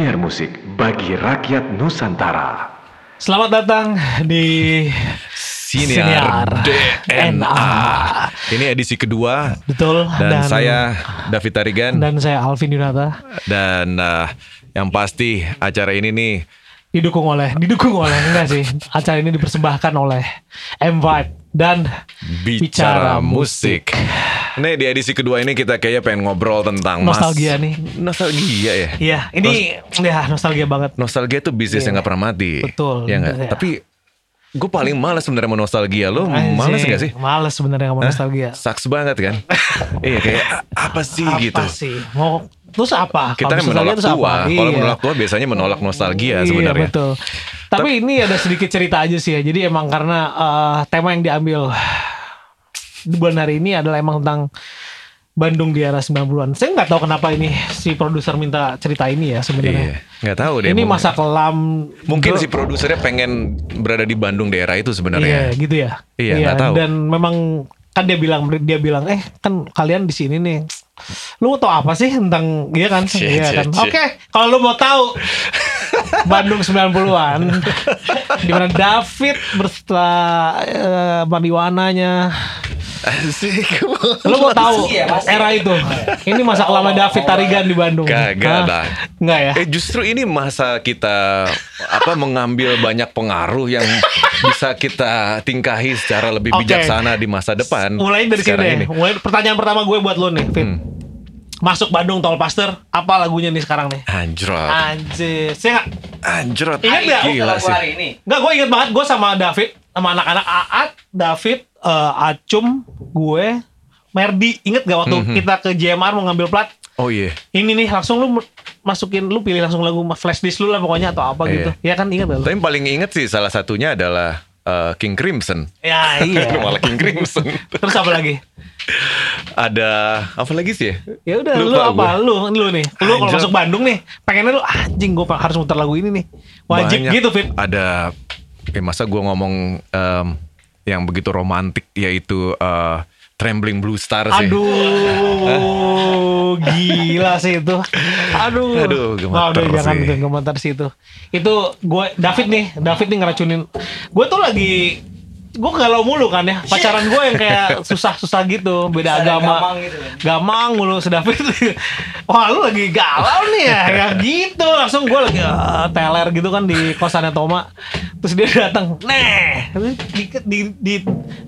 DNA Siniar Musik bagi rakyat Nusantara. Selamat datang di Siniar, DNA. Ini edisi kedua Betul. dan, saya David Tarigan dan, dan saya Alvin Yunata uh, yang pasti acara ini nih didukung oleh didukung oleh enggak sih acara ini dipersembahkan oleh M Vibe dan bicara, musik. Nih di edisi kedua ini kita kayaknya pengen ngobrol tentang mas- Nostalgia nih. Nostalgia ya. Iya, ini ya nostalgia banget. Nostalgia tuh bisnis yang gak pernah mati. Betul, Ya nggak? betul ya. Tapi gue paling males sebenarnya mau nostalgia. Lo Anjing, males gak sih? Males sebenarnya ngomong nostalgia. Saks banget kan? iya kayak "A- apa sih Apa gitu. sih? Mau terus apa? Kita kan menolak tua. apa? Kalau Iya. menolak tua biasanya menolak nostalgia Iya sebenarnya. betul. Tapi ini ada sedikit cerita aja sih ya. Jadi emang karena eh, tema yang diambil di bulan hari ini adalah emang tentang Bandung di era 90-an. Saya nggak tahu kenapa ini si produser minta cerita ini ya Iya, sebenarnya. nggak tahu deh. Ini masa kelam. Mungkin si produsernya pengen berada di Bandung daerah itu Iya sebenarnya. gitu ya. Iya, nggak tahu. Dan memang kan dia bilang dia bilang eh kan kalian di sini nih. Lu tahu apa sih tentang iya kan? Iya kan. cie. Oke, kalau lu mau tahu Bandung 90-an di mana David bersama eh, marijuananya. Asik. Lu mau tahu era itu? Ini masa kelam David Tarigan di Bandung. Kagak lah. Enggak ya? Eh justru ini masa kita apa mengambil banyak pengaruh yang bisa kita tingkahi secara lebih bijaksana di masa depan. Mulai dari sini Sekarang ini. Mulai pertanyaan pertama gue buat lo nih, Fit. Hmm. Masuk Bandung Tol Pasteur, apa lagunya nih sekarang nih? Anjrot. Anjir, saya nggak Anjrot. Ingat nggak? Gila sih. nggak gue inget banget gue sama David sama anak-anak Aat, David, eh, Acum, gue, Merdi. Inget gak waktu Mhm. kita ke JMR mau ngambil plat? Oh iya. Ini nih langsung lu masukin, lu pilih langsung lagu flash disk lu lah pokoknya atau apa Iya. gitu. Ya kan inget gak lu? Tapi yang paling inget sih salah satunya adalah eh, King Crimson. Ya iya. Malah King Crimson. Terus apa lagi? Ada apa lagi sih ya? Udah lu apa? gue. Lu lu nih. Lu kalau masuk Bandung nih, pengennya lu anjing gue harus muter lagu ini nih. Wajib Banyak. gitu, Fit. Ada eh masa gue ngomong em, yang begitu romantik yaitu eh, Trembling Blue Star sih. Aduh, gila sih itu. Aduh. Aduh, gemeter jangan sih. gemeter sih itu. Itu gue David nih, David nih ngeracunin. Gue tuh lagi gue galau mulu kan ya. Pacaran gue yang kayak susah-susah gitu. Beda agama. gamang gitu kan. gamang mulu si David. Wah lu lagi galau nih ya. Ya gitu. Langsung gue lagi eh, teler gitu kan di kosannya Toma terus dia datang nih di, di, di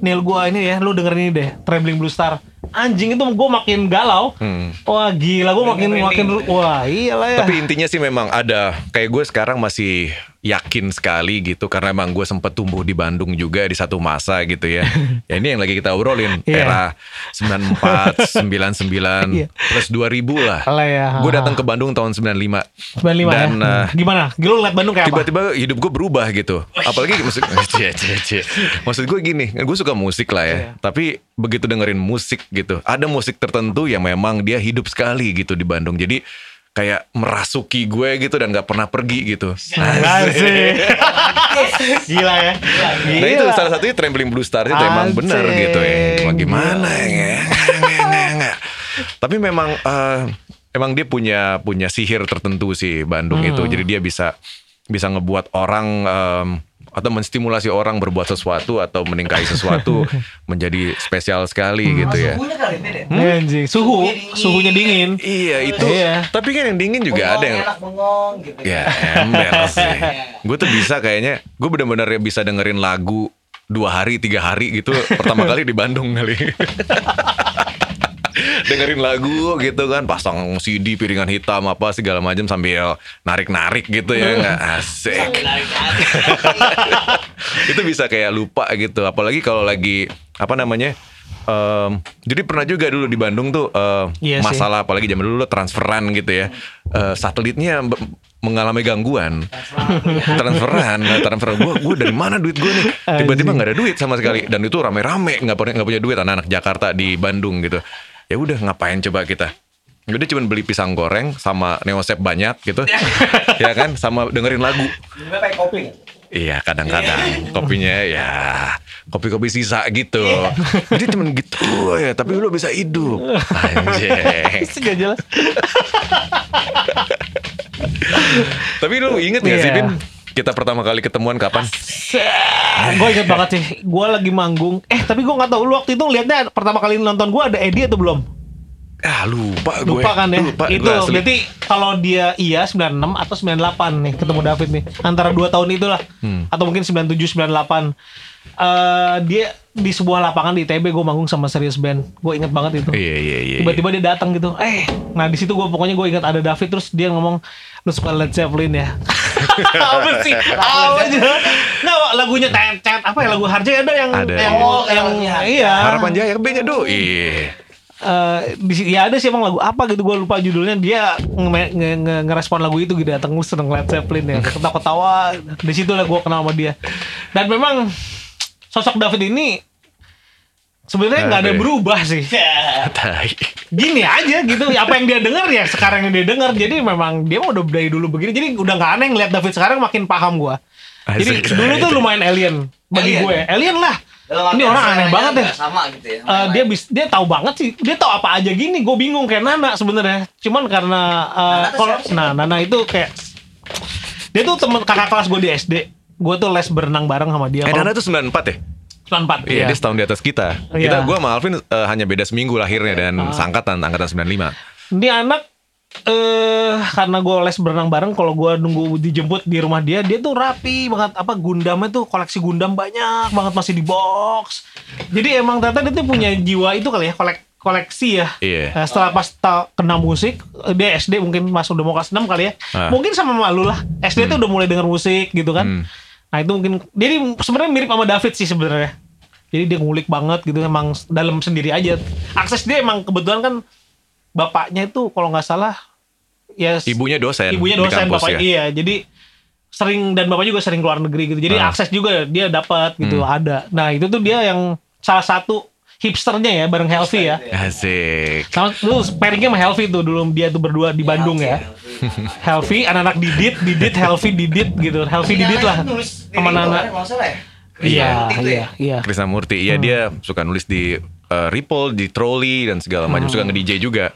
nail gue ini ya. Lu denger ini deh Trembling Blue Star anjing itu gue makin galau Hmm. wah gila gue makin makin wah iyalah ya Tapi intinya sih memang ada kayak gue sekarang masih yakin sekali gitu karena emang gue sempet tumbuh di Bandung juga di satu masa gitu ya. ya ini yang lagi kita obrolin Iya. era 94, 99 Iya. plus 2000 lah. Alah ya. Gue datang ke Bandung tahun 95. 95 dan ya eh, gimana lu ngeliat Bandung kayak apa tiba-tiba hidup gue berubah gitu. Apalagi maksud cie, cie, cie. Maksud gue gini, gue suka musik lah ya. Iya. Tapi begitu dengerin musik gitu, ada musik tertentu yang memang dia hidup sekali gitu di Bandung. Jadi kayak merasuki gue gitu dan nggak pernah pergi gitu. Asik. Gila ya. Nah itu Gila. salah satunya Trembling Blue Star itu emang bener gitu ya. Cuma gimana Gila. ya? Tapi memang eh, emang dia punya punya sihir tertentu sih Bandung Hmm. itu. Jadi dia bisa bisa ngebuat orang em, atau menstimulasi orang berbuat sesuatu atau meningkahi sesuatu menjadi spesial sekali Hmm. gitu ya. Suhunya kali beda. Anjing, suhu, suhunya dingin. Iya itu. Iya. Tapi kan yang dingin juga ada yang enak bengong gitu. Ya ember sih. Gue tuh bisa kayaknya, gue bener-bener ya bisa dengerin lagu dua hari, tiga hari gitu. Pertama kali di Bandung kali. Dengerin lagu gitu kan, pasang CD piringan hitam apa segala macam sambil narik-narik gitu ya nggak asik. itu bisa kayak lupa gitu. Apalagi kalau lagi apa namanya? em, jadi pernah juga dulu di Bandung tuh em, Iya sih. masalah apalagi zaman dulu transferan gitu ya. Eh, satelitnya mengalami gangguan. transferan, nah, transferan gue, gue dari mana duit gue nih? Tiba-tiba nggak ada duit sama sekali. Dan itu rame-rame nggak punya nggak punya duit anak-anak Jakarta di Bandung gitu. Ya udah ngapain coba kita? Udah cuma beli pisang goreng sama neosep banyak gitu. ya kan sama dengerin lagu. Kopi. Iya kadang-kadang kopinya ya kopi-kopi sisa gitu. Jadi cuman gitu ya, tapi lu bisa hidup. Anjing. Gak jelas. tapi lu inget gak sih Iya. Bin? Kita pertama kali ketemuan kapan? gue inget banget sih. Gue lagi manggung. Eh tapi gue nggak tahu lu waktu itu liatnya pertama kali nonton gue ada Eddie atau belum? Ah lupa gue. Lupa kan ya? Lupa, itu berarti kalau dia iya 96 atau 98 nih ketemu David nih. Antara dua tahun itulah. Hmm. Atau mungkin 97 98. Eh dia di sebuah lapangan di ITB gue manggung sama Serious Band. Gue inget banget itu. Iya iya iya. Tiba-tiba dia datang gitu. Eh, nah di situ gue pokoknya gue ingat ada David terus dia ngomong lu suka Led Zeppelin ya. apa sih? Apa aja? Nggak, lagunya tet tet apa ya lagu Harjay ada yang Ada, yang iya. oh, yang iya. Harapan Jaya B-nya do. Iya. Eh, di ya ada sih emang lagu apa gitu gue lupa judulnya dia nge, nge, nge- ngerespon lagu itu gitu datang lu seneng Led Zeppelin ya ketawa ketawa di situ lah gue kenal sama dia dan memang sosok David ini sebenarnya nggak ada berubah sih. Tai. gini aja gitu apa yang dia dengar ya sekarang yang dia dengar jadi memang dia mah udah dari dulu begini. Jadi udah nggak aneh ngeliat David sekarang makin paham gua. Jadi Asik. dulu tuh lumayan alien bagi Alien? gue. Alien lah. Dalam ini orang aneh banget ya. Sama gitu ya. Eh, dia bis dia tahu banget sih. Dia tahu apa aja gini. Gue bingung kayak Nana sebenarnya. Cuman karena tuh kalau nah Nana itu kayak dia tuh temen kakak kelas gue di SD gue tuh les berenang bareng sama dia Eh Nana tuh 94 ya? 94 Iya, dia setahun di atas kita. Iya. Kita gua sama Alvin eh, hanya beda seminggu lahirnya dan sangkatan angkatan 95. Dia anak eh karena gue les berenang bareng kalau gue nunggu dijemput di rumah dia dia tuh rapi banget apa Gundamnya tuh koleksi Gundam banyak banget masih di box jadi emang ternyata dia tuh punya jiwa itu kali ya kolek koleksi ya Iya. Nah, setelah pas kena musik dia SD mungkin masuk udah mau kelas 6 kali ya Ah. mungkin sama malu lah SD tuh udah mulai denger musik gitu kan Hmm. Nah itu mungkin jadi sebenarnya mirip sama David sih sebenarnya jadi dia ngulik banget gitu emang dalam sendiri aja akses dia emang kebetulan kan bapaknya itu kalau nggak salah ya Ibunya dosen. ibunya dosen kampus bapak ya. iya jadi sering dan bapaknya juga sering keluar negeri gitu jadi Ah. akses juga dia dapat gitu Hmm. ada nah itu tuh dia yang salah satu hipsternya ya bareng Helvi ya Asik. sama lu pairingnya sama Helvi tuh dulu dia tuh berdua di Bandung ya Helvi anak-anak Didit Didit Helvi Didit gitu Helvi Didit lah sama Nana iya iya iya Krisnamurti. Iya Hmm. dia suka nulis di eh, Ripple, di Trolley dan segala macam. Hmm. Suka nge-DJ juga.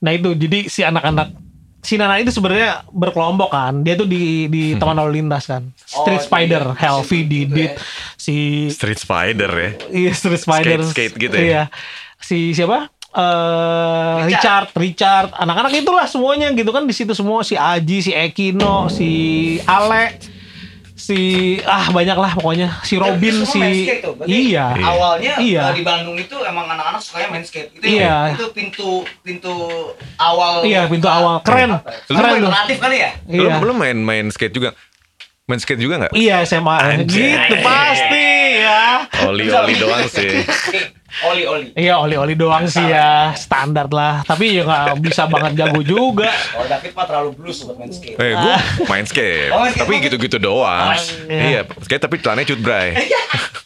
Nah itu jadi si anak-anak si Nana itu sebenarnya berkelompok kan. Dia tuh di di Hmm. taman lalu lintas kan. Street Oh, Spider, di- Helvi, Didit, ya. si Street Spider ya. iya Street Spider, Skate-skate gitu ya? Iya. Si siapa? Eh Richard, Richard, anak-anak itulah semuanya gitu kan di situ semua si Aji, si Ekino, si Ale, si ah banyak lah pokoknya si Robin, si iya. Awalnya Iya. di Bandung itu emang anak-anak sukanya main skate. Itu Iya. itu pintu pintu awal. Iya, pintu awal. Keren. Apa ya? Lu Keren tuh. Alternatif kali ya? Iya. lu main main skate juga? Main skate juga nggak? Iya SMA Anjay. gitu pasti ya. Oli-oli doang sih. Oli oli. Iya oli-oli doang sih ya standar lah. Tapi ya nggak bisa banget jago juga. Kalau David mah terlalu blues buat main skate. Eh, gue main skate. Oh, tapi banget. gitu-gitu doang. Oh, iya. Iya, skate tapi celananya cut bray.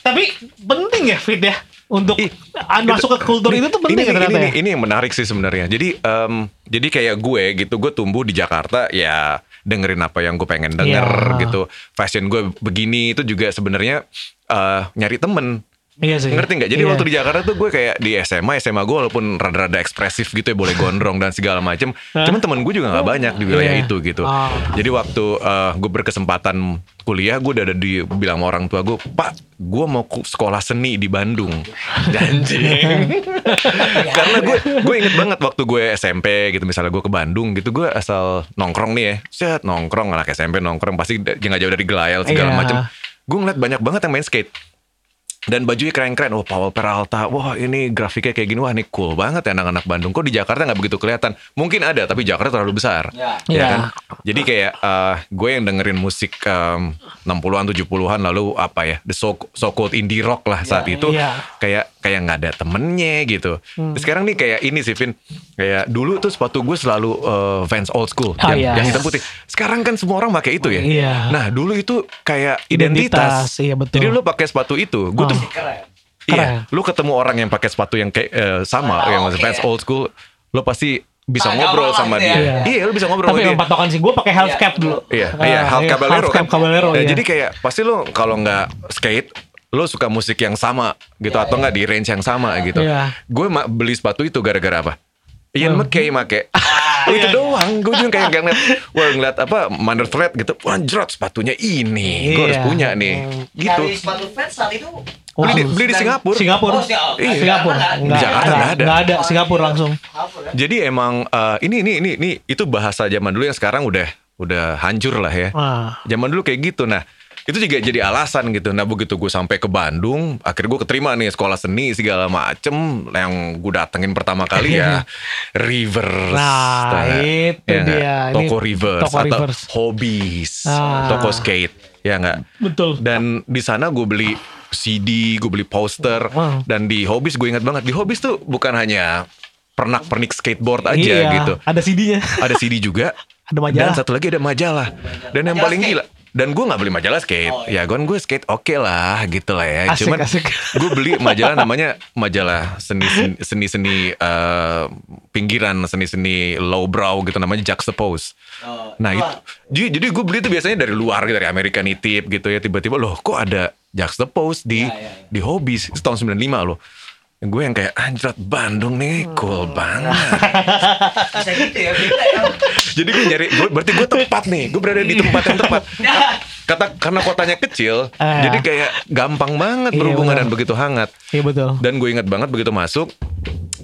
Tapi penting ya fit ya untuk an- masuk ke kultur itu tuh penting ini, ya ternyata ini, ya. ini, ini yang menarik sih sebenarnya. Jadi em, jadi kayak gue gitu, gue tumbuh di Jakarta ya dengerin apa yang gue pengen denger Iya. gitu. Fashion gue begini itu juga sebenarnya eh, nyari temen. Iya sih. Ngerti nggak? Jadi Iya. waktu di Jakarta tuh gue kayak di SMA, SMA gue walaupun rada-rada ekspresif gitu ya, boleh gondrong dan segala macem. Cuman temen gue juga nggak banyak di wilayah Iya. itu gitu. Ah. Jadi waktu eh, gue berkesempatan kuliah, gue udah ada di bilang sama orang tua gue, Pak, gue mau sekolah seni di Bandung. Anjing. Karena gue gue inget banget waktu gue SMP gitu, misalnya gue ke Bandung gitu, gue asal nongkrong nih ya, set nongkrong anak SMP nongkrong pasti nggak jauh dari gelayel segala Iya. macem. Gue ngeliat banyak banget yang main skate dan bajunya keren-keren. Wah, Paul Peralta. Wah, ini grafiknya kayak gini. Wah, ini cool banget ya anak-anak Bandung. Kok di Jakarta nggak begitu kelihatan? Mungkin ada, tapi Jakarta terlalu besar. Ya. Iya. kan? Jadi kayak eh, gue yang dengerin musik em, 60-an, 70-an lalu apa ya? The so, so called indie rock lah saat itu. Iya. Kayak kayak nggak ada temennya gitu. Hmm. Sekarang nih kayak ini sih, Vin. Kayak dulu tuh sepatu gue selalu eh, Vans Old School. Ah, yang, iya. yang hitam putih. Sekarang kan semua orang pakai itu ya. Iya. Nah, dulu itu kayak Identitas, identitas. iya, betul. Jadi lu pakai sepatu itu. Gue Oh. tuh Keren. Iya, lu ketemu orang yang pakai sepatu yang kayak eh, sama, Oh, yang oke. fans old school, lu pasti bisa Ah, ngobrol sama dia. ya. Iya, lu bisa ngobrol Tapi sama yang dia. patokan sih gue pakai half Iya. cap dulu. Iya, iya, Hal Caballero half kan. cap Caballero, Nah, iya. Jadi kayak pasti lo kalau nggak skate, lo suka musik yang sama gitu atau nggak di range yang sama gitu. Iya. Gue beli sepatu itu gara-gara apa? Ian Oh. McKay make. itu doang. Gue juga kayak ngeliat, wah ngeliat apa Mother Thread gitu. Wah anjrot sepatunya ini. Gue harus Iya. punya nih. Gitu. Dari sepatu fans saat itu Oh, Beli di, beli di Singapura. Singapura. Oh, Singapura. Iya. Singapura. Jakarta Nggak, Jakarta nggak ada. Nggak ada. Singapura langsung. Ya? Jadi emang eh, ini ini ini ini itu bahasa zaman dulu yang sekarang udah udah hancur lah ya. Ah. Zaman dulu kayak gitu. Nah, itu juga jadi alasan gitu. Nah, begitu gue sampai ke Bandung, akhirnya gue keterima nih sekolah seni segala macem. Yang gue datengin pertama kali ya Rivers. Nah, itu nggak? dia. Ini Toko Rivers Toko atau Rivers. Hobbies, Ah. toko skate, ya nggak? Betul. Dan di sana gue beli CD, gue beli poster, Wow. dan di Hobbies gue ingat banget di Hobbies tuh bukan hanya pernak-pernik skateboard aja Iya, gitu. Ada CD-nya. Ada CD juga. Ada majalah. Dan satu lagi ada majalah. Dan yang Majalah paling skate. gila. Dan gue nggak beli majalah skate. Oh, Ya gue gue skate oke lah gitu lah ya. Asik, Cuman asik. gue beli majalah namanya majalah seni seni seni eh, pinggiran seni seni lowbrow gitu namanya Juxtapose. Oh, Nah itu, jadi, jadi gue beli itu biasanya dari luar gitu, dari American Nitip gitu ya. Tiba-tiba loh kok ada Juxtapose di Ya, ya, ya. di Hobbies itu tahun 95 loh. Gue yang kayak anjrat Bandung nih cool Hmm. banget. Bisa gitu ya, ya. Jadi gue nyari, gue, berarti gue tepat nih, gue berada di tempat yang tepat. Kata karena kotanya kecil, Ah. jadi kayak gampang banget Iya, berhubungan betul. dan begitu hangat. Iya betul. Dan gue ingat banget begitu masuk,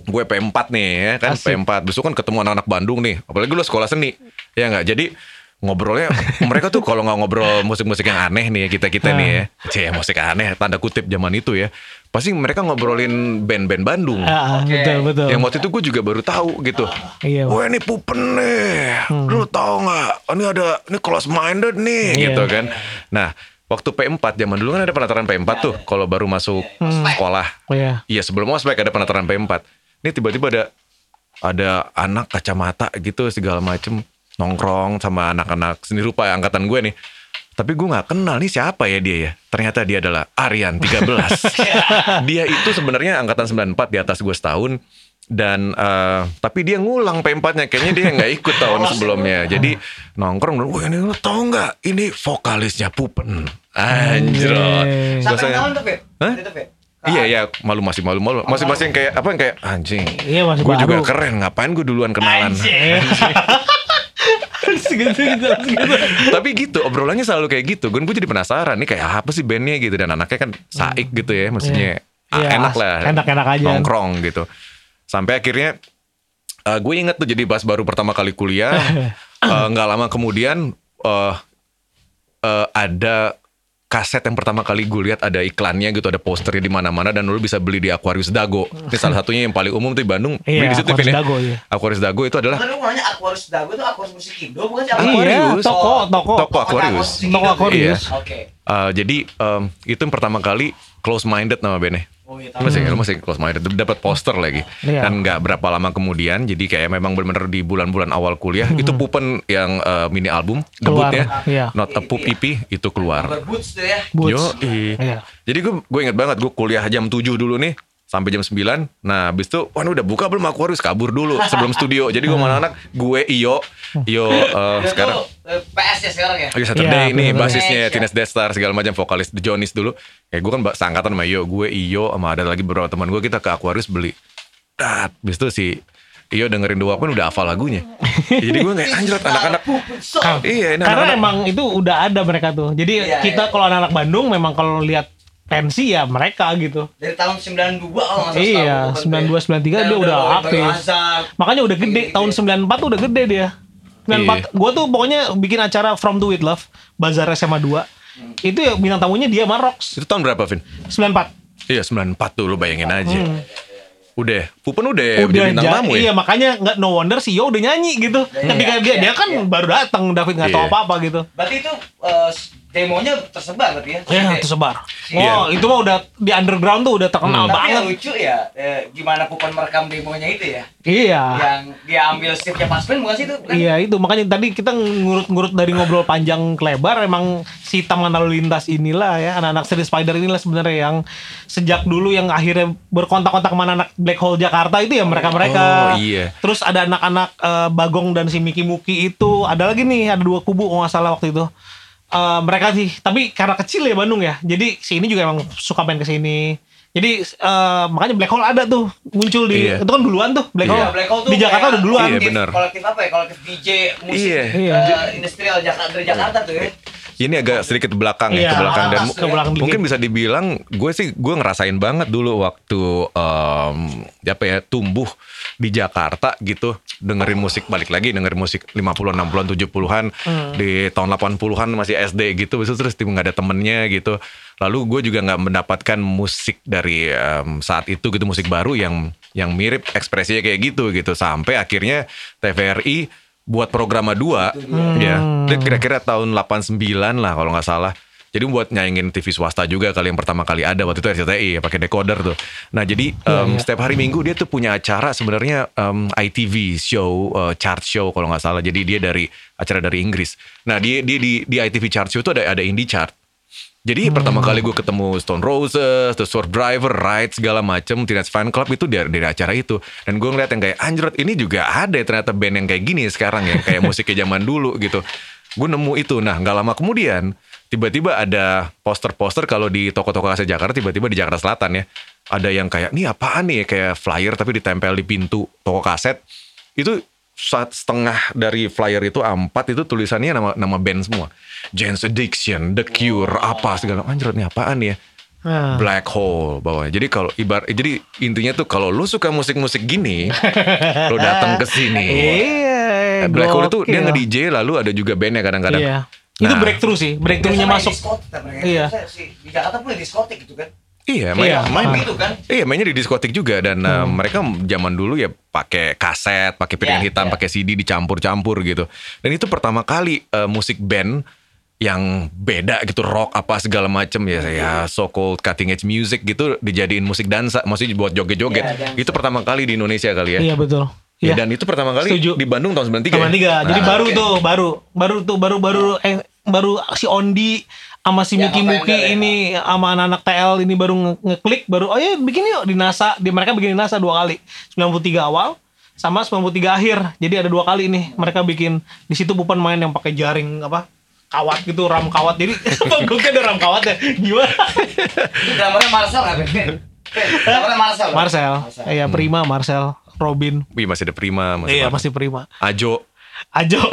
gue P4 nih ya kan Asik. P4. Besok kan ketemu anak-anak Bandung nih, apalagi lu sekolah seni, ya nggak. Jadi ngobrolnya mereka tuh kalau nggak ngobrol musik-musik yang aneh nih ya kita kita nih ya, cie musik aneh tanda kutip zaman itu ya, pasti mereka ngobrolin band-band Bandung. Ah, ah, Oke. betul betul. Yang waktu itu gue juga baru tahu gitu. Iya. Wah ini pupen nih, lu tau nggak? Ini ada, ini close minded nih, Iya. gitu kan. Nah, waktu P4 zaman dulu kan ada penataran P4 tuh, kalau baru masuk sekolah. Oh, iya. Iya sebelum ospek ada penataran P4. Ini tiba-tiba ada ada anak kacamata gitu segala macem nongkrong sama anak-anak seni rupa angkatan gue nih. Tapi gue nggak kenal nih siapa ya dia ya. Ternyata dia adalah Aryan 13. dia itu sebenarnya angkatan 94 di atas gue setahun dan eh, tapi dia ngulang P4-nya kayaknya dia nggak ikut tahun sebelumnya. Jadi nongkrong bilang, "Wah, ini lo tau nggak? Ini vokalisnya Pupen." Anjir. Sampai tahun tuh? Hah? Iya iya malu masih malu malu masih masih yang kayak apa yang kayak anjing. Iya, masih Gue juga keren ngapain gue duluan kenalan. Eh. Gitu. Tapi gitu obrolannya selalu kayak gitu. Gue gue jadi penasaran nih kayak apa sih bandnya gitu dan anaknya kan saik gitu ya maksudnya Iya. ah, Iya, enak lah enak-enak aja. nongkrong gitu. Sampai akhirnya eh, gue inget tuh jadi pas baru pertama kali kuliah eh, nggak lama kemudian eh eh, ada kaset yang pertama kali gue lihat ada iklannya gitu ada posternya di mana-mana dan lu bisa beli di Aquarius Dago. Ini salah satunya yang paling umum tuh di Bandung. Iya, beli di situ Aquarius ya. Dago, iya. Aquarius Dago itu adalah Kan lu nanya Aquarius Dago itu Aquarius musik Indo bukan sih? Aquarius. Iya, toko, toko. Toko Aquarius. Toko Aquarius. Oke. Uh, jadi um, itu yang pertama kali close minded nama bandnya. Oh iya, masih, close minded, dapat poster lagi. Iya. Dan nggak berapa lama kemudian, jadi kayak memang benar-benar di bulan-bulan awal kuliah itu Pupen yang uh, mini album Keluar, debutnya, iya. Not a Poop EP itu keluar. Tuh ya. Boots. Yo, Iya. Jadi gue gue inget banget gue kuliah jam 7 dulu nih sampai jam 9. Nah, habis itu wah ini udah buka belum aku harus kabur dulu sebelum studio. Jadi gue sama anak gue Iyo, Iyo uh, sekarang eh, PS ya sekarang ya. Oh iya Saturday ini bener-bener. basisnya Iya. Teenage Death Star segala macam vokalis The Jonis dulu. Ya gue kan seangkatan sama Iyo, gue Iyo sama ada lagi beberapa teman gue kita ke Aquarius beli. Dat, habis itu si Iyo dengerin dua pun udah hafal lagunya. Jadi gue kayak anjir anak-anak. Iya, ini Karena anak-anak. emang itu udah ada mereka tuh. Jadi Iya, kita iya. kalau anak-anak Bandung memang kalau lihat pensi ya mereka gitu. Dari tahun 92 kalau nggak salah. Iya, setahu gue. 92 93 Dan dia udah aktif. Makanya udah gede. Iya, Tahun iya. 94 tuh udah gede dia. 94 gua tuh pokoknya bikin acara From to With Love Bazar SMA 2. Hmm. Itu ya bintang tamunya dia Marox Itu tahun berapa, Vin? 94. Iya, 94 tuh lu bayangin aja. Udah, Pupen udah, udah, bintang ja- tamu iya ya. makanya nggak no wonder si Yo udah nyanyi gitu. Ketika iya, dia iya, dia kan iya. baru datang David nggak tahu Iya. apa-apa gitu. Berarti itu eh, demonya tersebar berarti ya. Ya, Sampai- tersebar. Iya. Oh, itu mah udah di underground tuh udah terkenal Tapi banget. yang lucu ya, eh, gimana Pupan merekam demonya itu ya? Iya. Yang dia ambil shiftnya pas band bukan sih itu? Bukan? Iya itu makanya tadi kita ngurut-ngurut dari ngobrol panjang ke lebar emang si taman lalu lintas inilah ya anak-anak seri spider inilah sebenarnya yang sejak dulu yang akhirnya berkontak-kontak sama anak Black Hole Jakarta itu ya mereka mereka. Oh, iya. Terus ada anak-anak eh, Bagong dan si Miki Muki itu ada lagi nih ada dua kubu kalau nggak salah waktu itu. Eh, mereka sih tapi karena kecil ya Bandung ya jadi si ini juga emang suka main ke sini. Jadi eh, makanya Black Hole ada tuh muncul di Iya. itu kan duluan tuh Black Iya. Hole. Iya, Black Hole tuh di Jakarta udah duluan. Iya, kolektif-. Kolektif apa ya? Kolektif DJ musik Iya. Iya. eh, industrial Jakarta dari Jakarta tuh ya. Ini agak sedikit belakang Iya, ya, ke belakang. Dan ke belakang dikit. mungkin bisa dibilang gue sih gue ngerasain banget dulu waktu em, apa ya tumbuh di Jakarta gitu. Dengerin musik balik lagi dengerin musik 50-an 60-an 70-an Hmm. di tahun 80-an masih SD gitu terus terus tiba nggak ada temennya gitu. Lalu gue juga nggak mendapatkan musik dari em, saat itu gitu musik baru yang yang mirip ekspresinya kayak gitu gitu. Sampai akhirnya TVRI buat programa 2 ya Hmm. Itu kira-kira tahun 89 lah kalau nggak salah jadi buat nyaingin TV swasta juga kali yang pertama kali ada waktu itu RCTI ya pakai decoder tuh. Nah jadi em, iya. setiap hari Minggu dia tuh punya acara sebenarnya em, ITV show eh, chart show kalau nggak salah. Jadi dia dari acara dari Inggris. Nah dia dia di di ITV chart show tuh ada ada indie chart. Jadi pertama kali gue ketemu Stone Roses, The Sword Driver, Ride segala macem, Teenage Fan Club itu dari, dari acara itu. Dan gue ngeliat yang kayak anjrot ini juga ada ya ternyata band yang kayak gini sekarang ya, kayak musiknya zaman dulu gitu. Gue nemu itu. Nah nggak lama kemudian tiba-tiba ada poster-poster kalau di toko-toko kaset Jakarta tiba-tiba di Jakarta Selatan ya. Ada yang kayak nih apaan nih ya kayak flyer tapi ditempel di pintu toko kaset. Itu setengah dari flyer itu A4 itu tulisannya nama nama band semua. Jane's Addiction, The Cure, apa segala anjir nih apaan ya? Nah. Black Hole bawahnya. Jadi kalau ibar jadi intinya tuh kalau lu suka musik-musik gini, lu datang ke sini. Iya. Black Hole itu dia nge-DJ lalu ada juga bandnya kadang-kadang. Iya. Itu Nah. breakthrough sih, breakthrough-nya masuk. diskotik. Iya. Di Jakarta pun ada diskotik gitu kan. Iya, main, Iya. main Gitu kan. Iya mainnya di diskotik juga dan uh, mereka zaman dulu ya pakai kaset, pakai piringan Iya, hitam, iya. pakai CD dicampur-campur gitu. Dan itu pertama kali uh, musik band yang beda gitu rock apa segala macem ya ya so called cutting edge music gitu dijadiin musik dansa, maksudnya buat joget-joget. Iya, dansa. itu pertama kali di Indonesia kali ya. Iya betul. Ya, Iya. dan itu pertama kali Setuju. di Bandung tahun 93. Sama ya? tiga. Jadi Nah, baru oke. tuh, baru, baru tuh, baru baru eh baru si Ondi sama si Ya, Miki Muki ya. ini sama anak-anak TL ini baru nge- ngeklik baru oh ya bikin yuk di NASA. Di mereka bikin di NASA dua kali. 93 awal sama 93 akhir. Jadi ada dua kali nih mereka bikin. Di situ Bupan main yang pakai jaring apa kawat gitu ram kawat. Jadi panggungnya ada ram kawat ya? Gimana? Drummernya Marcel Ben, drummernya Marcel. Marcel. Iya Prima Marcel Robin. Wih, masih ada Prima, masih iya ada masih Prima. Ajo. Ajo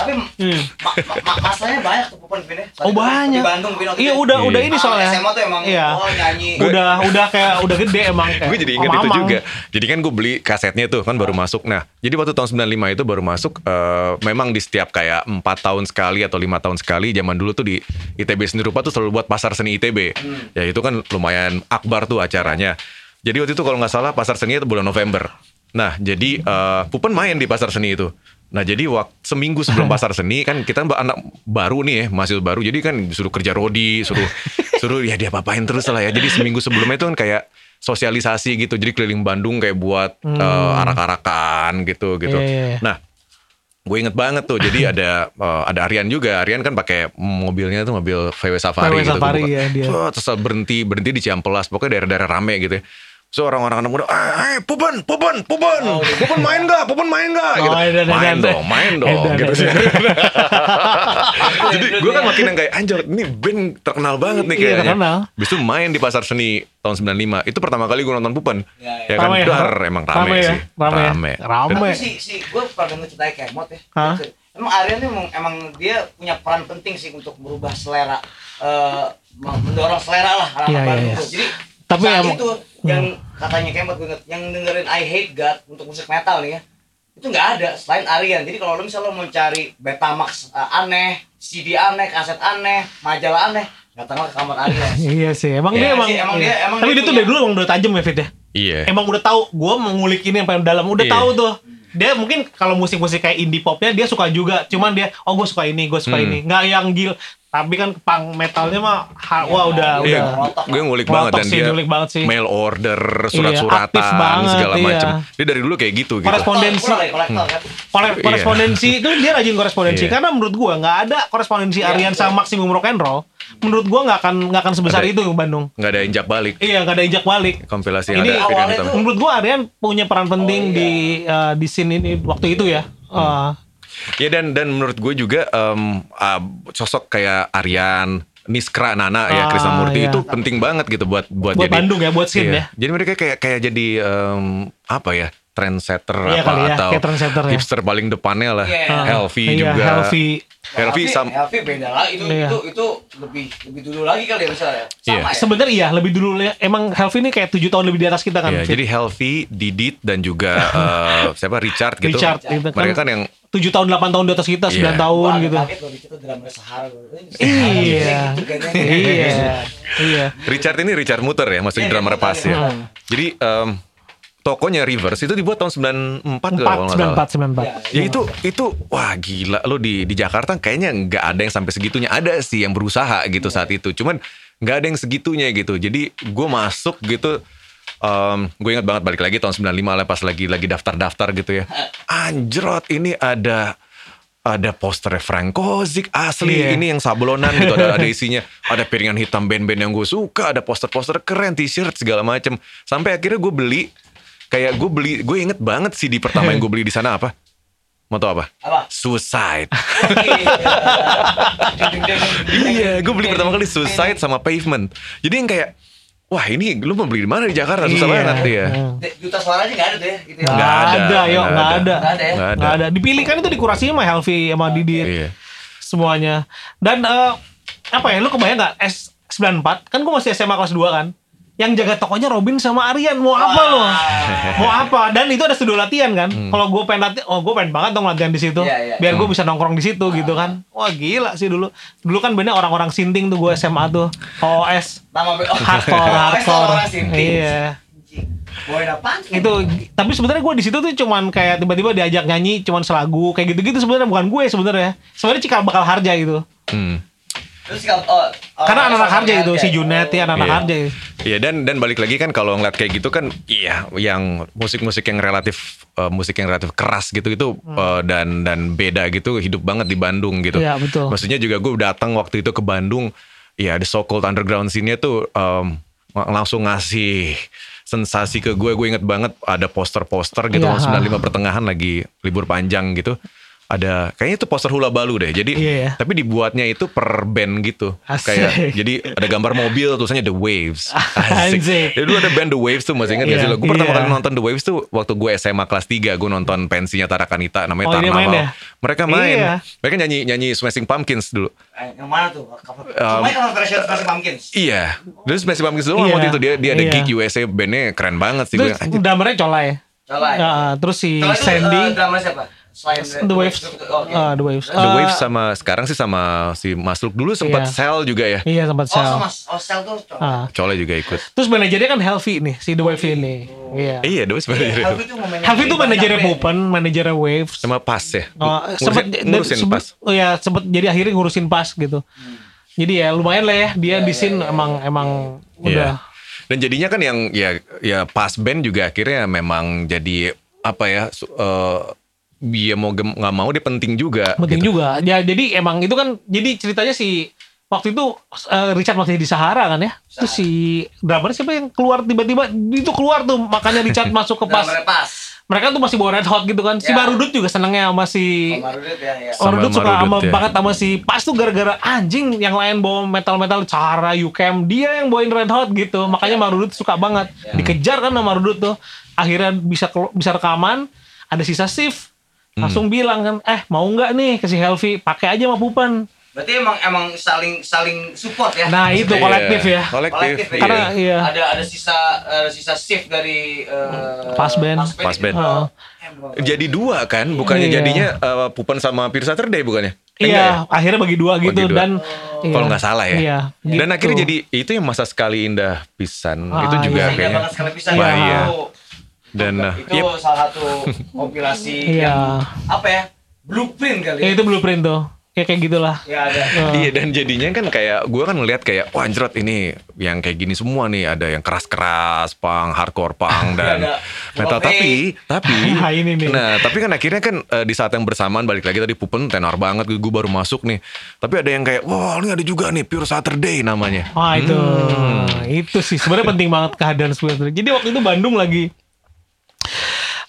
Tapi Hmm. ma ma ma masanya banyak tuh Pupan Ben ya. Oh banyak. Di Bandung waktu Iya itu. udah Iya. udah ini Ah, soalnya. SMA tuh emang Iya. oh nyanyi. Udah udah kayak udah gede emang gue jadi ingat itu juga. Jadi kan gue beli kasetnya tuh kan baru masuk. Nah, jadi waktu tahun 95 itu baru masuk. eh, memang di setiap kayak empat tahun sekali atau lima tahun sekali. Zaman dulu tuh di ITB Seni Rupa tuh selalu buat pasar seni ITB. Ya itu kan lumayan akbar tuh acaranya. Jadi waktu itu kalau nggak salah pasar seni itu bulan November. Nah, jadi eh, Pupen main di pasar seni itu. Nah jadi waktu seminggu sebelum pasar seni kan kita anak baru nih ya mahasiswa baru. Jadi kan disuruh kerja rodi suruh suruh ya dia apain terus lah ya. Jadi seminggu sebelumnya itu kan kayak sosialisasi gitu. Jadi keliling Bandung kayak buat eh, arak-arakan gitu gitu. Hmm. Iya, iya, nah gue inget banget tuh. Jadi ada eh, ada Aryan juga. Aryan kan pakai mobilnya tuh mobil VW Safari VW gitu Safari, ya, dia. Terus berhenti berhenti di Ciampelas pokoknya daerah-daerah rame gitu ya So orang-orang anak muda, eh, eh Pupen, Pupen, Pupen, Pupen main gak, Pupen main gak, gitu. Oh, edan, main edan. dong, main dong, gitu sih. Jadi gue kan makin yang kayak anjir, ini band terkenal banget nih Iya, kayaknya. terkenal. Habis itu main di pasar seni tahun 95, itu pertama kali gue nonton Pupen. Ya, Ya, ya. kan, Rame ya? dar, emang rame, Rame ya? sih. Rame ya? Rame. Tapi si si gue pernah denger ceritanya Kemot ya. Hah? Emang Aryan tuh emang, emang dia punya peran penting sih untuk merubah selera eh, mendorong selera lah Iya, iya, iya. tuh. Jadi Tapi saat emang- itu yang katanya Kemot gue inget, yang dengerin I Hate God untuk musik metal nih ya. Itu nggak ada selain Aryan. Jadi kalau lo misalnya mau cari Betamax eh, aneh, CD aneh, kaset aneh, majalah aneh, datanglah ke kamar Aryan. Iya sih, emang Iya dia emang, sih, emang iya. dia- emang Tapi dia dia tuh dari dulu emang udah tajam ya Fit ya. Iya. Emang udah tahu, gue mau ngulik ini yang paling dalam, udah Iya. tahu tuh. Dia mungkin kalau musik-musik kayak indie popnya dia suka juga, cuman dia oh gue suka ini, gue suka Hmm. ini, nggak yang gil Tapi kan punk metalnya mah ha- wah udah Iya, udah gue ngulik banget dan sih, dia ngulik banget sih. mail order, aktif surat-suratan banget, segala iya. macam. Dia dari dulu kayak gitu gitu. Korespondensi. Kolektor, kolektor kan. Kore- korespondensi itu dia rajin korespondensi Iya. karena menurut gua nggak ada korespondensi Iya, Aryan sama Maximum Rock and Roll. Menurut gua nggak akan nggak akan sebesar Ada. itu Bandung. Nggak ada injak balik. Iya nggak ada ijak balik. Kompilasi yang Ini ada Menurut gua Aryan punya peran penting Oh, iya. di uh, di scene ini waktu itu ya. Uh, Ya dan dan menurut gue juga em, ah, sosok kayak Aryan, Niskra, Nana ya, Ah, Krisnamurti iya. itu penting banget gitu buat buat, Buat jadi Bandung ya, buat scene Iya. ya. Jadi mereka kayak kayak jadi em, apa ya? trendsetter Iya apa ya, atau trendsetter ya. hipster paling depannya lah. Iya. Helvi iya, juga. Helvi. Helvi sam- Helvi beda lah itu Iya. itu itu lebih lebih dulu lagi kali ya misalnya. Sama ya. Sebenarnya iya lebih dulu ya. Emang Helvi ini kayak tujuh tahun lebih di atas kita kan. Iya, Fit? jadi Helvi, Didit dan juga eh, siapa Richard gitu. Richard gitu kan. Mereka kan yang tujuh tahun 8 tahun di atas kita, 9 Iya. tahun Wah, gitu. Kaget drama Sahara. Iya. Gitu ya. iya. Iya. Richard ini Richard Muter ya, maksudnya Iya, drummer Richard pas ya. Hmm. Jadi em, tokonya Reverse itu dibuat tahun 94 kalau nggak salah. 4 94 94. Ya itu itu wah gila lo di di Jakarta kayaknya nggak ada yang sampai segitunya ada sih yang berusaha gitu saat itu cuman nggak ada yang segitunya gitu jadi gue masuk gitu gue ingat banget balik lagi tahun 95 lah pas lagi lagi daftar-daftar gitu ya. Anjrot ini ada ada poster Frank Kozik asli. Iya. ini yang sablonan gitu ada ada isinya. Ada piringan hitam band-band yang gue suka ada poster-poster keren t-shirt segala macem. Sampai akhirnya gue beli kayak gue beli gue inget banget sih di pertama yang gue beli di sana apa? Mau tau apa? Apa? Suicide. Iya gue beli pertama kali Suicide sama Pavement. Jadi yang kayak wah ini lu mau beli di mana di Jakarta susah Iya. banget ya. Juta suaranya nggak ada tuh ya. Gitu ya. Nggak ada, ada, yuk, nggak nggak ada. ada. Nggak ada ya? Nggak ada. Nggak ada. Dipilih kan itu dikurasi sama Helvi sama Didit. iya Semuanya. Dan eh, apa ya, lu kebayang nggak S94? Kan gue masih SMA kelas 2 kan. Yang jaga tokonya Robin sama Aryan. Mau apa lo? Mau apa? Dan itu ada studio latihan kan. Kalau gue pengen latihan, oh gue pengen banget dong latihan di situ. Iya, iya. Biar gue bisa nongkrong di situ gitu kan. Wah gila sih dulu. Dulu kan bener orang-orang sinting tuh gue SMA tuh. OS. Nama Hardcore, hardcore. Iya. Itu tapi sebenarnya gue di situ tuh cuman kayak tiba-tiba diajak nyanyi cuman selagu kayak gitu-gitu sebenarnya bukan gue sebenarnya sebenarnya cikal bakal harja itu Hmm. Terus kalau oh, oh, karena anak-anak sama harja itu si Oh. Junet ya anak-anak Iya. harja. Iya dan dan balik lagi kan kalau ngeliat kayak gitu kan iya yang musik-musik yang relatif eh, musik yang relatif keras gitu itu eh, dan dan beda gitu hidup banget di Bandung gitu. Hmm. Iya, betul. Maksudnya juga gue datang waktu itu ke Bandung, ya ada so called underground scene-nya tuh em, ng- langsung ngasih sensasi ke gue. Gue inget banget ada poster-poster gitu tahun 95 pertengahan lagi libur panjang gitu. Ada kayaknya itu poster hula balu deh. Jadi Iya, ya. tapi dibuatnya itu per band gitu. Asik. Kayak jadi ada gambar mobil tulisannya The Waves. Anjing. Jadi dulu ada band The Waves tuh masih ingat gak sih Iya, lo? Gue pertama iya. kali nonton The Waves tuh waktu gue SMA kelas 3 gue nonton pensinya Tarakanita namanya Oh, main ya? Mereka main. Iya. Mereka nyanyi nyanyi Smashing Pumpkins dulu. Eh, Yang mana tuh? Cover. Um, versi Pumpkins. Iya. Dulu Smashing Pumpkins dulu Iya. waktu itu dia dia ada Iya. gig USA bandnya keren banget sih gue. terus drummernya colai Coba. ya, terus si Kalau itu, Sandy eh, drama siapa? Selain The Waves Oh, oke. Ah, The Waves The Ah, Waves sama sekarang sih sama si Masluk dulu sempat Iya. Sel juga ya. iya sempat Oh, sel sama oh, Sel tuh coba. Ah. Cole juga ikut. terus manajernya kan Helvi nih si The Waves ini iya Iya, The Waves manajer Helvi itu. tuh manajernya. Pupen manajernya Waves Sama Pas ya. Oh, Ngurusin, sempet ngurusin sempet- Pas. Oh ya, sempet jadi akhirnya ngurusin pas gitu. Jadi ya lumayan lah ya dia di scene emang emang udah Iya. Dan jadinya kan yang ya ya pas band juga akhirnya memang jadi apa ya eh, dia mau nggak mau dia penting juga. penting gitu. juga. Ya jadi emang itu kan jadi ceritanya si waktu itu eh, Richard masih di Sahara kan ya. Terus si drummer siapa yang keluar tiba-tiba itu keluar tuh makanya Richard masuk ke pas. Mereka tuh masih bawa red hot gitu kan. Si Ya. Marudut juga senengnya sama si Sama Rudit ya, ya. Sama Marudut suka Marudut, sama ya. banget sama si Pas tuh gara-gara anjing yang lain bawa metal-metal cara Yukem dia yang bawain Red Hot gitu makanya Marudut suka banget dikejar kan sama Marudut tuh akhirnya bisa bisa rekaman ada sisa shift langsung bilang kan eh mau nggak nih ke si Helvi pakai aja sama Pupan Berarti emang emang saling saling support ya. nah itu Iya, kolektif ya Kolektif. Kolektif ya. iya. Karena iya. Ada ada sisa ada sisa shift dari eh, Pas band. Pas band. Oh, Jadi dua kan, bukannya Iya. jadinya eh, Pupen sama Pir Saturday bukannya? Eh, enggak iya ya? akhirnya bagi dua gitu Bagi dua. dan iya. Kalau nggak salah ya. iya Dan gitu. akhirnya jadi itu yang masa sekali indah pisan. Ah, itu juga iya. Kayaknya. banget sekali bisa Iya. Iya. Itu, Dan nah, itu yep. salah satu kompilasi Iya. yang apa ya? Blueprint kali ya ya. itu blueprint tuh ya kayak gitulah Ya ada. Eh, Iya dan jadinya kan kayak gue kan ngeliat kayak wah anjrot ini yang kayak gini semua nih ada yang keras-keras punk, hardcore punk dan Ada metal Floppy. tapi tapi Nah, ini nih. nah tapi kan akhirnya kan eh, di saat yang bersamaan balik lagi tadi Pupen tenor banget gue baru masuk nih tapi ada yang kayak wah ini ada juga nih Pure Saturday namanya Wah itu, Hmm. itu sih sebenarnya penting banget kehadiran Sweater. Jadi waktu itu Bandung lagi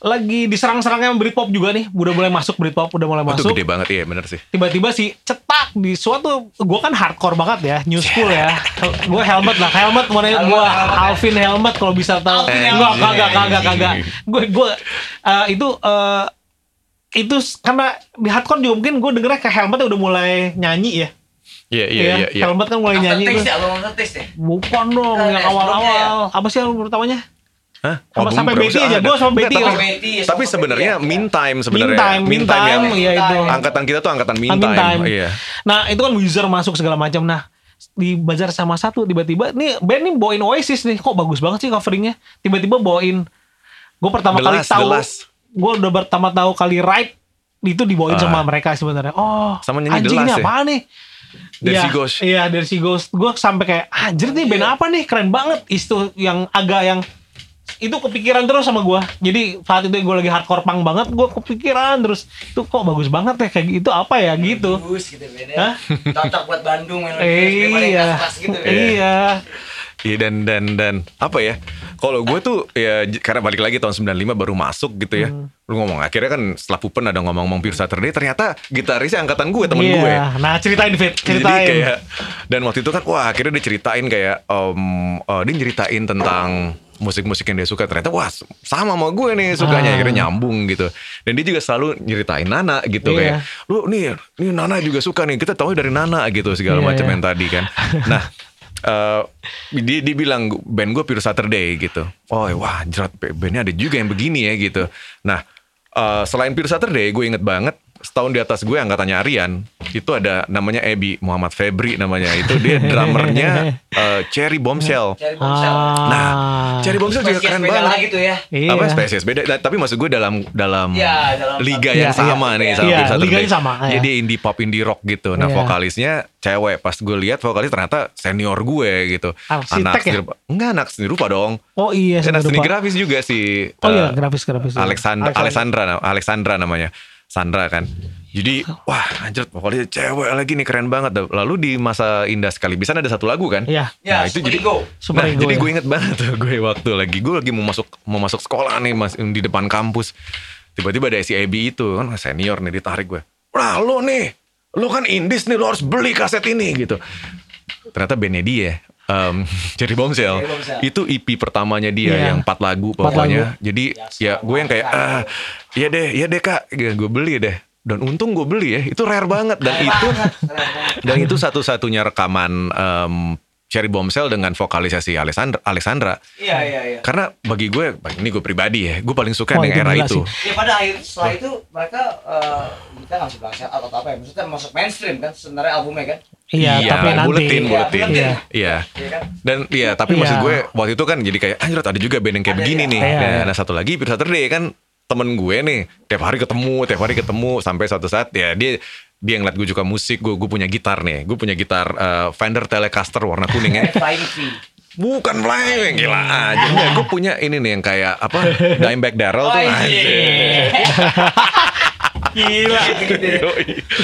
lagi diserang-serangnya Britpop juga nih, udah mulai masuk Britpop, udah mulai itu masuk. gede banget iya bener sih Tiba-tiba si cetak di suatu, gue kan hardcore banget ya, new school ya. Gue helmet lah, helmet mana Helmet, gue helmet. Alvin helmet kalau bisa tahu. Enggak, helmet. kagak, kagak, kagak. Gue, gue eh, itu eh, itu karena di hardcore juga mungkin gue dengernya ke helmetnya udah mulai nyanyi ya. iya iya Iya, iya iya Helmet kan mulai nyanyi Aftertaste ya, aftertaste ya. Bukan dong, yang ya, awal-awal. Apa sih yang pertamanya? Hah? Sama- Album sampai Betty aja, gua sama Betty tapi, lah. Ya, tapi sama sebenarnya ya. meantime sebenarnya Meantime, meantime, yang iya itu. angkatan kita tuh angkatan Ah, meantime, meantime. iya Nah itu kan Wizard masuk segala macam. Nah di bazar sama satu tiba-tiba nih band nih bawain Oasis nih kok bagus banget sih coveringnya tiba-tiba bawain gue pertama The kali Last, tahu gue udah pertama tahu kali Ride itu dibawain Ah. sama mereka sebenarnya oh Sama nyanyi The anjing ini ya? apa nih Iya, She Goes. Iya, dari si Ghost. Gue sampai kayak, anjir nih band apa nih? Keren banget. Itu yang agak yang itu kepikiran terus sama gue. Jadi saat itu gue lagi hardcore punk banget, gue kepikiran terus itu kok bagus banget ya kayak gitu apa ya gitu. Bagus gitu beda. Hah? Cocok buat Bandung yang Eh, iya, gitu. iya. Iya dan dan dan apa ya? Kalau gue tuh ya karena balik lagi tahun 95 baru masuk gitu ya. Hmm. Lu ngomong akhirnya kan setelah Pupen ada ngomong-ngomong Pure Saturday ternyata gitarisnya angkatan gue temen Iya. gue. Nah ceritain Fit, Jadi ceritain. kayak dan waktu itu kan wah akhirnya dia ceritain kayak um, uh, dia ceritain tentang musik-musik yang dia suka ternyata wah sama sama gue nih sukanya Ah. akhirnya nyambung gitu dan dia juga selalu nyeritain Nana gitu Iya. kayak lu nih nih Nana juga suka nih kita tahu dari Nana gitu segala Iya, macam iya. yang tadi kan nah eh dia, dia bilang band gue Pure Saturday gitu oh wah jerat bandnya ada juga yang begini ya gitu nah eh, selain Pure Saturday gue inget banget setahun di atas gue angkatannya Arian itu ada namanya Ebi Muhammad Febri namanya itu dia drummernya eh, Cherry Bombshell Cari bongsel. Ah. Nah, Cherry Bombshell juga keren beda banget. lagi tuh ya. Iya. Apa spesies beda, Nah, tapi maksud gue dalam dalam Iya, dalam liga satu- yang Iya, sama iya, nih iya. sama Iya, Pure Saturday. liganya sama, iya. Jadi indie pop indie rock gitu. Nah, Iya. vokalisnya cewek. Pas gue lihat vokalis ternyata senior gue gitu. Arsitek ya? seni rupa. Enggak anak seni rupa dong. Oh iya, saya seni grafis juga si Oh iya, eh, grafis grafis. Alexandra, Alexandra, Alexandra namanya. Sandra kan. Jadi wah anjir pokoknya cewek lagi nih keren banget. Lalu di masa indah sekali bisa ada satu lagu kan? Iya. Ya, Nah, itu Super jadi Ego. Super nah, Ego, jadi ya. gue inget banget tuh gue waktu lagi gue lagi mau masuk mau masuk sekolah nih mas di depan kampus. Tiba-tiba ada si Ebi itu kan senior nih ditarik gue. Wah lo nih, lo kan indis nih lo harus beli kaset ini gitu. Ternyata bandnya dia. Um, Cherry Bombshell itu EP pertamanya dia Iya. yang empat lagu Empat pokoknya jadi Ya, ya gue yang kayak ah iya deh iya deh kak gue beli deh dan untung gue beli ya itu rare banget dan itu dan itu satu-satunya rekaman em, Cherry Bombshell dengan vokalisasi Alexandra Alexandra Iya, iya, iya. karena bagi gue ini gue pribadi ya gue paling suka Wah, yang itu era itu sih. Ya pada akhir setelah itu mereka eh, kita nggak bilang out atau apa ya maksudnya masuk mainstream kan sebenarnya albumnya kan Iya, tapi nanti. buletin Iya, buletin buletin. iya Iya kan dan iya tapi Iya. maksud gue waktu itu kan jadi kayak anjir ada juga band yang kayak Ada, begini iya. nih Iya, nah, iya. nah, satu lagi Pure Saturday kan temen gue nih tiap hari ketemu tiap hari ketemu sampai suatu saat ya dia dia ngeliat gue juga musik gue gue punya gitar nih gue punya gitar eh, Fender Telecaster warna kuning ya bukan flying gila aja Enggak, gue punya ini nih yang kayak apa Dimebag Darrell Oh tuh iya anjir. Gila.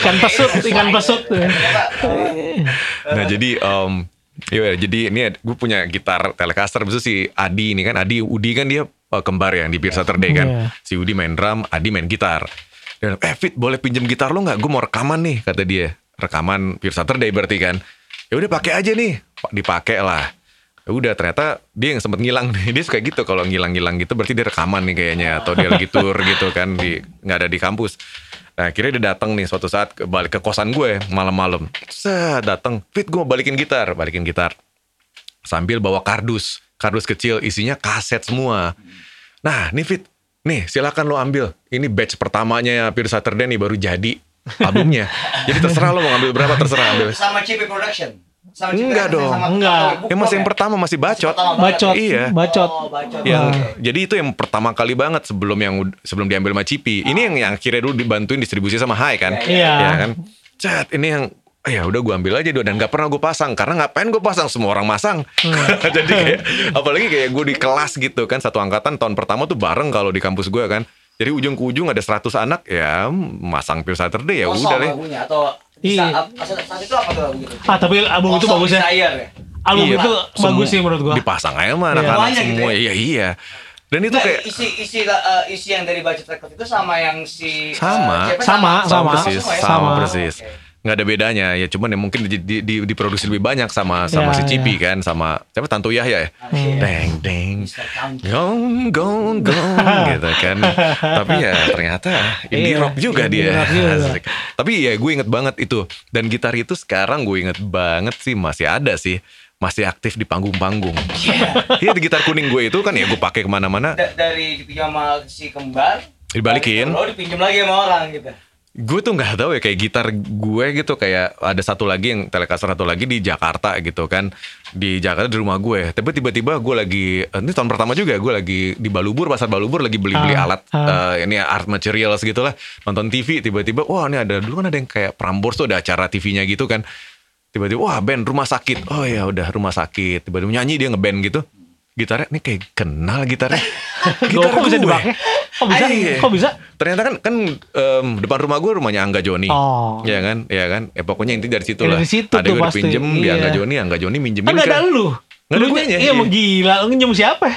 Ikan pesut, ikan pesut. Nah jadi um, iya jadi ini gue punya gitar Telecaster Bisa si Adi ini kan Adi Udi kan dia uh, kembar yang di Pure Saturday kan? Iya. Si Udi main drum Adi main gitar. Dan eh Fit boleh pinjam gitar lo nggak? Gue mau rekaman nih kata dia. Rekaman Pure Saturday berarti kan? Ya udah pakai aja nih. Pak, dipakai lah. Ya udah ternyata dia yang sempet ngilang nih. Dia suka gitu kalau ngilang-ngilang gitu berarti dia rekaman nih kayaknya atau dia lagi tour gitu kan di nggak ada di kampus. Nah akhirnya dia datang nih suatu saat ke balik ke kosan gue malam-malam. Set datang fit gue mau balikin gitar. Balikin gitar. Sambil bawa kardus kardus kecil isinya kaset semua nah nih fit nih silakan lo ambil ini batch pertamanya ya Pure Saturday nih baru jadi albumnya jadi terserah lo mau ngambil berapa terserah ambil sama CP Production sama Enggak Production, dong. sama- Enggak. sama yang masih yang pertama masih bacot Pertama. Bacot. Iya. Bacot. Oh, bacot. yang Oke. jadi itu yang pertama kali banget sebelum yang sebelum diambil sama Cipi. Ini yang yang akhirnya dulu dibantuin distribusi sama Hai kan. Iya, iya. kan. cet ini yang ya udah gue ambil aja dulu dan nggak pernah gue pasang karena ngapain gue pasang semua orang masang jadi kayak apalagi kayak gue di kelas gitu kan satu angkatan tahun pertama tuh bareng kalau di kampus gue kan jadi ujung ke ujung ada 100 anak ya masang Pure Saturday ya Kosong udah deh lagunya atau Iya. saat, saat, saat itu apa tuh lagu gitu? Ah tapi album itu bagus ya. Ya? Album Iya. itu bagus sih menurut gua. dipasang aja sama Iya. anak-anak Semuanya gitu semua ya? iya iya dan itu Nggak, kayak isi isi eh, isi yang dari budget record itu sama yang si Sama. eh, CP Sama, sama. persis semua ya? sama, Sama. persis Oke. Nggak ada bedanya. Ya cuman ya mungkin di, di, di- diproduksi lebih banyak sama sama Ya, si Cipi ya. kan sama siapa Tanto Yahya ya? Iya. deng deng. Gong gong gong gitu kan. Tapi ya ternyata indie Iya, rock juga indie dia. rock juga. Tapi ya gue inget banget itu. Dan gitar itu sekarang gue inget banget sih masih ada sih. Masih aktif di panggung-panggung. Iya. Di gitar kuning gue itu kan ya gue pakai ke mana-mana. Da- dari dipinjam sama si kembar Dibalikin. oh dipinjam lagi sama orang gitu gue tuh nggak tahu ya kayak gitar gue gitu kayak ada satu lagi yang Telecaster satu lagi di Jakarta gitu kan. Di Jakarta di rumah gue tapi tiba-tiba gue lagi eh, ini tahun pertama juga gue lagi di Balubur pasar Balubur lagi beli-beli Ah, alat ah. eh, ini art materials gitu lah nonton TV tiba-tiba wah ini ada dulu kan ada yang kayak Prambors tuh ada acara TV-nya gitu kan. Tiba-tiba wah band rumah sakit. Oh ya udah rumah sakit. Tiba-tiba nyanyi dia ngeband gitu. Gitarnya ini kayak kenal gitarnya Loh, kok bisa gue. dipakai? Kok bisa? Iya. Kok bisa? Ternyata kan kan em, depan rumah gue rumahnya Angga Joni. Oh. Iya kan? Iya kan? Ya pokoknya inti dari situ Ya, lah. dari situ ada gue dipinjem di Iya. Angga Joni, Angga Joni minjemin Kan gak ada lu. Nggak ada guanya, Iya, iya. emang gila. Nginjem siapa?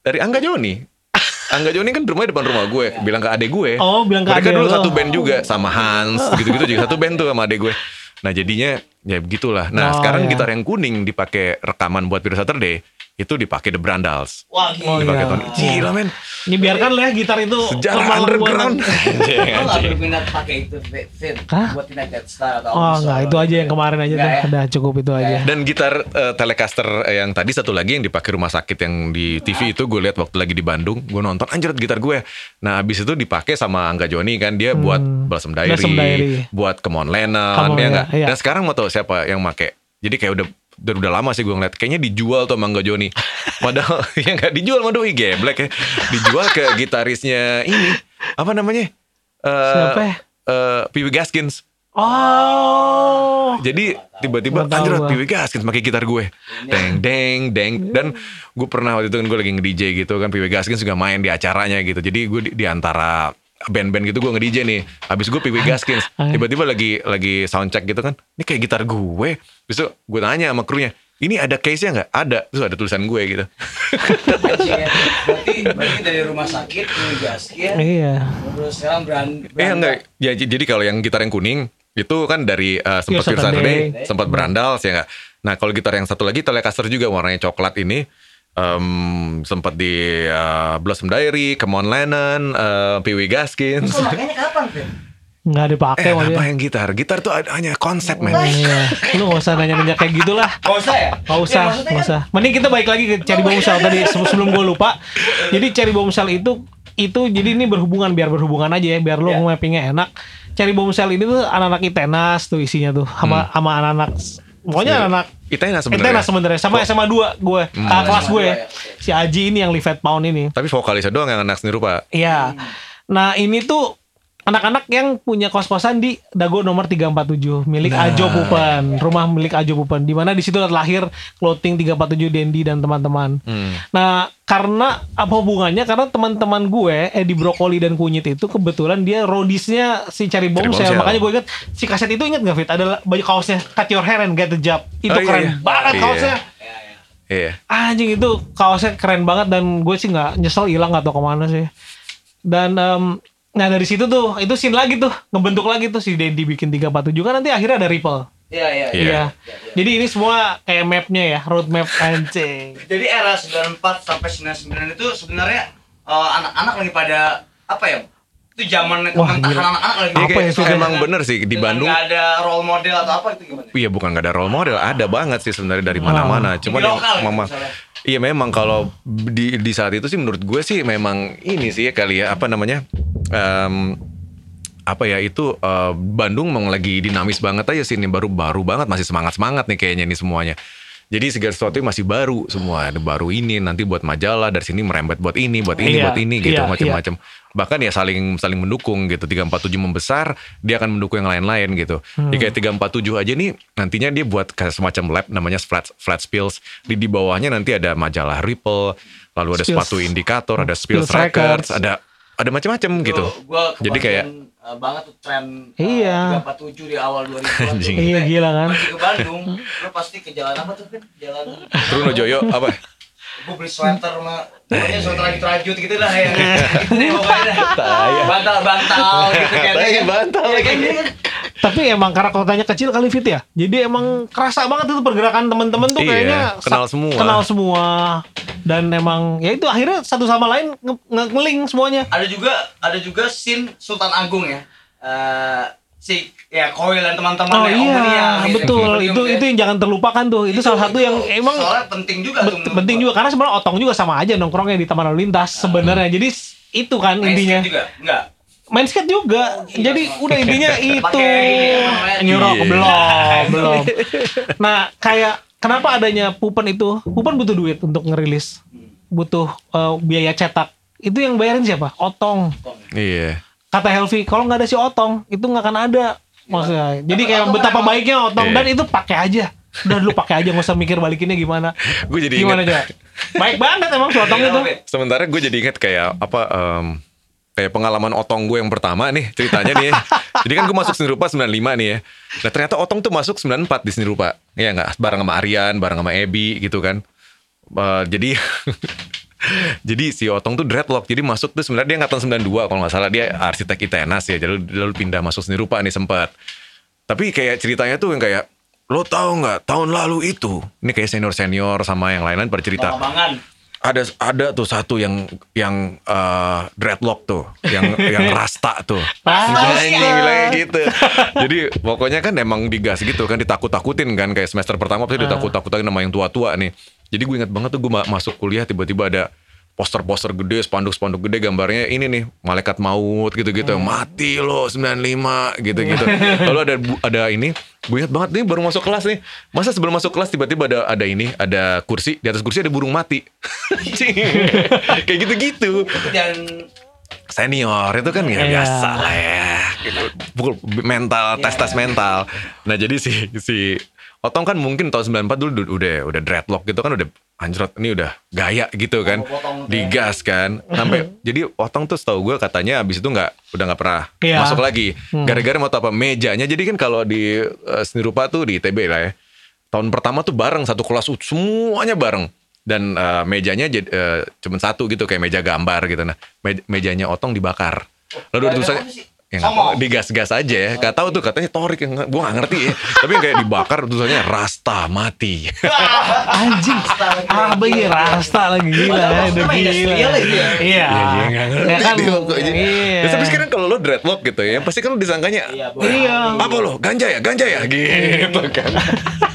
dari Angga Joni. Angga Joni kan rumahnya depan rumah gue, bilang ke adek gue. Oh, bilang ke Mereka adek dulu lo. satu band juga sama Hans, gitu-gitu juga satu band tuh sama adek gue. Nah jadinya ya begitulah. Nah Oh, sekarang iya. gitar yang kuning dipakai rekaman buat Pure Saturday itu dipakai The Brandals. wah gila Dipakai iya. Tony. Gila men. Ini biarkan lah ya gitar itu. Sejarah underground. lo gak berminat pakai itu Vin Hah? buat United Star atau Oh enggak, itu aja yang kemarin aja tuh. ya? Udah cukup itu aja. Dan gitar eh, Telecaster eh, yang tadi satu lagi yang dipakai rumah sakit yang di TV itu gue lihat waktu lagi di Bandung, gue nonton anjir gitar gue. Nah, habis itu dipakai sama Angga Joni kan dia buat Blossom Diary, Hmm. Blossom Diary. buat Come On Lennon ya enggak? iya. Dan sekarang mau tau siapa yang make. Jadi kayak udah udah, udah lama sih gue ngeliat kayaknya dijual tuh sama Angga Joni. Padahal ya nggak dijual sama doi geblek ya. Dijual ke gitarisnya ini apa namanya? Eh, Siapa ya? eh, Pee Wee Gaskins. Oh. Jadi tiba-tiba anjir Wee Gaskins pakai gitar gue. Deng deng deng dan gue pernah waktu itu kan gue lagi nge-DJ gitu kan Pee Wee Gaskins juga main di acaranya gitu. Jadi gue di, di antara band-band gitu gue nge-DJ nih. Habis gue Wee Gaskins tiba-tiba lagi lagi soundcheck gitu kan. Ini kayak gitar gue. Terus tuh gue tanya sama krunya, "Ini ada case-nya nggak?" Ada. Terus ada tulisan gue gitu. Ya. berarti berarti dari rumah sakit ke gaskin Iya. terus sekarang brand, Eh enggak. Ya jadi kalau yang gitar yang kuning itu kan dari uh, sempat Pure Pure Saturday, Saturday. sempat berandal ya enggak. Nah, kalau gitar yang satu lagi Telecaster juga warnanya coklat ini em, sempat di uh, Blossom Diary, Come On Lennon, uh, Pee Wee Gaskins. Makanya kapan Vin? Enggak dipakai Eh, dia. apa yang gitar? Gitar tuh hanya konsep, men. Iya. Lu gak usah nanya-nanya kayak gitulah. Gak usah ya? Gak usah, Ya, gak kan- usah. Mending kita balik lagi ke Cherry Bombshell tadi se- sebelum gue lupa. Jadi Cherry Bombshell itu itu jadi ini berhubungan biar berhubungan aja ya biar lo Ya. mappingnya enak. Cherry Bombshell ini tuh anak-anak ITENAS tuh isinya tuh sama sama anak-anak pokoknya anak-anak Itena sebenarnya. ITENAS sebenarnya sama SMA 2 gue kakak kelas gue ya, si Aji ini yang Livet Pound ini. Tapi vokalisnya doang yang anak seni rupa. Iya. Nah, ini tuh anak-anak yang punya kos-kosan di Dago nomor 347 milik Ajo Pupen, rumah milik Ajo Pupen di mana di situ lahir clothing 347 Dendi dan teman-teman. Hmm. Nah, karena apa hubungannya? Karena teman-teman gue eh di brokoli dan kunyit itu kebetulan dia rodisnya si Cherry Bombshell. Bombshell. Makanya gue inget si kaset itu inget gak Fit? Ada baju kaosnya Cut Your Hair and Get the Job. Itu Oh, iya, keren iya. banget Iya. kaosnya. Iya. Anjing itu kaosnya keren banget dan gue sih nggak nyesel hilang nggak tau ke mana sih. Dan em, nah dari situ tuh itu scene lagi tuh ngebentuk lagi tuh si Dendi bikin 347 kan nanti akhirnya ada Ripple. Iya, iya, Iya. Iya. Jadi ini semua kayak mapnya ya, road map anjing. Jadi era 94 sampai 99 itu sebenarnya eh, anak-anak lagi pada apa ya? Itu zaman kementahan anak-anak lagi. Iya, Apa kayak- ya, Fit? emang bener sih di Bandung. nggak ada role model atau apa itu gimana? Iya bukan gak ada role model, ada banget sih sebenarnya dari mana-mana. Cuma Di yang lokal gitu memang misalnya. Iya memang kalau di di saat itu sih menurut gue sih memang ini sih ya kali ya apa namanya em, apa ya itu eh, Bandung memang lagi dinamis banget aja sih ini baru baru banget masih semangat semangat nih kayaknya nih semuanya. Jadi segala sesuatu masih baru semua. Ada baru ini nanti buat majalah dari sini merembet buat ini, buat ini, Iya, buat ini gitu iya, macam-macam. Bahkan ya saling saling mendukung gitu. 347 membesar, dia akan mendukung yang lain-lain gitu. Hmm. Ya kayak 347 aja nih nantinya dia buat kayak semacam lab namanya flat flat spills. Di di bawahnya nanti ada majalah Ripple, lalu ada Spills. sepatu indikator, ada Spills, Spills Records, Records. ada ada macam-macam gitu. Gua Jadi kayak uh, banget tuh tren uh, Iya. 347 di awal 2000-an. Anjing. Iya, gila kan. Pergi ke Bandung, lu pasti ke jalan apa tuh, Vin? Jalan Truno Joyo apa? gue beli sweater sama pokoknya sweater rajut-rajut gitu lah ya. gitu deh pokoknya. Bantal-bantal gitu kan. Tai, ya kan? bantal Iya lagi. Tapi emang karena kotanya kecil kali fit ya. Jadi emang kerasa banget itu pergerakan teman-teman tuh Iya, kayaknya kenal semua. Kenal semua. Dan emang ya itu akhirnya satu sama lain nge- nge- ngeling semuanya. Ada juga ada juga scene Sultan Agung ya. Eh si ya Koil dan teman-teman Oh ya, iya, Omnia, gitu. betul. Omnium, Itu itu yang jangan terlupakan tuh. Itu, salah satu yang emang soalnya penting juga tuh bet- menurut penting juga karena sebenarnya otong juga sama aja nongkrongnya di taman lalu lintas sebenarnya. Jadi itu kan intinya. juga enggak Main skate juga. gila, Jadi udah intinya itu. Rock Iya. belum, belum. Nah, kayak kenapa adanya Pupen itu? Pupen butuh duit untuk ngerilis. Butuh eh, biaya cetak. Itu yang bayarin siapa? Otong. Iya. Kata Helvi, kalau nggak ada si Otong, itu nggak akan ada. Maksudnya. Jadi Tapi kayak betapa baiknya Otong Iya. dan itu pakai aja. Udah lu pakai aja nggak usah mikir balikinnya gimana. Gue jadi Gimana aja? Baik banget emang si Otong Iya, itu. Sementara gue jadi ingat kayak apa em, kayak pengalaman otong gue yang pertama nih ceritanya nih. Jadi kan gue masuk seni rupa 95 nih ya. Nah ternyata otong tuh masuk 94 di seni rupa. Iya nggak? Bareng sama Aryan, bareng sama Ebi gitu kan. Eh, jadi jadi si Otong tuh dreadlock. Jadi masuk tuh sebenarnya dia angkatan 92 kalau nggak salah dia arsitek ITENAS ya. Jadi lalu pindah masuk seni rupa nih sempat. Tapi kayak ceritanya tuh yang kayak lo tahu nggak tahun lalu itu ini kayak senior senior sama yang lain-lain pada cerita Bang-bangan. Ada ada tuh satu yang yang eh, dreadlock tuh, yang yang rasta tuh. Rasta. Anjing, bilangnya gitu. Jadi pokoknya kan emang digas gitu kan ditakut-takutin kan kayak semester pertama pasti ditakut-takutin sama yang tua-tua nih. Jadi gue ingat banget tuh gue ma- masuk kuliah tiba-tiba ada poster-poster gede, spanduk-spanduk gede gambarnya ini nih malaikat maut gitu-gitu. Mati lo 95 gitu-gitu. Lalu ada ada ini gue ingat banget nih baru masuk kelas nih. Masa sebelum masuk kelas tiba-tiba ada ada ini, ada kursi, di atas kursi ada burung mati. Kayak gitu-gitu. Dan Senior itu kan ya Iya. biasa lah ya. Gitu. Pukul mental, tes-tes mental. Nah, jadi si si Otong kan mungkin tahun 94 dulu udah udah, dreadlock gitu kan udah anjrot ini udah gaya gitu kan. Potong-potong Digas kan. Sampai jadi Otong tuh setahu gue katanya abis itu nggak udah nggak pernah Iya. masuk lagi. Gara-gara mau apa mejanya. Jadi kan kalau di eh, seni rupa tuh di ITB lah ya. Tahun pertama tuh bareng satu kelas uh, semuanya bareng dan eh, mejanya jadi eh, cuma satu gitu kayak meja gambar gitu nah me- mejanya otong dibakar lalu ada tulisannya? Ya tahu, digas-gas aja ya gak tahu tuh katanya torik yang gue gak ngerti ya tapi yang kayak dibakar tulisannya rasta mati Anjing. Ah, iya rasta lagi gila ya, udah gila. ya? Iya. Iya, iya, nggak ngerti Ya kan, dia pokoknya. Iya. Ya, tapi sekarang kalau lo dreadlock gitu ya pasti kan lo disangkanya Iya. Iya. apa lo ganja ya ganja ya gitu kan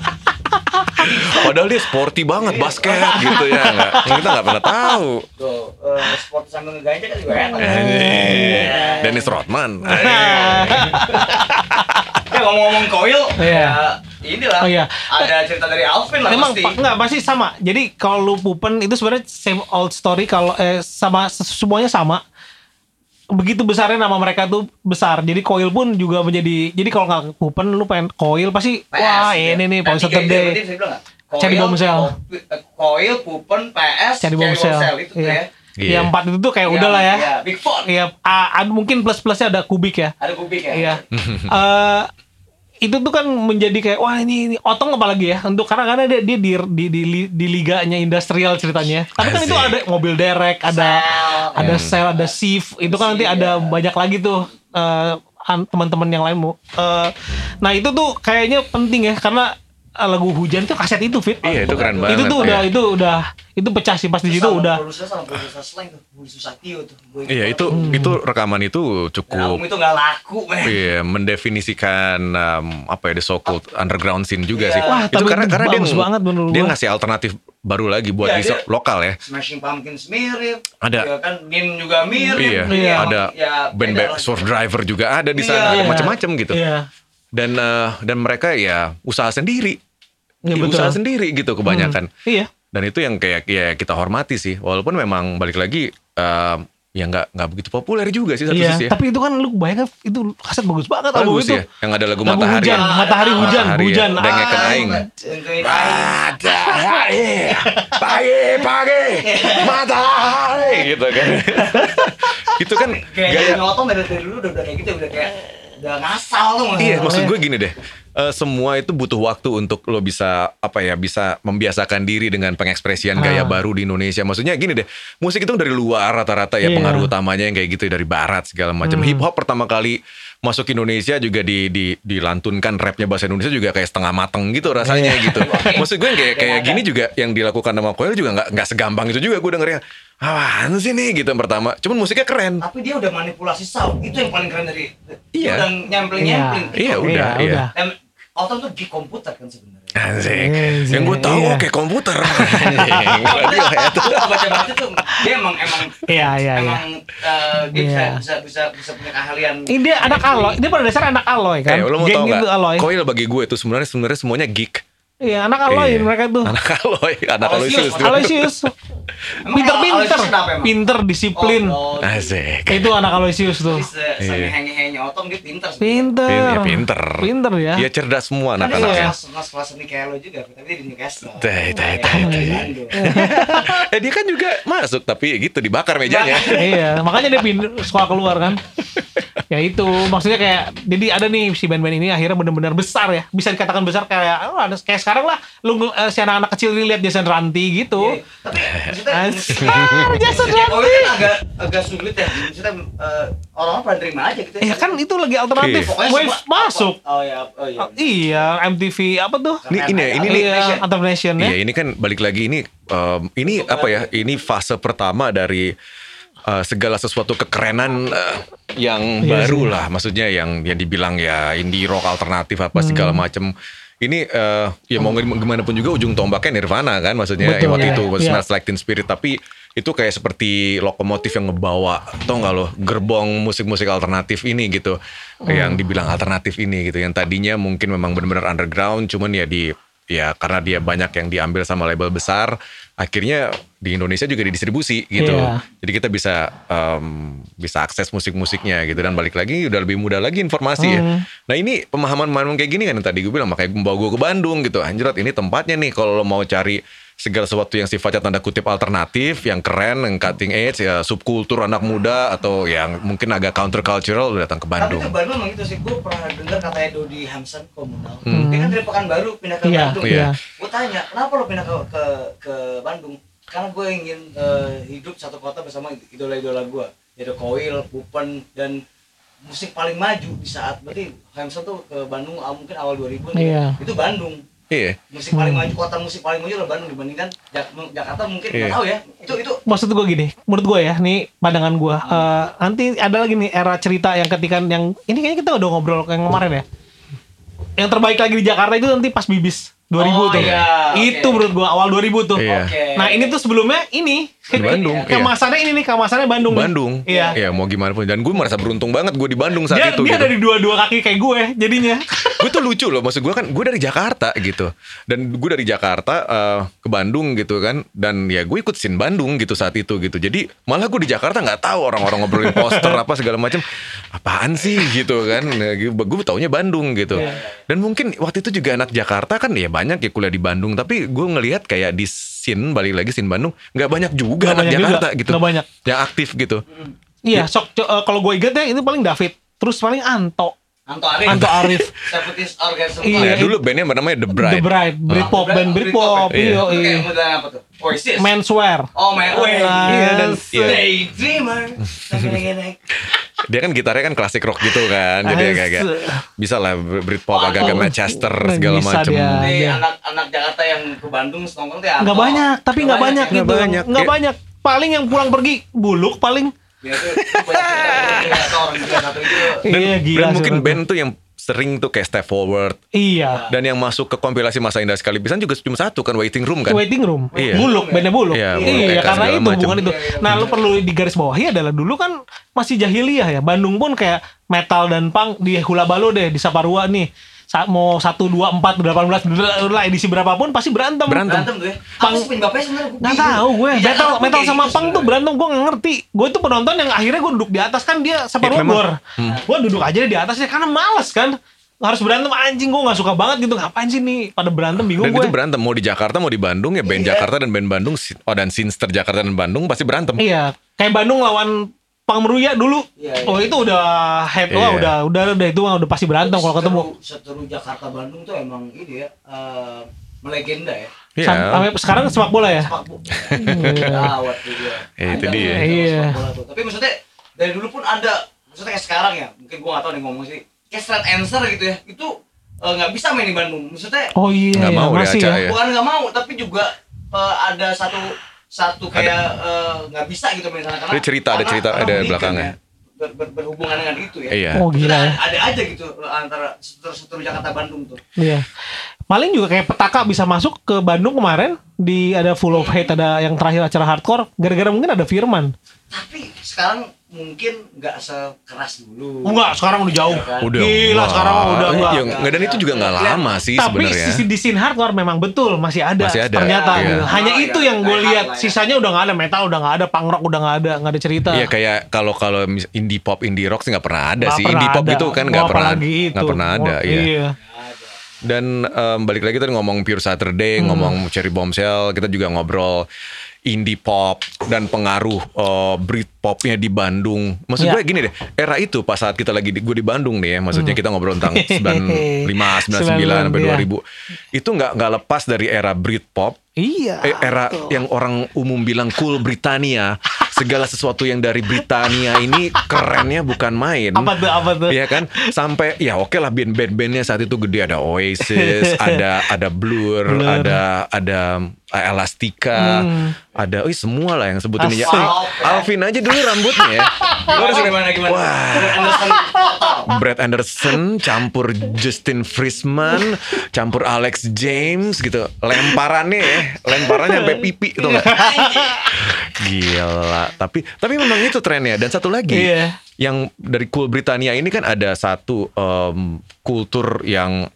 Padahal dia sporty banget basket gitu ya nggak kita nggak pernah tahu tuh eh, sport sambil ngeganja kan juga enak. Iya. Dennis Rodman Ya ngomong-ngomong koil, Iya. ya inilah. Oh, iya. Ada cerita dari Alvin lah Emang pasti. pa- enggak pasti sama. Jadi kalau lu pupen itu sebenarnya same old story kalau eh, sama semuanya sama. Begitu besarnya nama mereka tuh besar. Jadi Coil pun juga menjadi jadi kalau nggak pupen lu pengen Coil pasti PS, wah gitu. ini nih Paul yang Saturday. Cari eh, Coil, Pupen, PS, Cari Bombshell. itu tuh Iya. ya. Iya. Ya empat itu tuh kayak Yang- udah lah ya. Iya, Big Four. Iya, mungkin plus-plusnya ada kubik ya. Ada kubik ya. Iya. Eh itu tuh kan menjadi kayak wah ini, ini otong apalagi ya untuk karena karena dia, dia di, di, di, di liganya industrial ceritanya. Tapi kan itu ada mobil derek, ada Sel. ada sel, ada shift. Itu kan nanti ada ya. banyak lagi tuh eh, an- teman-teman yang lain mau. Eh, nah itu tuh kayaknya penting ya karena lagu hujan tuh kaset itu fit. Iya itu keren banget itu tuh udah Iya. itu udah itu pecah sih pas di situ udah. Produser sama produser slang tuh, Budi Susatyo tuh. Gua ingat Iya itu Hmm. itu rekaman itu cukup album itu nggak laku. Iya, mendefinisikan um, apa ya the so called underground scene juga Iya. sih. Wah, itu karena itu karena dia banget menurut dia ngasih alternatif baru lagi buat Iya, di lokal ya. Smashing Pumpkins mirip. Ada. Ya kan Nin juga mirip. Iya, Iya. ada ya, band. Surf Driver juga ada di sana, iya. macam-macam gitu. Iya. Dan eh, dan mereka ya usaha sendiri. Ya, betul. usaha sendiri gitu kebanyakan. Iya. Dan itu yang kayak ya kita hormati sih. Walaupun memang balik lagi eh, ya nggak nggak begitu populer juga sih satu Iya, sisi ya. tapi itu kan lu bayangkan itu kaset bagus banget album Bagus itu. ya. Yang ada lagu, Lagu Matahari. hujan, matahari hujan, Matahari ya. hujan. Dengekeun Ah, aing. Dengerin aing. Matahari, pagi pagi, matahari gitu kan. itu kan Kayak gaya Nyoto dari dari dulu udah, udah kayak gitu udah kayak udah ngasal maksudnya. Iya, maksud gue gini deh. eh, semua itu butuh waktu untuk lo bisa apa ya bisa membiasakan diri dengan pengekspresian Ah. gaya baru di Indonesia. Maksudnya gini deh, musik itu dari luar rata-rata ya Iya. pengaruh utamanya yang kayak gitu dari barat segala macam. Hmm. Hip hop pertama kali masuk Indonesia juga di, di dilantunkan rapnya bahasa Indonesia juga kayak setengah mateng gitu rasanya Iya. gitu. Maksud gue kayak kayak gini juga yang dilakukan sama Koel juga nggak nggak segampang itu juga gue dengernya. Apaan sih nih gitu yang pertama. Cuman musiknya keren. Tapi dia udah manipulasi sound. Itu yang paling keren dari Iya. Dia udah nyempling-nyempling. Iya, Betul. udah, iya. udah. Dan Otom tuh di komputer kan sebenarnya. Anjing. Anjing, Yang gue tahu iya. kayak komputer. Radiohead. baca-baca tuh dia emang emang Iya, iya, iya. emang eh, dia bisa, Iya. bisa bisa bisa punya keahlian. Ini dia anak aloy, dia pada dasarnya anak aloy kan. Eh, lo mau Geng tau itu nggak? aloy. Koil bagi gue itu sebenarnya sebenarnya semuanya geek. Iya, anak aloy Iya. mereka tuh. Anak aloy, anak Aloysius, aloysius. Pinter-pinter. Pinter, disiplin. Oh, oh, Asik. Itu anak Aloysius tuh. Iya. sehengi-henginya Otom dia pinter. Pinter. Ya, pinter. Pinter ya. Dia cerdas semua Kan anak-anaknya. kelas kelas seni kayak lo juga, tapi dia di Newcastle. Teh, teh, Iya, teh, iya, eh dia kan juga masuk tapi gitu dibakar mejanya. iya, makanya dia pindah sekolah keluar kan. ya itu maksudnya kayak jadi ada nih si band-band ini akhirnya benar-benar besar ya bisa dikatakan besar kayak oh, ada kayak sekarang lah lu eh, si anak-anak kecil ini lihat Jason Ranti gitu Iya, Tapi maksudnya Asik. musik- Jason Oh, Ranti agak agak sulit ya. Maksudnya eh, orang-orang pada terima aja gitu. ya kan itu lagi alternatif Iya. Pokoknya wave semua- masuk Oh ya, oh iya. Oh, iya MTV apa tuh Ini ini ini nih. iya Alternation ya Iya ini kan balik lagi ini em, ini apa ya? Ini fase pertama dari eh, segala sesuatu kekerenan eh, yang Iya baru lah. Maksudnya yang yang dibilang ya indie rock alternatif apa segala Hmm. macam. Ini eh, ya mau gimana pun juga ujung tombaknya Nirvana kan maksudnya Betul, waktu iya. itu Iya. Smells Like Teen Spirit tapi itu kayak seperti lokomotif yang ngebawa tau nggak lo gerbong musik-musik alternatif ini gitu Hmm. yang dibilang alternatif ini gitu yang tadinya mungkin memang benar-benar underground cuman ya di ya karena dia banyak yang diambil sama label besar akhirnya di Indonesia juga didistribusi gitu. Iya. jadi kita bisa em, bisa akses musik-musiknya gitu. Dan balik lagi udah lebih mudah lagi informasi ya. Hmm. nah ini pemahaman-pemahaman kayak gini kan yang tadi gue bilang makanya membawa gue ke Bandung gitu. Anjrat ini tempatnya nih. Kalau lo mau cari segala sesuatu yang sifatnya tanda kutip alternatif, yang keren, yang cutting edge, ya subkultur anak muda atau yang mungkin agak counter cultural lo datang ke Bandung. Tapi ke Bandung emang gitu sih. Gue pernah dengar katanya Dodi Hamsan komunal. Hmm. Dia kan dari Pekanbaru pindah ke Iya, Bandung. iya. Gue tanya, kenapa lo pindah ke ke, ke Bandung? Karena gue ingin eh, hidup satu kota bersama idola-idola gue. Yaitu Koil, Pupen, dan musik paling maju di saat berarti Hamsan tuh ke Bandung ah, mungkin awal 2000 nih. Iya. Itu Bandung. Iya. Musik paling maju, kota musik paling maju adalah Bandung dibandingkan Jak- Jakarta mungkin nggak Iya. tahu ya. Itu itu maksud gue gini, menurut gue ya, nih pandangan gue. Eh, nanti ada lagi nih era cerita yang ketika yang ini kayaknya kita udah ngobrol yang kemarin ya. Yang terbaik lagi di Jakarta itu nanti pas bibis 2000 Oh, tuh. iya, Itu oke. menurut gue awal 2000 tuh. Iya. Oke. Nah ini tuh sebelumnya ini Di Bandung, iya. Kemasannya ini nih, kemasannya Bandung. nih. Bandung. Iya. Ya mau gimana pun. Dan gue merasa beruntung banget gue di Bandung saat Dia, itu. dia gitu. dari dua-dua kaki kayak gue jadinya. gue tuh lucu loh maksud gue kan gue dari Jakarta gitu dan gue dari Jakarta eh, ke Bandung gitu kan dan ya gue ikut scene Bandung gitu saat itu gitu jadi malah gue di Jakarta nggak tahu orang-orang ngobrolin poster apa segala macam apaan sih gitu kan nah, gue taunya Bandung gitu dan mungkin waktu itu juga anak Jakarta kan ya banyak ya kuliah di Bandung tapi gue ngelihat kayak di scene balik lagi scene Bandung nggak banyak juga Nggak anak banyak juga, Jakarta gitu. nggak banyak. yang aktif gitu. Iya, sok eh, kalau gue inget ya itu paling David, terus paling Anto, Anto Arif. Anto Arif. Seperti organisme. Iya. Nah, dulu bandnya namanya The Bride The Bride, Britpop, Oh, band Britpop, Iya. iya, iya. kayak apa tuh? Oasis. Menswear. Oh, man. Wait. Iya, dan- iya. Daydreamer. dia kan gitarnya kan klasik rock gitu kan jadi As- kayak bisa lah Britpop agak-agak. Manchester segala. Nih Iya. anak-anak Jakarta yang ke Bandung nongkrong tuh ya. Nggak banyak, tapi nggak banyak gitu. banyak. Nggak Kayak- banyak. Paling yang pulang pergi buluk paling. Ya, itu, itu banyak cerita cerita orang gila satu itu. dan, iya gila. dan mungkin menurut band tuh yang sering tuh kayak Step Forward. Iya. dan yang masuk ke kompilasi masa indah sekali pisan juga cuma satu kan Waiting Room kan Waiting room, Iya. buluk, bandnya buluk. Iya, Iya, Buluk, Eka, karena itu macem. hubungan itu. Iya, iya, Nah, lu perlu di garis bawahi adalah dulu kan masih jahiliyah ya. Bandung pun kayak metal dan punk di Hula Balo deh, di Saparua nih. Mau 1 2 4 18 lah edisi berapapun pasti berantem. Berantem. Berantem tuh ya. Pang- penyebabnya sebenarnya? Nggak tahu gue Di metal metal kayak sama gitu punk tuh berantem gue nggak ngerti gue tuh penonton yang akhirnya gue duduk di atas kan dia separuh Ya, gue duduk aja di atasnya karena males kan harus berantem anjing gue nggak suka banget gitu ngapain sih nih pada berantem bingung Dan gue itu berantem mau di Jakarta mau di Bandung ya band Iya. Jakarta dan band Bandung oh dan Sinster Jakarta dan Bandung pasti berantem. iya kayak Bandung lawan Pang Meruya dulu Iya, iya. oh itu udah head wah Iya. udah udah udah itu mah udah pasti berantem kalau ketemu Seteru- Jakarta Bandung tuh emang ini ya eh, melegenda ya. Iya. Sam- sampai sekarang sepak bola ya Sepak bola. Gawat tuh dia. Eh, itu dia. Iya. sepak bola tuh. Tapi maksudnya dari dulu pun ada maksudnya kayak sekarang ya. Mungkin gua gak tahu nih ngomong sih. Kayak straight answer gitu ya. Itu eh, nggak bisa main di Bandung. Maksudnya oh iya iya, mau dia masih ya ya. bukan nggak mau tapi juga eh, ada satu satu kayak eh, nggak bisa gitu main sana karena Ada cerita, ada cerita, karena ada belakangnya. ya. Ber- ber- berhubungan dengan itu ya. Iya. oh gila ya Ada, ada aja gitu eh, antara seteru-seteru Jakarta Bandung tuh. Iya. Paling juga kayak petaka bisa masuk ke Bandung kemarin di ada Full of Hate ada yang terakhir acara hardcore gara-gara mungkin ada Firman. Tapi sekarang mungkin nggak sekeras dulu. Enggak, sekarang udah jauh. Iya kan? Udah Gila, wah. sekarang udah enggak. Ya, nggak, dan itu juga nggak Iya. lama sih Tapi sebenarnya. sisi di scene hardcore memang betul masih ada. Masih ada, Ternyata iya. gitu. Hanya Oh, itu iya. yang gue lihat. ya. Sisanya udah nggak ada metal, udah nggak ada punk rock, udah nggak ada, nggak ada cerita. Iya kayak kalau kalau indie pop indie rock sih nggak pernah ada Nggak sih pernah indie pop ada. itu kan nggak pernah nggak pernah ada iya. iya. Dan em, balik lagi tadi ngomong Pure Saturday, Hmm. ngomong Cherry Bombshell, kita juga ngobrol indie pop dan pengaruh eh, Britpopnya di Bandung. Maksud Iya. gue gini deh, era itu pas saat kita lagi di, gue di Bandung nih ya, maksudnya kita ngobrol tentang 95, 99 sampai iya. 2000. Itu nggak nggak lepas dari era Britpop, Iya. eh, era yang orang umum bilang cool Britania. Segala sesuatu yang dari Britania ini kerennya bukan main. Apa tuh, apa tuh? Iya kan sampai ya oke lah band band bandnya saat itu gede ada Oasis ada ada Blur, Blur. ada ada Elastica Hmm. ada oh semua lah yang sebutin aja Asik. Alvin aja dulu rambutnya ya Lu harus gimana gimana? Wah. Brad Anderson campur Justin Friesman campur Alex James gitu lemparannya ya lemparannya sampai pipi itu nggak gila tapi tapi memang itu trennya dan satu lagi Iya. yang dari cool Britania ini kan ada satu em, kultur yang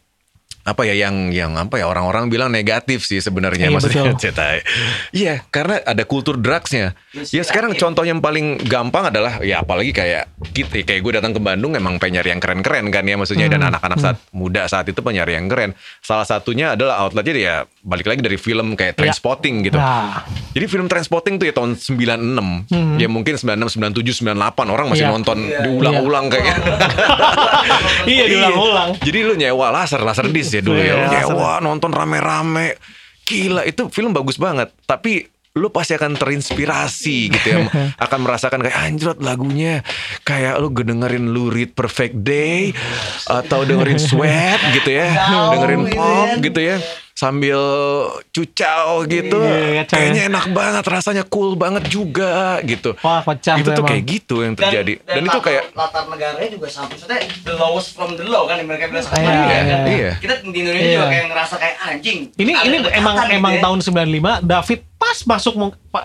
apa ya yang yang apa ya orang-orang bilang negatif sih sebenarnya Iya, maksudnya cetai. Iya, karena ada kultur drugsnya. Yes, Ya sekarang yakin. contoh yang paling gampang adalah ya apalagi kayak kita kayak gue datang ke Bandung emang pengen nyari yang keren-keren kan ya maksudnya dan Hmm, anak-anak saat muda saat itu penyari yang keren. Salah satunya adalah outletnya ya balik lagi dari film kayak Trainspotting gitu. Nah, Jadi film Trainspotting tuh ya tahun 96. Ya mungkin 96, 97, 98 orang masih Hmm. Iya. nonton Iya. diulang-ulang kayaknya. iya diulang-ulang. Jadi lu nyewa laser, laser disc ya dulu ya. Lu Iya, nyewa nonton rame-rame. Gila, itu film bagus banget. Tapi lu pasti akan terinspirasi gitu ya. akan merasakan kayak anjrot lagunya. Kayak lu dengerin Lou Reed Perfect Day atau dengerin Sweat gitu ya. Dengerin pop gitu ya. Sambil cucau gitu. Iya, coy. Kayaknya enak banget, rasanya cool banget juga gitu. Wah, pecah itu tuh emang. kayak gitu yang terjadi. Dan, itu latar- kayak latar negaranya juga sama maksudnya the lowest from the low kan yang mereka bilang sekarang Iya, kan? iya, iya. kita di Indonesia Iya. juga kayak ngerasa kayak anjing Ini Ada ini emang gitu emang ya. tahun 95 David pas masuk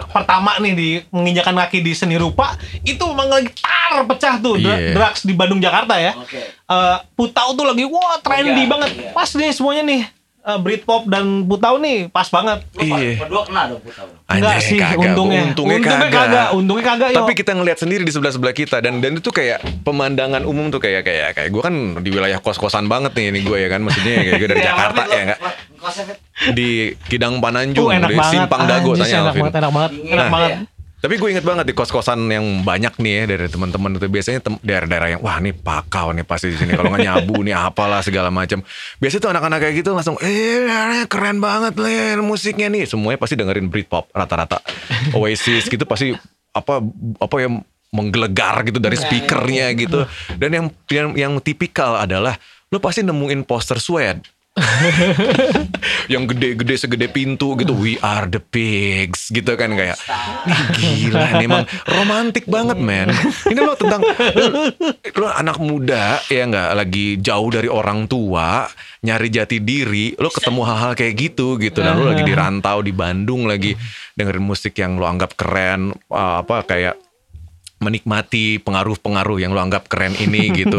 pertama nih di menginjakan kaki di seni rupa itu memang lagi tar pecah tuh Iya. drugs di Bandung Jakarta ya. oke Eh, Putau tuh lagi wah trendy Iya, banget. iya. Pas nih semuanya nih. Eh, Britpop dan Putau nih pas banget. Iya. berdua kena dong gue tahu Enggak Anjay, sih kagak. untungnya. Untungnya kagak. kagak. Untungnya kagak yo. Tapi kita ngelihat sendiri di sebelah sebelah kita dan dan itu kayak pemandangan umum tuh kayak kayak kayak gue kan di wilayah kos kosan banget nih ini gue ya kan maksudnya kayak gue dari Iya, Jakarta ya enggak di Kidang Pananjung Uh, enak di banget. Simpang Dago Anjis, tanya enak Alvin. banget, enak banget. Enak Nah, banget. Tapi gue inget banget di kos kosan yang banyak nih ya dari teman-teman itu biasanya tem- daerah-daerah yang wah nih pakau nih pasti di sini kalau nggak nyabu nih apalah segala macam. Biasanya tuh anak-anak kayak gitu langsung eh keren banget nih musiknya nih semuanya pasti dengerin Britpop rata-rata. Oasis gitu pasti apa apa yang menggelegar gitu dari speakernya gitu. Dan yang yang yang tipikal adalah lo pasti nemuin poster Sweat yang gede-gede segede pintu gitu. We are the pigs gitu kan kayak "Ih, gila nih emang romantis banget men. Ini lo tentang lo, anak muda ya nggak lagi jauh dari orang tua nyari jati diri lo ketemu hal-hal kayak gitu gitu. Dan lo lagi di rantau di Bandung lagi dengerin musik yang lo anggap keren apa kayak menikmati pengaruh-pengaruh yang lo anggap keren ini gitu.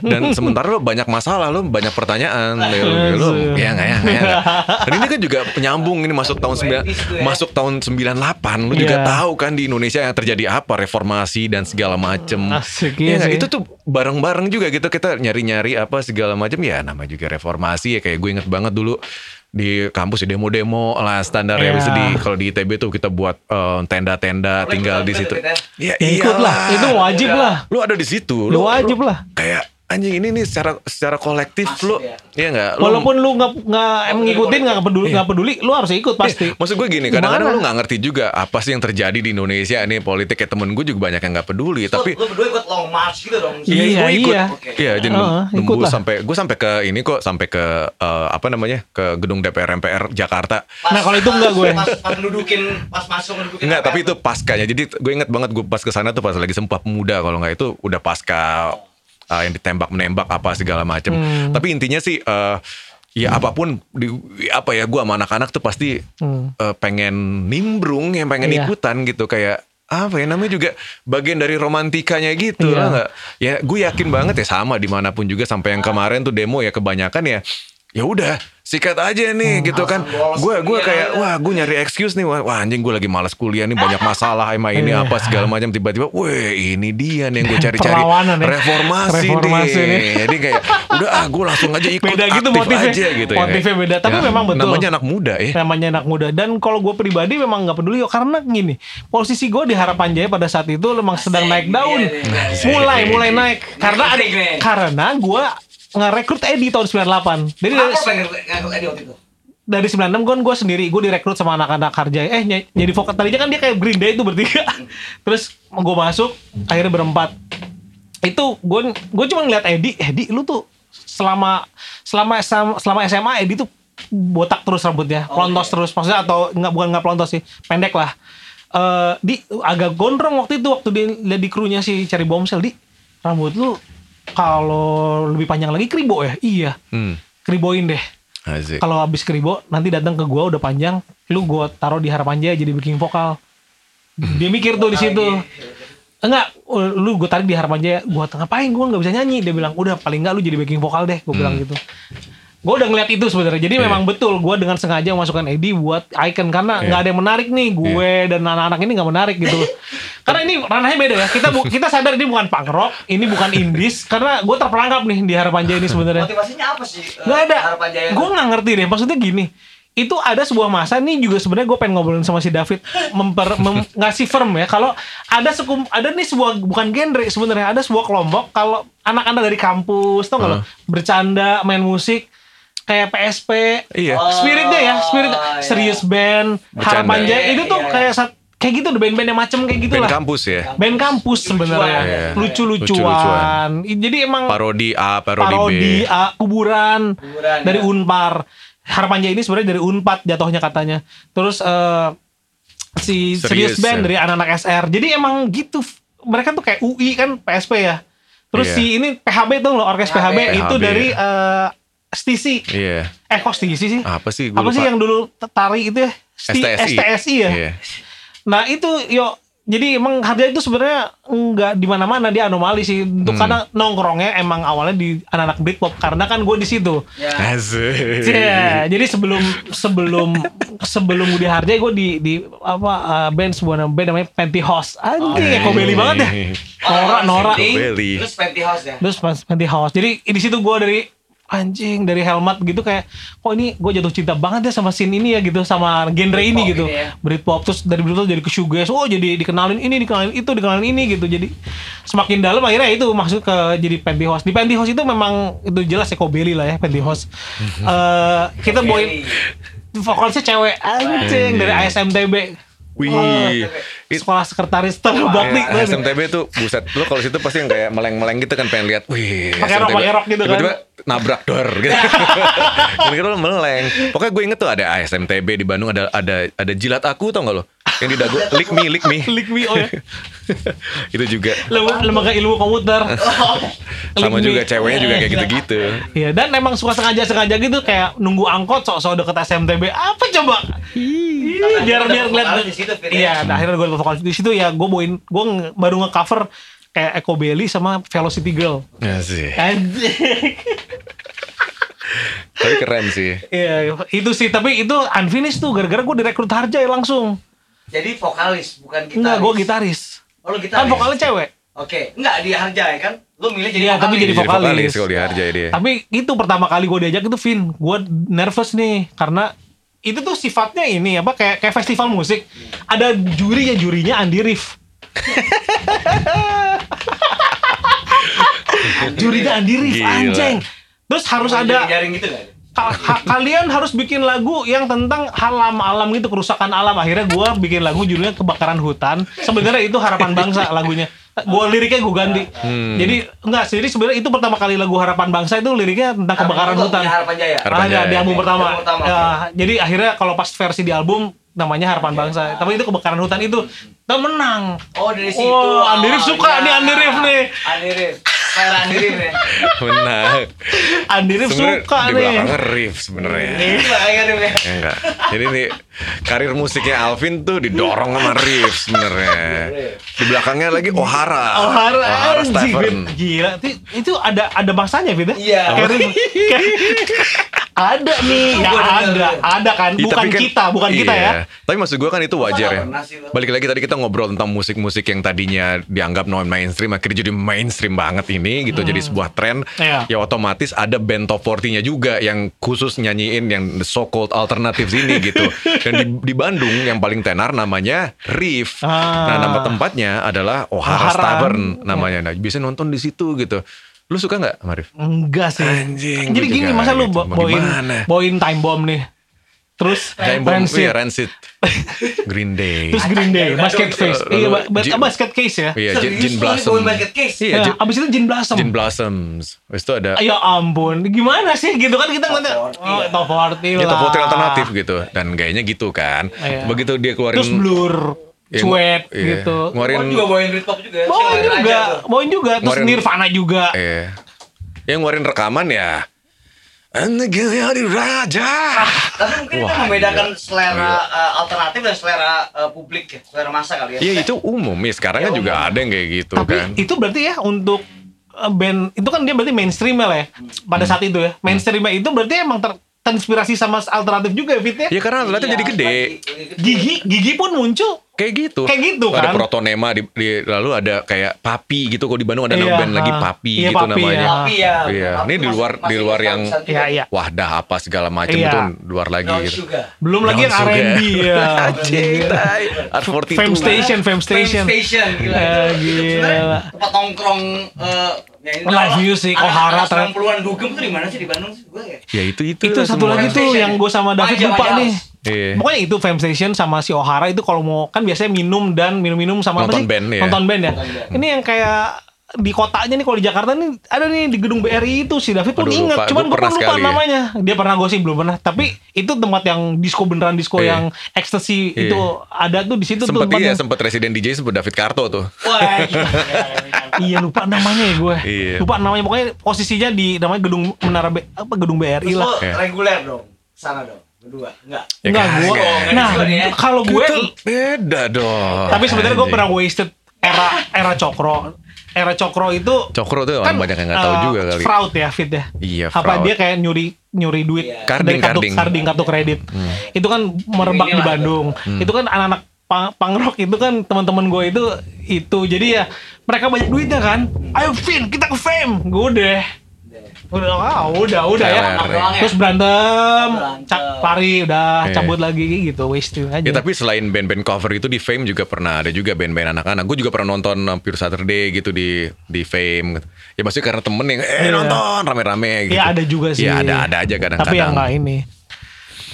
Dan sementara lo banyak masalah, lo banyak pertanyaan, lo, lo ya nggak ya, nggak ya. nggak. Dan ini kan juga penyambung ini masuk tahun 9 masuk tahun 98, lo juga Iya. tahu kan di Indonesia yang terjadi apa, reformasi dan segala macem. Asik, Iya iya sih. itu tuh bareng-bareng juga gitu kita nyari-nyari apa segala macam ya nama juga reformasi ya kayak gue inget banget dulu di kampus di demo-demo lah standar ya Iya. Bisa di kalau di ITB tuh kita buat eh, tenda-tenda tinggal di situ. Ya, Ya ikut lah, itu wajib lah. Lu ada di situ. Lu wajib lah. Kayak anjing ini nih secara secara kolektif Pasti lu ya. Iya enggak? Lu- Walaupun lu nggak nggak ngikutin nggak peduli nggak peduli, lu harus ikut pasti. Maksud gue gini, kadang-kadang lu nggak ngerti juga apa sih yang terjadi di Indonesia nih politik kayak temen gue juga banyak yang nggak peduli, tapi lu berdua ikut long march gitu dong. Iya, gue ikut. iya. Oke. Iya, jadi Heeh, ikut nembus lah. sampai gue sampai ke ini kok sampai ke eh, apa namanya ke gedung DPR MPR Jakarta. Pas- Nah, kalau itu enggak gue. Pas, pas nudukin, pas masuk nudukin. Enggak, tapi itu paskanya. Jadi gue inget banget gue pas ke sana tuh pas lagi Sumpah Pemuda kalau nggak itu udah pasca uh, yang ditembak menembak apa segala macem. Hmm. Tapi intinya sih uh, ya apa pun di apa ya gue sama anak-anak tuh pasti Hmm. uh, pengen nimbrung, yang pengen Iya. ikutan gitu kayak apa ya namanya juga bagian dari romantikanya gitu Iya. lah nggak ya gue yakin banget ya sama di mana pun juga sampai yang kemarin tuh demo ya kebanyakan ya ya udah sikat aja Hmm. nih gitu kan. Gue gue kayak wah gue nyari excuse nih. Wah, wah, anjing gue lagi malas kuliah nih banyak masalah emang ini Iya. apa segala macam. Tiba-tiba weh ini dia nih yang gue cari-cari. Reformasi, Reformasi nih. Nih. jadi kayak udah ah gue langsung aja ikut Beda gitu aktif motifnya. aja gitu ya. Motifnya beda. Tapi Ya, memang betul. namanya anak muda ya. Namanya anak muda. Dan kalau gue pribadi memang nggak peduli karena gini posisi gue di harapan jaya pada saat itu memang sedang naik daun. Iya, iya, mulai mulai naik. Karena ada karena gue ngerekrut Edi tahun 98 jadi dari, Edi waktu itu? dari 96 kan gue sendiri gue direkrut sama anak-anak kerja eh ny- jadi vokal tadinya kan dia kayak Green Day itu bertiga. Terus gue masuk akhirnya berempat. Itu gue gue cuma ngeliat Edi Edi lu tuh selama selama selama SMA Edi tuh botak terus rambutnya Oh, pelontos iya. terus. Maksudnya atau nggak bukan nggak pelontos sih pendek lah. Eh di agak gondrong waktu itu waktu di lihat di krunya si cari bomsel di rambut lu kalau lebih panjang lagi kribo ya? Iya. Hmm. kriboin deh. Asik. kalau habis kribo nanti datang ke gua udah panjang lu gua taruh di harapan jaya jadi backing vokal. Dia mikir tuh di situ. enggak lu gue tarik di harapan jaya gua ngapain gua nggak bisa nyanyi? Dia bilang udah paling enggak lu jadi backing vokal deh gua bilang gitu gue udah ngeliat itu sebenarnya jadi memang betul gua dengan sengaja masukkan Edi buat icon karena nggak ada yang menarik nih gue dan anak-anak ini nggak menarik gitu karena ini ranahnya beda ya kita bu- kita sadar ini bukan punk rock ini bukan indies karena gue terperangkap nih di harapan jaya ini sebenarnya Motivasinya apa sih? eh, Nggak ada. Harapan Jaya. Gue nggak ngerti deh. Maksudnya gini. Itu ada sebuah masa nih juga sebenarnya gue pengen ngobrolin sama si David memper, mem- ngasih firm ya kalau ada sekum ada nih sebuah bukan genre sebenarnya ada sebuah kelompok kalau anak-anak dari kampus tau nggak lo bercanda main musik kayak PSP Iya. spiritnya ya spirit Oh, iya. serius band Bercanda. harapan jaya itu tuh Iya, iya. kayak sat- kayak gitu deh band-band yang macem kayak gitu Band lah kampus ya band kampus sebenarnya Iya. lucu-lucuan jadi emang parodi A parodi, parodi B A, kuburan, Kuburan, dari ya. Unpar. Harapan Jaya ini sebenarnya dari Unpad jatuhnya katanya. Terus eh, si Serius, Serius Band ya. dari anak-anak SR. Jadi emang gitu. Mereka tuh kayak UI kan PSP ya. Terus Iya. si ini PHB tuh loh orkes PHB, PHB. itu PHB. dari eh Stisi. iya Eh kok Stisi sih? apa sih Gua Apa sih lupa. yang dulu tari itu ya? Sti- STSI STSI ya. Iya. Nah itu yo jadi emang harga itu sebenarnya nggak di mana-mana dia anomali sih. Untuk Hmm. karena nongkrongnya emang awalnya di anak-anak Britpop karena kan gue di situ. Ya. Asik. Iya, jadi sebelum sebelum sebelum Budi Harja gue di di apa uh, band sebuah nama- band namanya Pantyhose. Anjing, Oh, Eko Belly banget ya. Nora, Nora. Penting, Belly. Terus Pantyhose ya. Terus Pantyhose. Jadi di situ gue dari anjing dari helmet gitu kayak kok ini gue jatuh cinta banget ya sama scene ini ya gitu sama genre ini Britpop gitu. ini ya. Britpop terus dari Britpop jadi ke shoegaze oh jadi dikenalin ini dikenalin itu dikenalin ini gitu. Jadi semakin dalam akhirnya itu masuk ke jadi pantyhose. Di pantyhose itu memang itu jelas Eko Belly lah ya pantyhose. Eh kita bawain vokalisnya cewek anjing dari ASMTB Wih, It- sekolah sekretaris terbakti Kayak SMTB tuh buset. Lu kalau situ pasti yang kayak meleng-meleng gitu kan pengen lihat wih Pakai rok, SMTB. pakai rok gitu kan. tiba-tiba nabrak dor gitu. Kira-kira lu meleng. Pokoknya gue inget tuh ada ASMTB di Bandung ada ada ada jilat aku tau gak lo yang di dagu lick me lick me Lick me, oh ya. itu juga Lembaga, ilmu komputer sama Lick me. juga ceweknya juga kayak gitu-gitu Iya dan emang suka sengaja sengaja gitu kayak nunggu angkot sok-sok deket SMTB apa coba? Ih, biar biar ngeliat ya. iya nah, akhirnya gue vokalis di situ ya gue bawain gue baru nge-cover kayak Echo Belly sama Velocity Girl Ya sih. Tapi keren sih. Iya, itu sih. Tapi itu unfinished tuh. Gara-gara gue direkrut Harjay langsung. Jadi vokalis bukan gitaris. Enggak, gue gitaris. Oh, lu gitaris. Kan vokalnya cewek. Oke, enggak di Harjay kan? Lu milih jadi Iya, vokalis. tapi jadi Jadi vokalis. vokalis kalau dihargai dia. Tapi itu pertama kali gue diajak itu Vin. Gue nervous nih. Karena itu tuh sifatnya ini apa kayak kayak festival musik. Ada juri ya jurinya Andi Rif. jurinya Andi Rif anjing. Terus harus ada jaring gitu kan? Ka- ka- kalian harus bikin lagu yang tentang alam alam gitu kerusakan alam. Akhirnya gue bikin lagu judulnya kebakaran hutan. Sebenarnya itu harapan bangsa lagunya. Gue liriknya gue ganti. Jadi enggak jadi sebenarnya itu pertama kali lagu harapan bangsa itu liriknya tentang kebakaran Harapan hutan. Punya Harapan Jaya. Harapan ada Jaya. di album pertama, Album pertama, Ya, jadi akhirnya kalau pas versi di album namanya harapan bangsa. Tapi itu kebakaran hutan itu kita menang Oh dari situ. Oh, Andi Rif suka nih, Andi Rif nih. Andi Rif. Selera Andi Rif ya. Benar. Andi Rif Sebenarnya suka di nih sebenarnya. Ini bahaya Rif ya. Ya enggak. Jadi nih karir musiknya Alvin tuh didorong sama Riff sebenarnya. Di belakangnya lagi O'Hara. Oh, O'Hara Tavern. Fit. Gila, itu, itu ada ada masanya, Fit. ya? Iya. Kayak- ada nih, ya ada, ada kan, Iya, bukan kan- kita, bukan kita iya. ya. Tapi maksud gue kan itu wajar ya. Balik lagi tadi kita ngobrol tentang musik-musik yang tadinya dianggap non mainstream akhirnya jadi mainstream banget ini gitu jadi sebuah tren. Iya. Ya otomatis ada band top 40-nya juga yang khusus nyanyiin yang the so called alternatives ini gitu. Dan di, di Bandung yang paling tenar namanya Riff. Ah. Nah, nama tempatnya adalah O'Hara. Tavern namanya. Nah, biasa nonton di situ gitu. Lu suka nggak, Marif? Enggak sih. Anjing, Jadi gini, masa lu gitu. bawain bawain time bomb nih. Terus Bomb, Rancid, iya, Rancid. Green Day. terus Green Day, basket acak. Iya, basket case ya. Iya, Jin, Jin Blossom. basket case? Iya, Ya, Jin, abis itu Jin Blossom. Jin Blossoms. Habis itu ada Ya ampun, gimana sih gitu kan kita ngeliatnya Top 40 oh, ya. top 40 Ya lah. top 40 alternatif gitu dan gayanya gitu kan. Iya. Begitu dia keluarin Terus blur, Iya, cuek iya. gitu. Ngeluarin juga bawain Britpop juga. Bawain juga, bawain juga. Terus Nirvana juga. eh yang ngeluarin rekaman ya Negara di Raja. Tapi mungkin itu Wah, membedakan iya. selera eh, alternatif dan selera eh, publik ya, selera masa kali ya. Iya itu umum ya sekarang kan Ya, juga umum. ada yang kayak gitu Tapi kan. itu berarti ya untuk uh, band itu kan dia berarti mainstream lah ya pada Hmm. saat itu ya. Mainstream itu berarti emang ter- terinspirasi sama alternatif juga ya Fit ya. Ya karena alternatif Iya, jadi gede. Gigi Gigi pun muncul. Kayak gitu. Kayak gitu Ada kan. protonema di, di- lalu ada kayak papi gitu kalau di Bandung ada Iya, band lagi papi Iya, gitu Papi, namanya. ya. Tapi ya. Iya, ini di masih- luar- di masih luar yang- Iya iya. Wahdah apa segala macam Iya. itu luar lagi Brown gitu. Sugar. Belum lagi yang. R&B ya. Art 42. Fame Station, Fame Station. Fame Station gila. Eh, gila. Tempat nongkrong eh ya Live music, O'Hara, ter- 90-an dugem tuh di mana sih di Bandung sih gue ya? Ya itu itu. Itu satu lagi tuh yang gue sama David lupa nih. Iya. Pokoknya itu Fame Station sama si O'Hara itu kalau mau kan biasanya minum dan minum-minum sama apa Nonton sih? band ya. Nonton band ya. Nonton band. Ini yang kayak di kotanya nih kalau di Jakarta nih ada nih di gedung BRI itu si David pun Aduh, inget lupa. cuman Gua gue pernah lupa sekali ya. namanya dia pernah gue sih belum pernah tapi itu tempat yang disco beneran disco Iya. yang ekstasi Iya. itu ada tuh di situ tuh Sempat iya, tempatnya. sempat residen DJ sebut David Karto tuh. Wah, gila. iya lupa namanya ya gue Iya. lupa namanya pokoknya posisinya di namanya gedung menara B, apa gedung BRI Terus lah lo Iya. reguler dong. Sana dong. Berdua. Enggak. Ya Enggak gue kagak. nah ya. kalau gue beda dong. Tapi sebenarnya gue pernah wasted era era cokro. Era cokro itu Cokro tuh orang banyak yang nggak tahu eh, juga kali. Fraud ya, fit ya. Iya, Apa fraud. dia kayak nyuri nyuri duit Iya. Karding, dari kartu karding. karding kartu kredit. Itu kan merebak di Inilah tuh. Bandung. Itu kan anak-anak pang, pangrok itu kan teman-teman gue itu itu jadi ya mereka banyak duitnya kan. Ayo Vin kita ke fame. Gue udah udah ah, udah udah ya. Ya? Terus berantem, Berantem. cak lari udah Iya. cabut lagi gitu, wasting aja. Ya tapi selain band-band cover itu di Fame juga pernah ada juga band-band anak-anak. Gue juga pernah nonton uh, Pure Saturday gitu di di Fame. Ya maksudnya karena temen yang eh Iya. nonton rame-rame gitu. Iya ada juga sih. Iya ada ada aja kadang-kadang. Tapi yang nggak ini.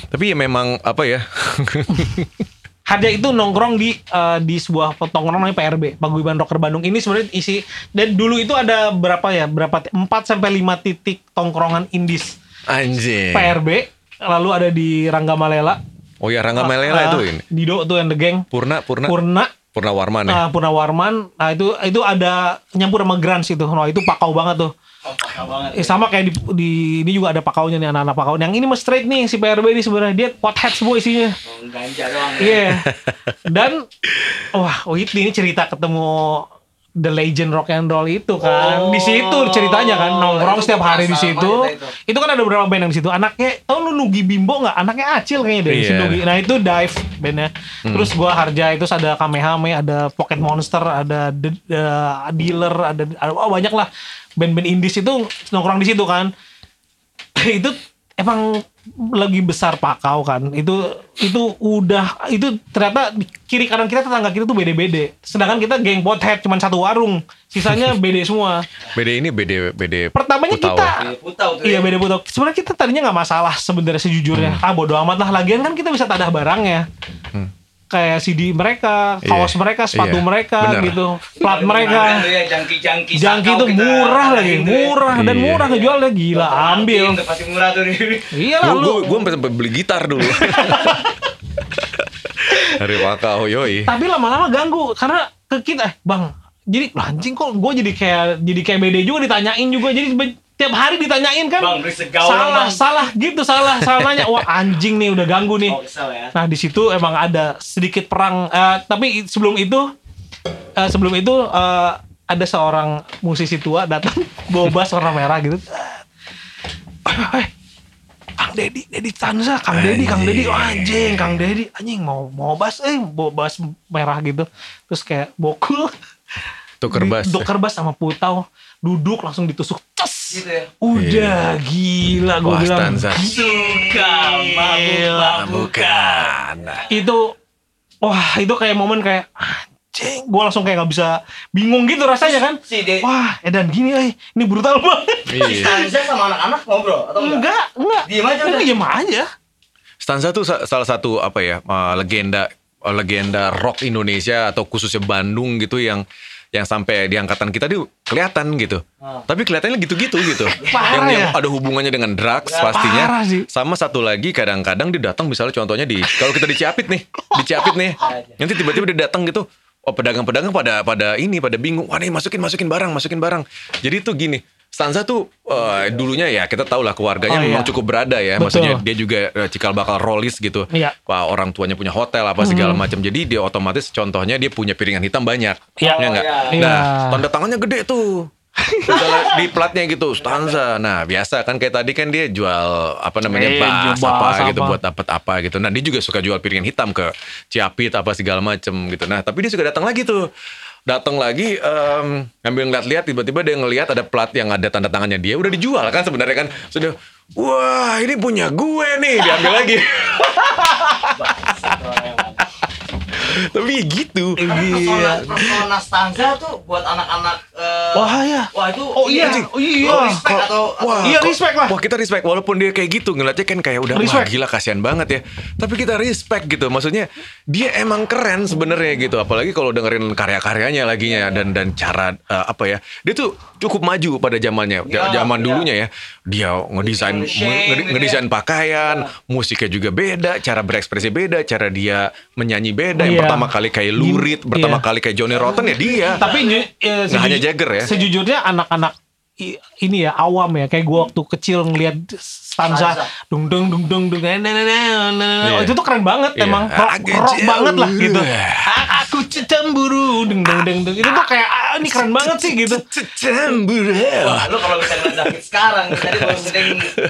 Tapi ya memang apa ya? Harja itu nongkrong di eh, di sebuah tongkrongan namanya PRB, Paguyuban Rocker Bandung. Ini sebenarnya isi dan dulu itu ada berapa ya? Berapa 4 sampai 5 titik tongkrongan indis Anjing. PRB. Lalu ada di Rangga Malela. Oh ya Rangga Ah, itu ini. Dido tuh and the gang. Purna Purna Purna Purna Warman ya. ah, Purna Warman. Nah, itu itu ada nyampur sama Grans itu. Nah, itu pakau banget tuh. Peka banget. Eh, sama kayak di, di ini juga ada pakaunya nih anak-anak pakau. Yang ini mah straight nih si PRB ini sebenarnya dia pothead semua isinya. Oh, Ganja doang. ya. Iya. Dan wah Whitney ini cerita ketemu The Legend Rock and Roll itu kan. Oh. di situ ceritanya kan nongkrong setiap hari di situ. banget Itu. itu. kan ada beberapa band yang di situ. Anaknya tau lu Nugi Bimbo nggak? Anaknya Acil kayaknya deh si Iya. Nugi. Nah itu Dive bandnya. Terus gua Harja itu ada Kamehame, ada Pocket Monster, ada The- The- Dealer, ada, ada oh, banyak lah band-band indies itu nongkrong di situ kan. itu emang lagi besar pakau kan. Itu itu udah itu ternyata di kiri kanan kita tetangga kita tuh bede-bede sedangkan kita geng pothead cuman satu warung. Sisanya bede semua. BD ini BD BD pertamanya Putau. kita Iya, Putau tuh. iya ya. bede putau sebenarnya kita tadinya nggak masalah sebenarnya sejujurnya. Ah bodo amat lah. Lagian kan kita bisa tadah barangnya kayak CD mereka kaos Iya. mereka sepatu Iya. mereka Bener. gitu plat mereka ya, jangki-jangki jangki itu murah lagi ya. murah dan Iya. murah ngejualnya gila ambil Udah pasti murah tuh nih. iya lah lu gue gue sampai beli gitar dulu. Dari Wakau yoi. tapi lama-lama ganggu karena ke kita eh bang jadi lah, anjing kok gue jadi kayak jadi kayak beda juga ditanyain juga jadi tiap hari ditanyain kan? Bang, gaul salah Bang. salah gitu salah salah nanya. Wah anjing nih udah ganggu nih. Oh, kesel ya. nah di situ emang ada sedikit perang. Eh, tapi sebelum itu eh, sebelum itu eh, ada seorang musisi tua datang bawa bass warna merah gitu. Eh, Kang Dedi, Dedi Tanza, Kang Dedi, Kang Dedi, oh, anjing, Kang Dedi, anjing mau mau bass, eh bawa bass merah gitu, terus kayak bokul, Tuker bass. tuker bass sama putau, duduk langsung ditusuk, Gitu ya. udah gila, gue Wah, bilang, stanza. Suka Gila. mabuk-mabukan. itu, wah itu kayak momen kayak, anjing, gue langsung kayak nggak bisa, bingung gitu rasanya kan, Si De wah edan gini, eh ini brutal banget, Iya. Stanza sama anak-anak ngobrol atau enggak? enggak, enggak, Diem aja udah. diem aja, Stanza tuh sa- salah satu apa ya uh, legenda uh, legenda rock Indonesia atau khususnya Bandung gitu yang yang sampai di angkatan kita tuh kelihatan gitu. Ah. Tapi kelihatannya gitu-gitu gitu. Parah yang, yang ya? ada hubungannya dengan drugs Parah pastinya. sih. Sama satu lagi kadang-kadang dia datang misalnya contohnya di kalau kita di Ciapit nih, di Ciapit nih. Nanti tiba-tiba dia datang gitu. Oh pedagang-pedagang pada pada ini pada bingung. Wah nih masukin masukin barang, masukin barang. Jadi tuh gini, Stanza tuh eh, dulunya ya kita tahu lah keluarganya Oh, memang iya. cukup berada ya. Betul. Maksudnya dia juga eh, cikal bakal rollis gitu. Iya. Wah, orang tuanya punya hotel apa segala macam. Jadi dia otomatis contohnya dia punya piringan hitam banyak. Iya. Ya nggak? Oh, iya. Nah, tanda tangannya gede tuh. Di platnya gitu stanza. Nah, biasa kan kayak tadi kan dia jual apa namanya Eh, jual apa gitu apa. buat dapat apa gitu. Nah, dia juga suka jual piringan hitam ke Ciapit apa segala macam gitu. Nah, tapi dia suka datang lagi tuh. Datang lagi em, ngambil ngeliat-liat tiba-tiba dia ngelihat ada plat yang ada tanda tangannya. Dia udah dijual kan sebenarnya kan. Sudah wah ini punya gue nih. Diambil lagi tapi gitu Persona, persona stanza tuh buat anak-anak eh, Wah, iya. Wah itu Oh, iya. Oh, iya. Lo respect atau Wah, Iya, kok- respect lah. Wah kita respect walaupun dia kayak gitu ngeliatnya kan kayak udah wah gila kasihan banget ya. Tapi kita respect gitu. Maksudnya dia emang keren sebenarnya gitu. Apalagi kalau dengerin karya-karyanya laginya dan dan cara eh, apa ya. Dia tuh cukup maju pada zamannya. Iya, Zaman iya. dulunya ya. Dia ngedesain Shane ngede- gitu ngedesain pakaian, musiknya juga beda, cara berekspresi beda, cara dia menyanyi beda. Yang pertama kali kayak Lurid, pertama iya. kali kayak Johnny Rotten ya dia. Tapi eh, Nggak hanya Jagger ya. Sejujurnya anak-anak ini ya awam ya kayak gua waktu kecil ngelihat stanza Stanza. dung dung dung dung dung nah, nah, nah, nah, nah, nah. Iya. Itu tuh keren banget Iya. emang rock, rock jauh. banget lah gitu aku cemburu dung dung dung dung itu tuh kayak ah, ini keren banget sih gitu Wah, lu kalau bisa ngeliat sekarang tadi baru sering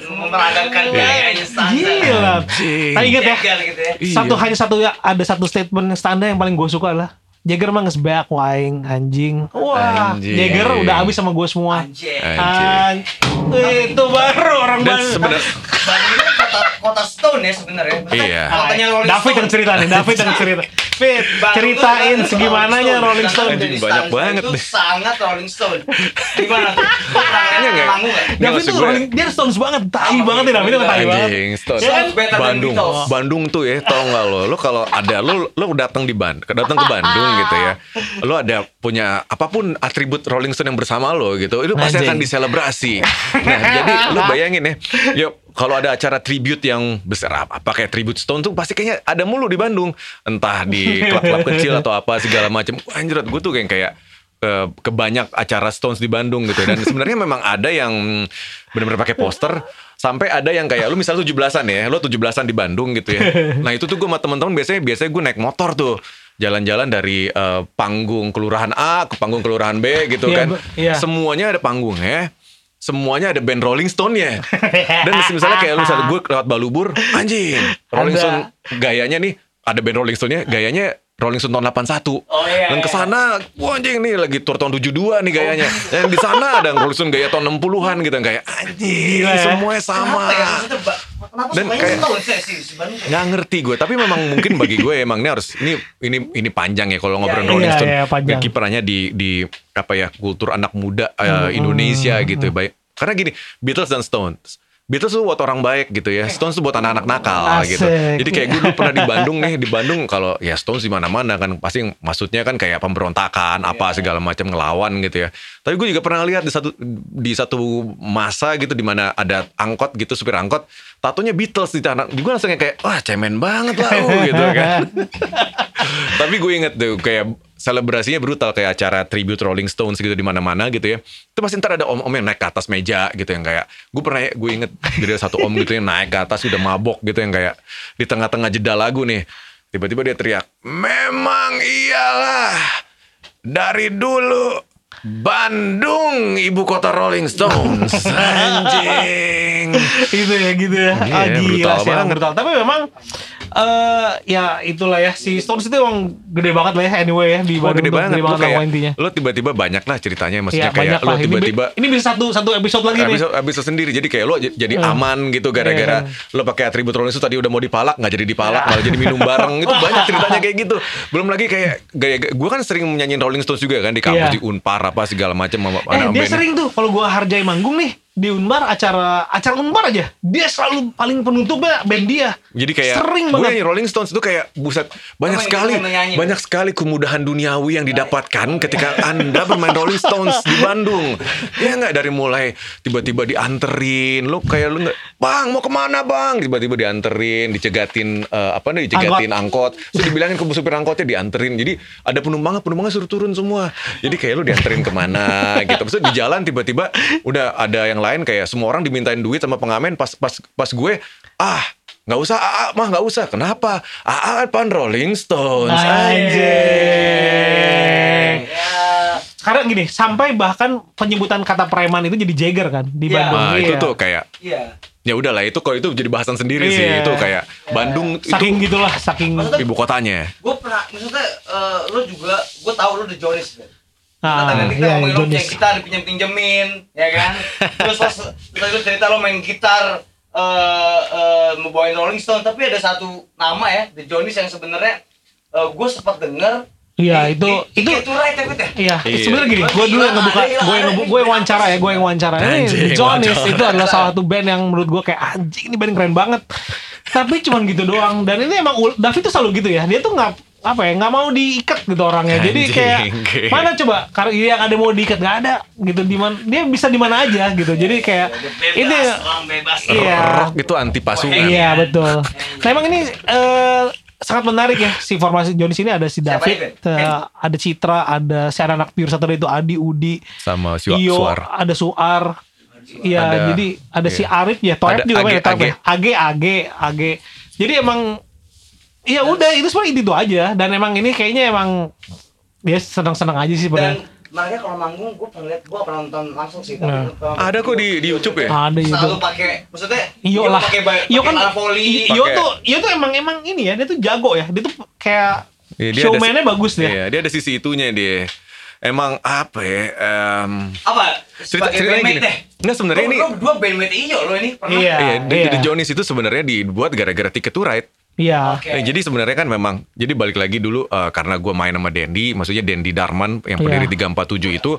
memeragakan gayanya stanza. gila tapi inget ya gitu ya. Iya. satu hanya satu ya ada satu statement standar yang paling gue suka adalah Jagger mah nges back waing anjing wah Anjing. Jagger udah habis sama gue semua Anjing. Anjing. An- itu baru orang Dan baru sebenarnya Bandung ini kota kota Stone ya sebenarnya. Iya. Kotanya Rolling David Stone. yang cerita nih, David yang cerita. Fit, Bandung ceritain segimananya Rolling Stone. Anjing, Jadi banyak banget itu deh. sangat Rolling Stone. Gimana tuh? Pernah Iya nggak? manggung nggak? Nggak, David tuh gue- Rolling, dia Stones banget, tai banget ya David itu tai banget. Anjing, Stone. Ya kan? Bandung. Bandung tuh ya, tau nggak lo? Lo kalau ada lo, lo datang di Band, datang ke Bandung gitu ya, lo ada punya apa pun atribut Rolling Stone yang bersama lo gitu, itu pasti akan diselebrasi. Nah, jadi lo bayangin ya, yuk kalau ada acara tribute yang besar apa kayak tribute Stone tuh pasti kayaknya ada mulu di Bandung, entah di klub-klub kecil atau apa segala macam. Anjir, gue tuh kayak kayak eh, ke banyak acara Stones di Bandung gitu dan sebenarnya memang ada yang benar-benar pakai poster sampai ada yang kayak lu misalnya 17-an ya, lu 17-an di Bandung gitu ya. Nah, itu tuh gue sama teman-teman biasanya biasanya gue naik motor tuh jalan-jalan dari eh, panggung kelurahan A ke panggung kelurahan B gitu Iya, kan. iya. Semuanya ada panggungnya. Semuanya ada band Rolling Stone-nya. Dan misalnya kayak lu gue lewat Balubur, anjing. Rolling. Stone gayanya nih ada band Rolling Stone-nya gayanya Rolling Stone tahun 81. Oh, iya, Dan iya. ke sana, wah anjing nih lagi tour tahun 72 nih gayanya. Dan di sana ada Rolling Stone gaya tahun 60-an gitu kayak anjing, Gila ya. semuanya sama. Kenapa ya? Maksudnya, kenapa Dan kayak-? Nggak ngerti gue, tapi memang mungkin bagi gue emang ini harus ini ini ini panjang ya kalau ngobrolin Iya, Rolling iya, Stone. iya, panjang. Kiprahnya di di apa ya kultur anak muda eh, Hmm, Indonesia gitu baik. Karena gini, Beatles dan Stones. Beatles tuh buat orang baik gitu ya, Stones tuh buat anak-anak nakal Asik. gitu. Jadi kayak gue dulu pernah di Bandung nih, di Bandung kalau ya Stones di mana-mana kan pasti maksudnya kan kayak pemberontakan apa segala macam ngelawan gitu ya. Tapi gue juga pernah lihat di satu di satu masa gitu di mana ada angkot gitu supir angkot, tatonya Beatles di tanah. Gue langsung kayak wah cemen banget lah uh, gitu kan. Tapi gue inget tuh kayak selebrasinya brutal kayak acara tribute Rolling Stones gitu di mana-mana gitu ya. Itu pasti ntar ada om-om yang naik ke atas meja gitu yang kayak gue pernah gue inget ada satu om gitu yang naik ke atas udah mabok gitu yang kayak di tengah-tengah jeda lagu nih. Tiba-tiba dia teriak, "Memang iyalah dari dulu Bandung ibu kota Rolling Stones." Anjing. itu ya gitu ya. Iya, ah, gila brutal sih, banget. brutal. Tapi memang eh ya itulah ya si Stones itu emang gede banget lah ya anyway ya di Wah Bandung gede banget, gede banget kayak, intinya. Lo tiba-tiba banyak lah ceritanya Maksudnya Iya kayak lo. Ini, tiba-tiba bi- ini bisa satu satu episode lagi nih. episode, episode sendiri jadi kayak lo jadi Hmm. aman gitu gara-gara Iya. lo pakai atribut Rolling Stone tadi udah mau dipalak nggak jadi dipalak malah jadi minum bareng itu banyak ceritanya kayak gitu belum lagi kayak gaya gue kan sering nyanyiin Rolling Stones juga kan di kampus Iya. di Unpar apa segala macam sama Eh dia band. sering tuh kalau gua hargai manggung nih di Unbar acara acara Unbar aja dia selalu paling penutupnya band dia. Jadi kayak sering gue banget. nyanyi Rolling Stones itu kayak buset banyak sekali banyak sekali kemudahan duniawi yang didapatkan ketika anda bermain Rolling Stones di Bandung. Ya nggak dari mulai tiba-tiba dianterin, lo kayak lu nggak, bang mau ke mana bang? Tiba-tiba dianterin, dicegatin eh, apa nih, dicegatin angkot. Terus dibilangin ke supir angkotnya dianterin. Jadi ada penumpangnya, penumpangnya suruh turun semua. Jadi kayak lu dianterin ke mana gitu. Terus di jalan tiba-tiba udah ada yang lain kayak semua orang dimintain duit sama pengamen pas pas pas gue ah nggak usah AA mah nggak usah kenapa AA pan Rolling Stones Anjing. Ya, Sekarang gini, sampai bahkan penyebutan kata preman itu jadi Jagger kan di Iya. Bandung. Nah, itu Iya. tuh kayak iya. ya udahlah itu kalau itu jadi bahasan sendiri sih Iya. itu kayak Bandung saking itu gitulah, saking Maksudnya- ibu kotanya Gue pernah, maksudnya eh, lo juga, gue tahu lo The Jonis kan. Ah, Kata kita iya, ngomongin punya gitar dipinjem pinjemin, ya kan? Terus pas kita lu cerita lo main gitar, eh eh, mau bawain Rolling Stone, tapi ada satu nama ya, The Jonis yang sebenarnya gue sempat denger. Iya, itu- di- itu- di Ketura ya, tapi teh. Iya, Iya. sebenarnya gini, gue dulu yang ngebuka, gue yang gue yang wawancara ya, gue yang wawancara. Ini Anjing, The Johnny's itu adalah salah satu band yang menurut gue kayak anjing ini band keren banget. Tapi cuman gitu doang. Dan ini emang David tuh selalu gitu ya. Dia tuh nggak apa ya nggak mau diikat gitu orangnya. Jadi Anjing. kayak mana coba karena yang ada mau diikat nggak ada gitu di mana dia bisa di mana aja gitu. Jadi kayak Bebas, ini orang bebas. Iya. rock itu anti pasukan Iya betul. Nah emang ini eh, sangat menarik ya si formasi Johnny sini ada si David, eh, ada Citra, ada si anak Pure Saturday itu Adi, Udi, sama si Iyo, Suar ada Suar. Iya, jadi ada si iya. Arif ya, Toep juga Age. ya. Age, Age, Age. Jadi emang ya udah itu semua itu aja dan emang ini kayaknya emang dia senang-senang aja sih Dan pada makanya kalau manggung gue pernah lihat, gue pernah nonton langsung sih. Nah. ada kok di di YouTube ya ada itu. Selalu pakai, maksudnya Iyo lah. pakai Iyo kan parapoli. Iyo tuh Iyo tuh emang emang ini ya, dia tuh jago ya. Dia tuh kayak Iya, dia ada showman-nya si- bagus dia. Iya, dia ada sisi itunya dia. Emang apa ya? em, apa? Cerita- ceritanya gini. deh. Nggak, sebenarnya Lo- ini- lo berdua bandmate Iyo lo ini pernah. Iya. iya, The, iya. The Johnny's itu sebenarnya dibuat gara-gara Ticket to Ride. Iya. Oke. Eh, jadi sebenarnya kan memang jadi balik lagi dulu eh, karena gue main sama Dendi, maksudnya Dendi Darman yang pendiri Iya. 347 itu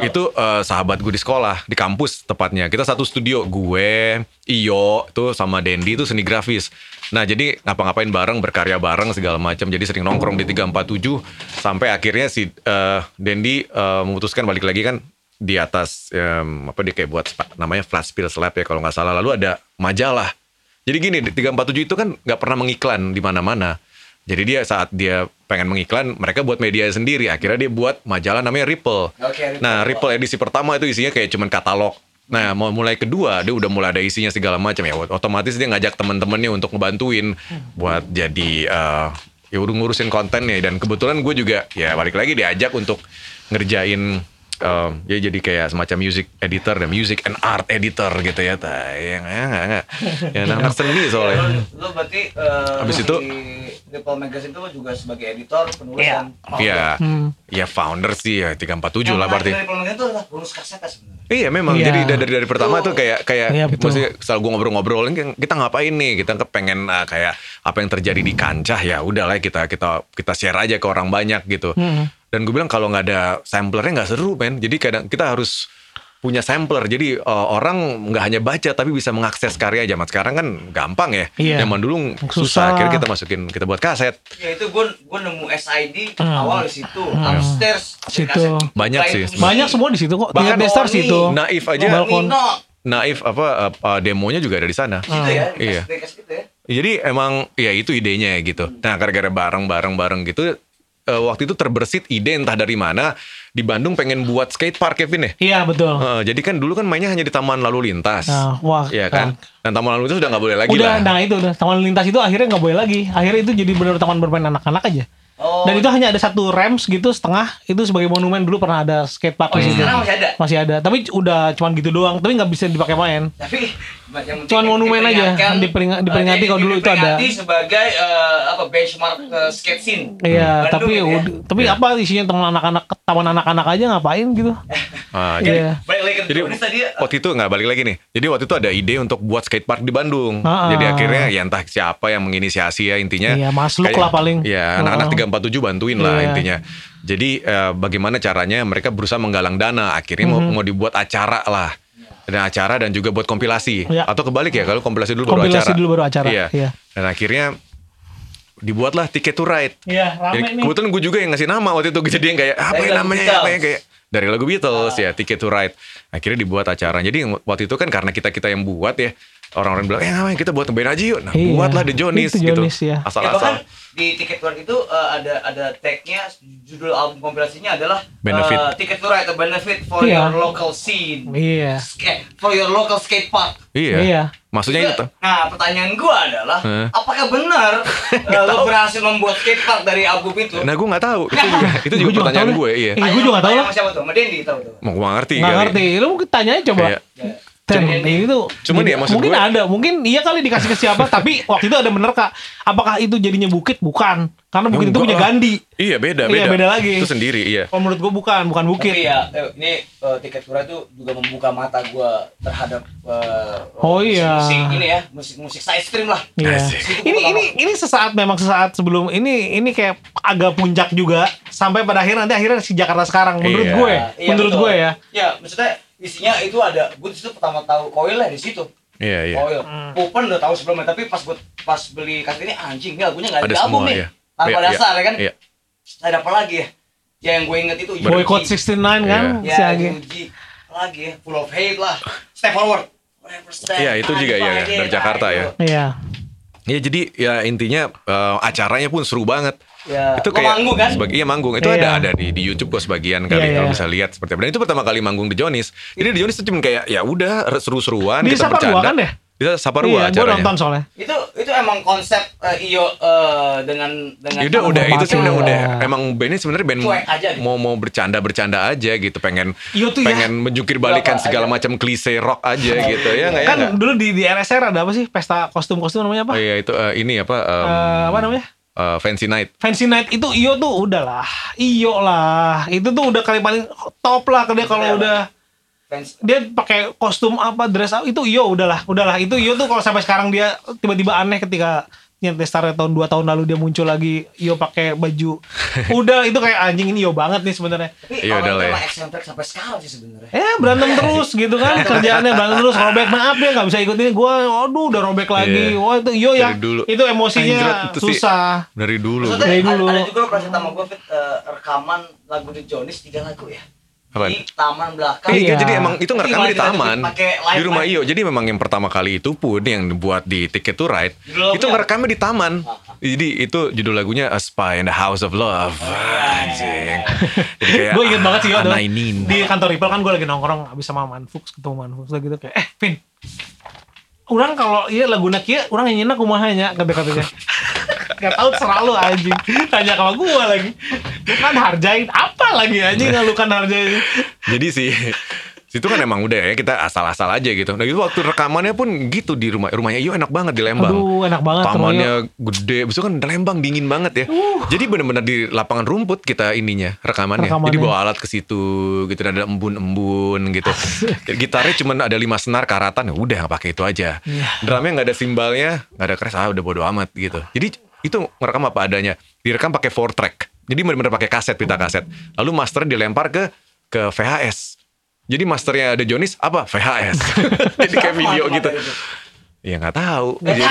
itu eh, sahabat gue di sekolah, di kampus tepatnya. Kita satu studio, gue, Iyo tuh sama Dendi itu seni grafis. Nah, jadi ngapa-ngapain bareng, berkarya bareng segala macam. Jadi sering nongkrong di 347 sampai akhirnya si eh, Dendi eh, memutuskan balik lagi kan di atas em, apa dia kayak buat namanya flash spill slab ya kalau nggak salah. Lalu ada majalah. Jadi gini, di 347 itu kan nggak pernah mengiklan di mana-mana. Jadi dia saat dia pengen mengiklan, mereka buat media sendiri. Akhirnya dia buat majalah namanya Ripple. Oke, Ripple. Nah, Ripple edisi pertama itu isinya kayak cuman katalog. Nah, mau mulai kedua dia udah mulai ada isinya segala macam ya. Otomatis dia ngajak temen-temennya untuk ngebantuin buat jadi eh, ya udah ngurusin kontennya dan kebetulan gue juga ya balik lagi diajak untuk ngerjain eh, ya jadi kayak semacam music editor dan music and art editor gitu ya. Tayang ya enggak enggak. Ya anak seni Ya, soalnya. lu, lu berarti eh, Habis itu- di Ripple Magazine itu juga sebagai editor, penulis Iya. dan. Iya. Hmm. Ya founder sih ya 347 Yang lah menarik berarti. dari Magazine itu adalah bonus kasetnya sebenarnya. Iya memang Iya. jadi dari dari pertama tuh kayak kayak Iya, betul. maksudnya setelah gue ngobrol-ngobrol kan kita ngapain nih kita pengen ah, kayak apa yang terjadi di kancah ya udahlah kita kita kita share aja ke orang banyak gitu Hmm. Dan gue bilang kalau nggak ada samplernya nggak seru men jadi kadang kita harus punya sampler jadi eh, orang nggak hanya baca tapi bisa mengakses karya zaman sekarang kan gampang ya Iya. zaman dulu susah. Susah. akhirnya kita masukin kita buat kaset Ya itu gue gue nemu SID Hmm. awal di situ, Hmm. upstairs Situ. kaset. Banyak sih. musik. Banyak semua di situ kok. Bahkan Destar situ. naif aja Balkon. Naif apa eh, demonya juga ada di sana gitu ya, Iya. gitu ya. Jadi emang ya itu idenya gitu. Nah gara-gara bareng-bareng-bareng gitu eh, waktu itu terbersit ide entah dari mana di Bandung pengen buat skate park Kevin ya. Iya betul. Eh, jadi kan dulu kan mainnya hanya di taman lalu lintas. Nah, wah, Iya kan? Dan taman lalu lintas udah nggak boleh lagi udah, lah. nah itu udah taman lintas itu akhirnya nggak boleh lagi. Akhirnya itu jadi benar taman bermain anak-anak aja. Oh, Dan itu hanya ada satu ramps gitu setengah itu sebagai monumen dulu pernah ada skatepark oh, di situ. sekarang masih ada. Masih ada, tapi udah cuman gitu doang, tapi nggak bisa dipakai main. Tapi yang Cuman monumen aja, diperingatkan, diperinga- diperingati eh, kalau dulu itu ada. diperingati sebagai eh, apa benchmark eh, skate scene. Iya, Bandung tapi gitu ya. tapi Iya. apa isinya teman anak-anak taman anak-anak aja ngapain gitu? Ah, jadi Iya. Balik lagi ke jadi tadi ya. waktu itu nggak balik lagi nih. Jadi waktu itu ada ide untuk buat skate park di Bandung. Ah. Jadi akhirnya ya entah siapa yang menginisiasi ya intinya. Iya, Masluk kayak- lah paling. Iya, anak-anak Ah. 347 bantuin lah Iya. intinya. Jadi eh, bagaimana caranya mereka berusaha menggalang dana. Akhirnya mau Mhm. mau dibuat acara lah. Dan acara dan juga buat kompilasi. Iya. Atau kebalik ya, kalau kompilasi dulu baru Kompilasi acara. dulu baru acara, Iya. iya. Dan akhirnya dibuatlah tiket to ride. Iya, Jadi rame nih. kebetulan gue juga yang ngasih nama waktu itu jadi yang kayak apa ya lagu namanya apa ya kayak dari lagu Beatles ya Ticket to Ride. Akhirnya dibuat acara. Jadi waktu itu kan karena kita kita yang buat ya orang-orang bilang eh ngapain kita buat band aja yuk. Nah Iya, buatlah The Jonis itu gitu. Jonis, ya. Ya, bahkan Asal-asal. di tiket tour itu eh, ada ada tagnya judul album kompilasinya adalah Benefit. eh, ticket tour atau benefit for Iya. your local scene Iya. Sk- for your local skate park Iya. Iya. Maksudnya itu. Nah, pertanyaan gua adalah, Hah? apakah benar eh, lo berhasil membuat skate park dari album itu? Nah gue nggak tahu. Itu juga itu juga Gua juga pertanyaan gue. Iya. Iya, gua juga nggak tahu sama siapa tuh? Sama Dendi tahu tuh. Mau gue ngerti. Nggak kali. ngerti. Lu mungkin tanya aja coba. Iya. Dan Jadi- itu Cuman jadi- ya, maksud mungkin gue- ada, mungkin iya kali dikasih ke siapa, tapi waktu itu ada bener kak. Apakah itu jadinya bukit? Bukan, karena bukit itu punya. Gandhi. Iya beda Iya, beda. beda lagi. Itu sendiri iya. Kalau menurut gua bukan, bukan bukit. Tapi ya, eh, ini eh, tiket tour itu juga membuka mata gua terhadap eh, Oh, iya. musik ini ya, musik-musik side stream lah. Iya. Ini ini ini sesaat memang sesaat sebelum ini ini kayak agak puncak juga sampai pada akhir nanti akhirnya si Jakarta sekarang menurut Iya. gue, Iya, menurut betul. gue ya. Ya, maksudnya isinya itu ada, gue di situ pertama tahu koil lah di situ. Iya iya. Koil. Hmm. Pupen udah tahu sebelumnya, tapi pas gue pas beli kaset ini anjing, ini lagunya nggak ada, album nih. ya. Tanpa Iya, dasar ya kan? Iya. Ada apa lagi ya? Ya yang gue inget itu Boycott Yuji. 69 kan Ya, si Agi. Yuji. lagi ya, full of hate lah. Step forward. Whatever step. Iya, itu juga, iya, Nah, dari. Jakarta ya. Iya. Ya jadi ya intinya eh, acaranya pun seru banget. Ya, itu kayak manggung kan? Sebagi, iya manggung. Itu Iya. ada ada di di YouTube kok sebagian kali Iya, kalau iya. bisa lihat seperti apa. Dan itu pertama kali manggung di Jonis. Jadi di Jonis itu cuma kayak ya udah seru-seruan kita bercanda. kan deh? Di Saparua Iya, gue acaranya. nonton soalnya. Itu itu emang konsep eh, Iyo eh, dengan dengan Ya udah udah itu sih udah Iya. udah emang bandnya sebenarnya band aja gitu. mau mau bercanda bercanda aja gitu pengen Iya tuh ya. pengen menjungkir balikan Apa segala macam klise rock aja gitu ya nggak ya Kan dulu di di RSR ada apa sih? Pesta kostum-kostum namanya apa? Oh iya itu eh, ini apa Eh, apa namanya? Eh, Fancy Night. Fancy Night itu Iyo tuh udahlah. Iyo lah. Itu tuh udah kali paling top lah dia kalau Betul ya, udah fans dia pakai kostum apa dress up itu Iyo udahlah udahlah itu Iyo tuh kalau sampai sekarang dia tiba-tiba aneh ketika nyentai Star tahun 2 tahun lalu dia muncul lagi Iyo pakai baju udah itu kayak anjing ini Iyo banget nih sebenarnya Iya, udah lah ya. sampai sekarang sih sebenarnya. eh berantem terus gitu kan kerjaannya berantem terus robek maaf ya nggak bisa ikut ini gue aduh udah robek lagi Iya. wah itu Iyo ya dulu. itu emosinya Anjrat, itu sih. susah Dari dulu. Maksudnya Dari ada, dulu. ada juga lo pernah cerita sama gue Fit, eh, rekaman lagu di Jonis tiga lagu ya. Apa? di taman belakang. Iya, Iya. jadi emang itu ngerekamnya di taman di rumah? Iyo. Jadi memang yang pertama kali itu pun yang dibuat di Ticket to Ride Judul itu lagunya ngerekamnya di taman. Jadi itu judul lagunya A Spy in the House of Love. Anjing. Jadi kayak gue inget banget sih ada Nainin. di kantor Ripple kan gue lagi nongkrong abis sama Manfux ketemu Manfux lah gitu kayak eh Vin orang kalau iya lagu kia orang yang nyenak kumahanya kata katanya Gak tau selalu anjing Tanya sama gue lagi Lu kan harjain Apa lagi anjing Lu kan harjain Jadi sih situ kan emang udah ya kita asal-asal aja gitu. Nah itu waktu rekamannya pun gitu di rumah rumahnya Iyo enak banget di Lembang. Aduh enak banget Tamannya gede, besok kan Lembang dingin banget ya. Jadi bener-bener di lapangan rumput kita ininya rekamannya. Rekamannya. Jadi bawa alat ke situ gitu ada embun-embun gitu. Gitarnya cuma ada lima senar karatan ya udah pakai itu aja. Iya. Drumnya nggak ada simbalnya, nggak ada crash, ah udah bodo amat gitu. Jadi itu ngerekam apa adanya. Direkam pakai four track. Jadi bener-bener pakai kaset pita kaset. Lalu masternya dilempar ke ke VHS. Jadi masternya ada Jonis apa VHS. Jadi kayak video gitu. itu? Ya nggak tahu. Jadi,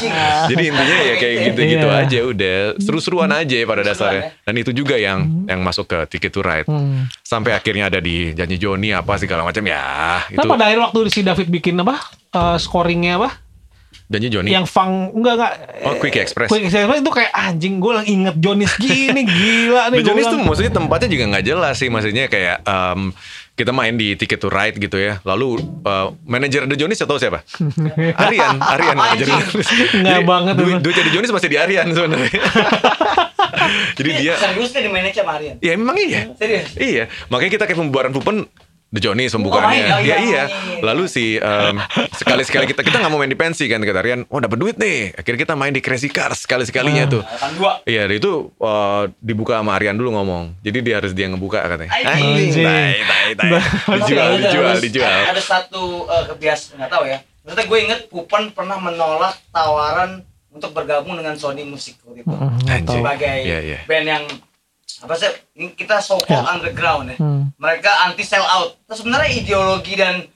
jadi intinya ya kayak gitu-gitu Iya. aja udah seru-seruan aja pada dasarnya. Dan itu juga yang yang masuk ke Ticket to Ride. Hmm. Sampai akhirnya ada di janji Joni apa segala macam ya itu. Nah pada akhir waktu si David bikin apa eh, Scoringnya apa Janji Joni. Yang fang Enggak enggak Oh, Quick Express. Quick Express itu kayak anjing Gue lagi inget Jonis gini Gila nih The Jonis tuh bilang. maksudnya tempatnya juga nggak jelas sih maksudnya kayak em, kita main di Ticket to Ride gitu ya. Lalu eh, manajer The Jonis atau siapa? Arian, Arian manajer The Jonis. Nggak Jadi, banget duit, duitnya The Jonis masih di Arian sebenarnya. Jadi dia serius nih di manage sama Aryan. Ya memang iya. Serius? Iya. Makanya kita kayak pembubaran Pupen The Johnny Oh, pembukaannya. main. Oh, ya iya, iya. main. Lalu si em, sekali-sekali kita kita nggak mau main di pensi kan kata Rian, oh dapat duit nih. Akhirnya kita main di Crazy Cars sekali-sekalinya tuh. Kan dua. Iya, itu eh, dibuka sama Arian dulu ngomong. Jadi dia harus dia ngebuka katanya. Anjing. tai, tai, tai. Dijual, Ada- dijual, ada- dijual. Ada satu uh, kebiasaan nggak tahu ya. Maksudnya gue inget Pupan pernah menolak tawaran untuk bergabung dengan Sony Music waktu itu Anjing. sebagai Iya, iya. band yang apa sih ini kita so called Ya. underground ya. Hmm. Mereka anti sell out. Terus sebenarnya ideologi dan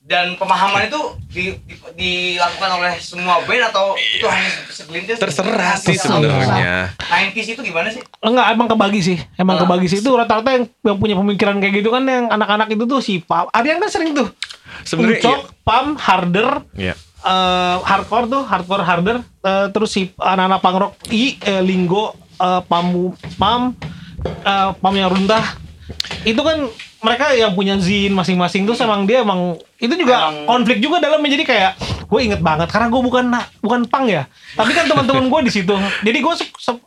dan pemahaman itu di, di- dilakukan oleh semua band atau itu hanya segelintir Terserah sih sebenarnya. 90s itu gimana sih? Enggak, emang kebagi sih. Emang Ah. kebagi sih. Itu rata-rata yang, yang punya pemikiran kayak gitu kan yang anak-anak itu tuh si Pam. Aryan kan sering tuh. Sebenarnya Ucok, Pam, Harder, Iya. eh, hardcore tuh, hardcore Harder. eh, terus si anak-anak punk rock, I, eh, Linggo, eh, Pam, Pam, eh, Pam yang rundah. Itu kan mereka yang punya zin masing-masing tuh emang dia emang itu juga Emang- konflik juga dalam menjadi kayak gue inget banget karena gue bukan bukan pang ya. Tapi kan teman-teman gue di situ. Jadi gue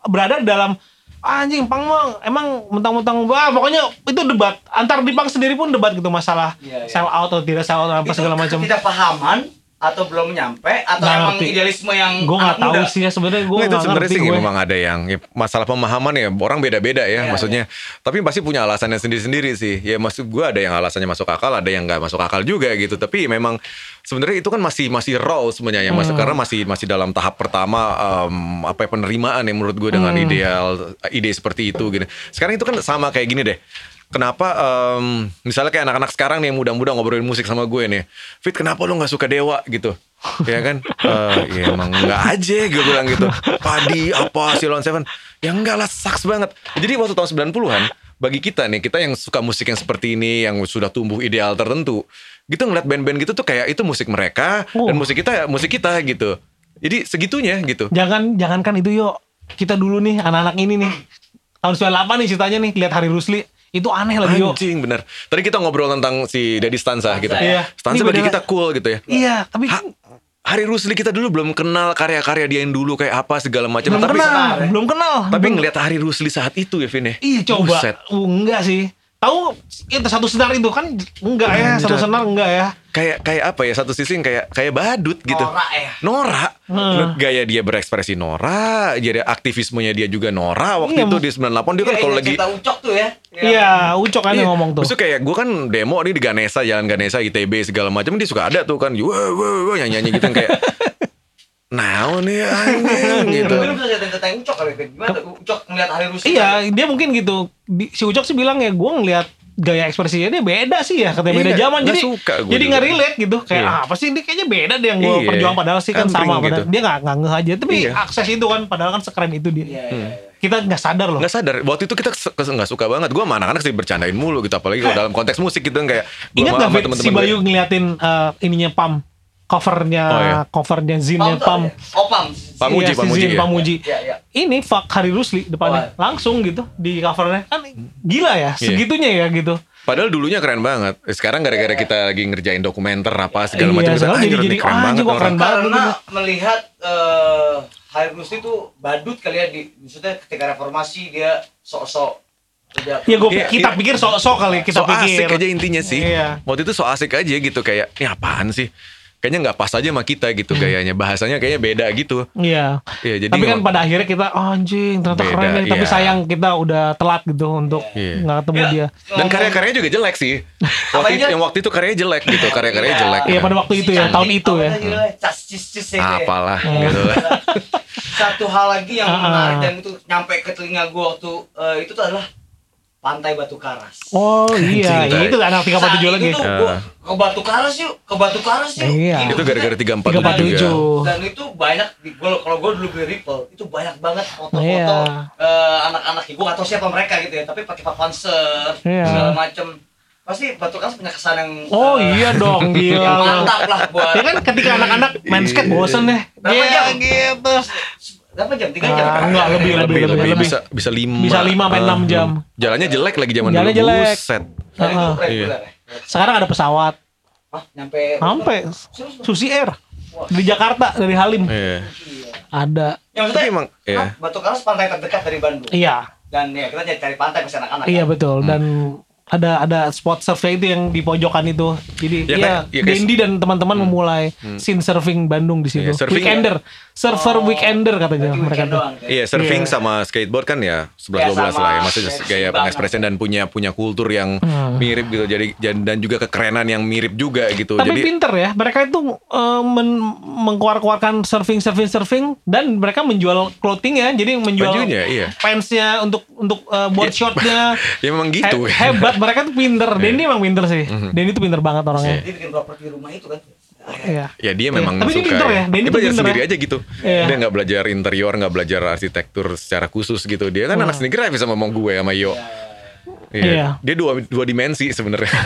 berada dalam anjing pang mah emang mentang-mentang wah pokoknya itu debat. Antar di pang sendiri pun debat gitu masalah Iya, iya. sell out atau tidak sell out apa Itu segala macam. Tidak pahaman atau belum nyampe atau Nggak emang ngerti. idealisme yang gue nggak tahu muda? sih ya sebenarnya gue Nggak, itu sebenarnya ngerti sih gue memang ada yang ya, masalah pemahaman ya orang beda-beda ya Iya, maksudnya. Tapi pasti punya alasannya sendiri-sendiri sih. Ya maksud gue ada yang alasannya masuk akal, ada yang nggak masuk akal juga gitu. Tapi memang sebenarnya itu kan masih masih raw sebenarnya yang Hmm. masuk karena masih masih dalam tahap pertama em, apa ya penerimaan ya menurut gue dengan Hmm. ideal ide seperti itu gitu. Sekarang itu kan sama kayak gini deh. Kenapa em, misalnya kayak anak-anak sekarang nih yang muda-muda ngobrolin musik sama gue nih. Fit kenapa lu nggak suka Dewa gitu? ya kan? Eh, ya emang nggak aja gue bilang gitu. Padi apa Silon Seven? Ya enggak lah saks banget. Jadi waktu tahun 90-an bagi kita nih, kita yang suka musik yang seperti ini, yang sudah tumbuh ideal tertentu, gitu ngeliat band-band gitu tuh kayak itu musik mereka Oh. dan musik kita musik kita gitu. Jadi segitunya gitu. jangan jangankan itu yuk kita dulu nih anak-anak ini nih tahun 98 nih ceritanya nih lihat Hari Rusli itu aneh lagi yuk Anjing bener. Tadi kita ngobrol tentang si Dedi Stanza gitu. Iya. Stanza bagi kita cool gitu ya. iya tapi Ha, Hari Rusli kita dulu belum kenal karya-karya dia yang dulu kayak apa segala macam. belum Tapi kenal ya. belum kenal tapi Belum- ngelihat Hari Rusli saat itu ya Vin ya. Iya coba. Buset. Uh, enggak sih. Tahu itu satu senar itu kan enggak ya, satu senar enggak ya. Kayak kayak apa ya satu sisi yang kayak kayak badut gitu. Norak ya. Norak. Hmm. Gaya dia berekspresi Nora, jadi aktivismenya dia juga Nora waktu Iya, itu di 98 dia kan Iya, kalau iya, lagi cerita ucok tuh ya. Iya, Ucok kan ngomong tuh. Maksudnya kayak gue kan demo nih di Ganesa, Jalan Ganesa, ITB segala macam dia suka ada tuh kan, wah wah wah nyanyi nyanyi gitu yang kayak Nah, nih anjing gitu. Tapi lu bisa cerita tentang ucok kali. Gimana tuh ucok ngeliat hari Rusi? Iya, dia mungkin gitu. Si Ucok sih bilang ya, gue ngeliat gaya ekspresinya dia beda sih ya, katanya beda Iya, zaman. Jadi suka gua jadi nggak relate gitu. Kayak Iya. ah, apa sih ini kayaknya beda deh yang gue Iya. perjuang padahal sih kan Kan sama. Padahal gitu. dia nggak nggak ngeh aja. Tapi Iya. akses itu kan, padahal kan sekeren itu dia. Iya, iya, iya. kita nggak sadar loh. nggak sadar waktu itu kita nggak suka banget gue sama anak-anak sih bercandain mulu gitu apalagi kalau dalam konteks musik gitu kan kayak Ingat nggak si Bayu ngeliatin eh, ininya Pam, covernya, Oh, iya. covernya Pam zinnya Pam. apa ya? Oh Pam. Pamuji, Iya, Pamuji, Zin ya. Pamuji. Iya, iya. Ini Fuck Hari Rusli depannya. Langsung gitu di covernya. Kan gila ya, Iya. segitunya ya gitu. Padahal dulunya keren banget. Sekarang gara-gara kita lagi ngerjain dokumenter apa segala Iya, macam. jadi- "Anjir, jadi, keren ah, banget anjing, kok orang." keren banget. Karena melihat eh Hari Gusti itu badut kali ya di maksudnya ketika reformasi dia sok-sok kerja- Ya gue Iya, kita iya. pikir sok-sok kali kita so pikir. asik aja intinya sih. Iya. Waktu itu so asik aja gitu kayak ini apaan sih? Kayaknya nggak pas aja sama kita gitu gayanya. Bahasanya kayaknya beda gitu. Iya. Iya, jadi tapi kan pada akhirnya kita oh, anjing ternyata Beda, keren ya. Tapi iya. sayang kita udah telat gitu untuk Iya. nggak ketemu Iya. dia. Dan karya-karyanya juga jelek sih. Waktu itu, yang waktu itu karyanya jelek gitu. Karya-karyanya Iya. jelek. Iya pada waktu itu ya, tahun itu ya. Apalah Hmm. gitu. Satu hal lagi yang Ah, ah. menarik dan itu nyampe ke telinga gue waktu eh, itu tuh adalah Pantai Batu Karas. Oh iya, Cinta. itu anak 37 Saat lagi. itu tuh Ya. gua ke Batu Karas yuk, ke Batu Karas yuk. Iya. Gitu, Itu gara-gara 347 347. juga. Dan itu banyak di gua kalau gue dulu beli Ripple itu banyak banget foto-foto Iya. eh, anak-anak gue gak tau siapa mereka gitu ya, tapi pakai papan surf Iya. segala macem. Pasti Batu Karas punya kesan yang Oh eh, iya dong, gila. yang mantap lah buat Ya kan ketika anak-anak main skate bosen deh. Berapa Iya jam? gitu. Berapa jam? Tiga jam? Ah, enggak, lebih, lebih, lebih, lebih, lebih. bisa bisa lima Bisa lima sampai Ah, enam jam. jalannya jelek lagi zaman Jalannya dulu jelek. buset Dan itu Ah, reguler ya? Sekarang ada pesawat. Hah? Nyampe Sampai Susi Air di Jakarta dari Halim iya ada. Yang maksudnya emang, iya. ah, Batu Karas pantai terdekat dari Bandung. Iya, Dan ya kita cari pantai pas anak-anak. iya kan? betul. Dan ada ada spot surfnya itu yang di pojokan itu. Jadi Ya, ya, kayak- ya, kayak- Dendi dan teman-teman memulai scene surfing Bandung di situ. Iya, surfing- weekender, surfer Oh, weekender katanya mereka tuh. doang? Iya, surfing Iya. sama skateboard kan ya 11 Ya, 12 sama. lah ya. Maksudnya gaya pengekspresian dan punya punya kultur yang Hmm. mirip gitu. Jadi dan, dan juga kekerenan yang mirip juga gitu. Tapi Jadi pinter ya, mereka itu eh, men- mengkeluar-keluarkan surfing, surfing, surfing, dan mereka menjual clothing ya, jadi menjual Bajunya, iya. fansnya untuk untuk eh, board shortnya. ya memang gitu. He- hebat, mereka tuh pinter. Denny emang pinter sih. Mhm. Denny tuh pinter banget orangnya. Dia bikin properti rumah itu kan. Iya. Ya dia memang Tapi dia suka. pinter ya, Denny dia tuh belajar sendiri ya. aja gitu. Iya. Dia nggak belajar interior, nggak belajar arsitektur secara khusus gitu. Dia kan Hmm. anak sneaker bisa ngomong gue sama Yo. Iya. Iya. Dia dua dua dimensi sebenarnya.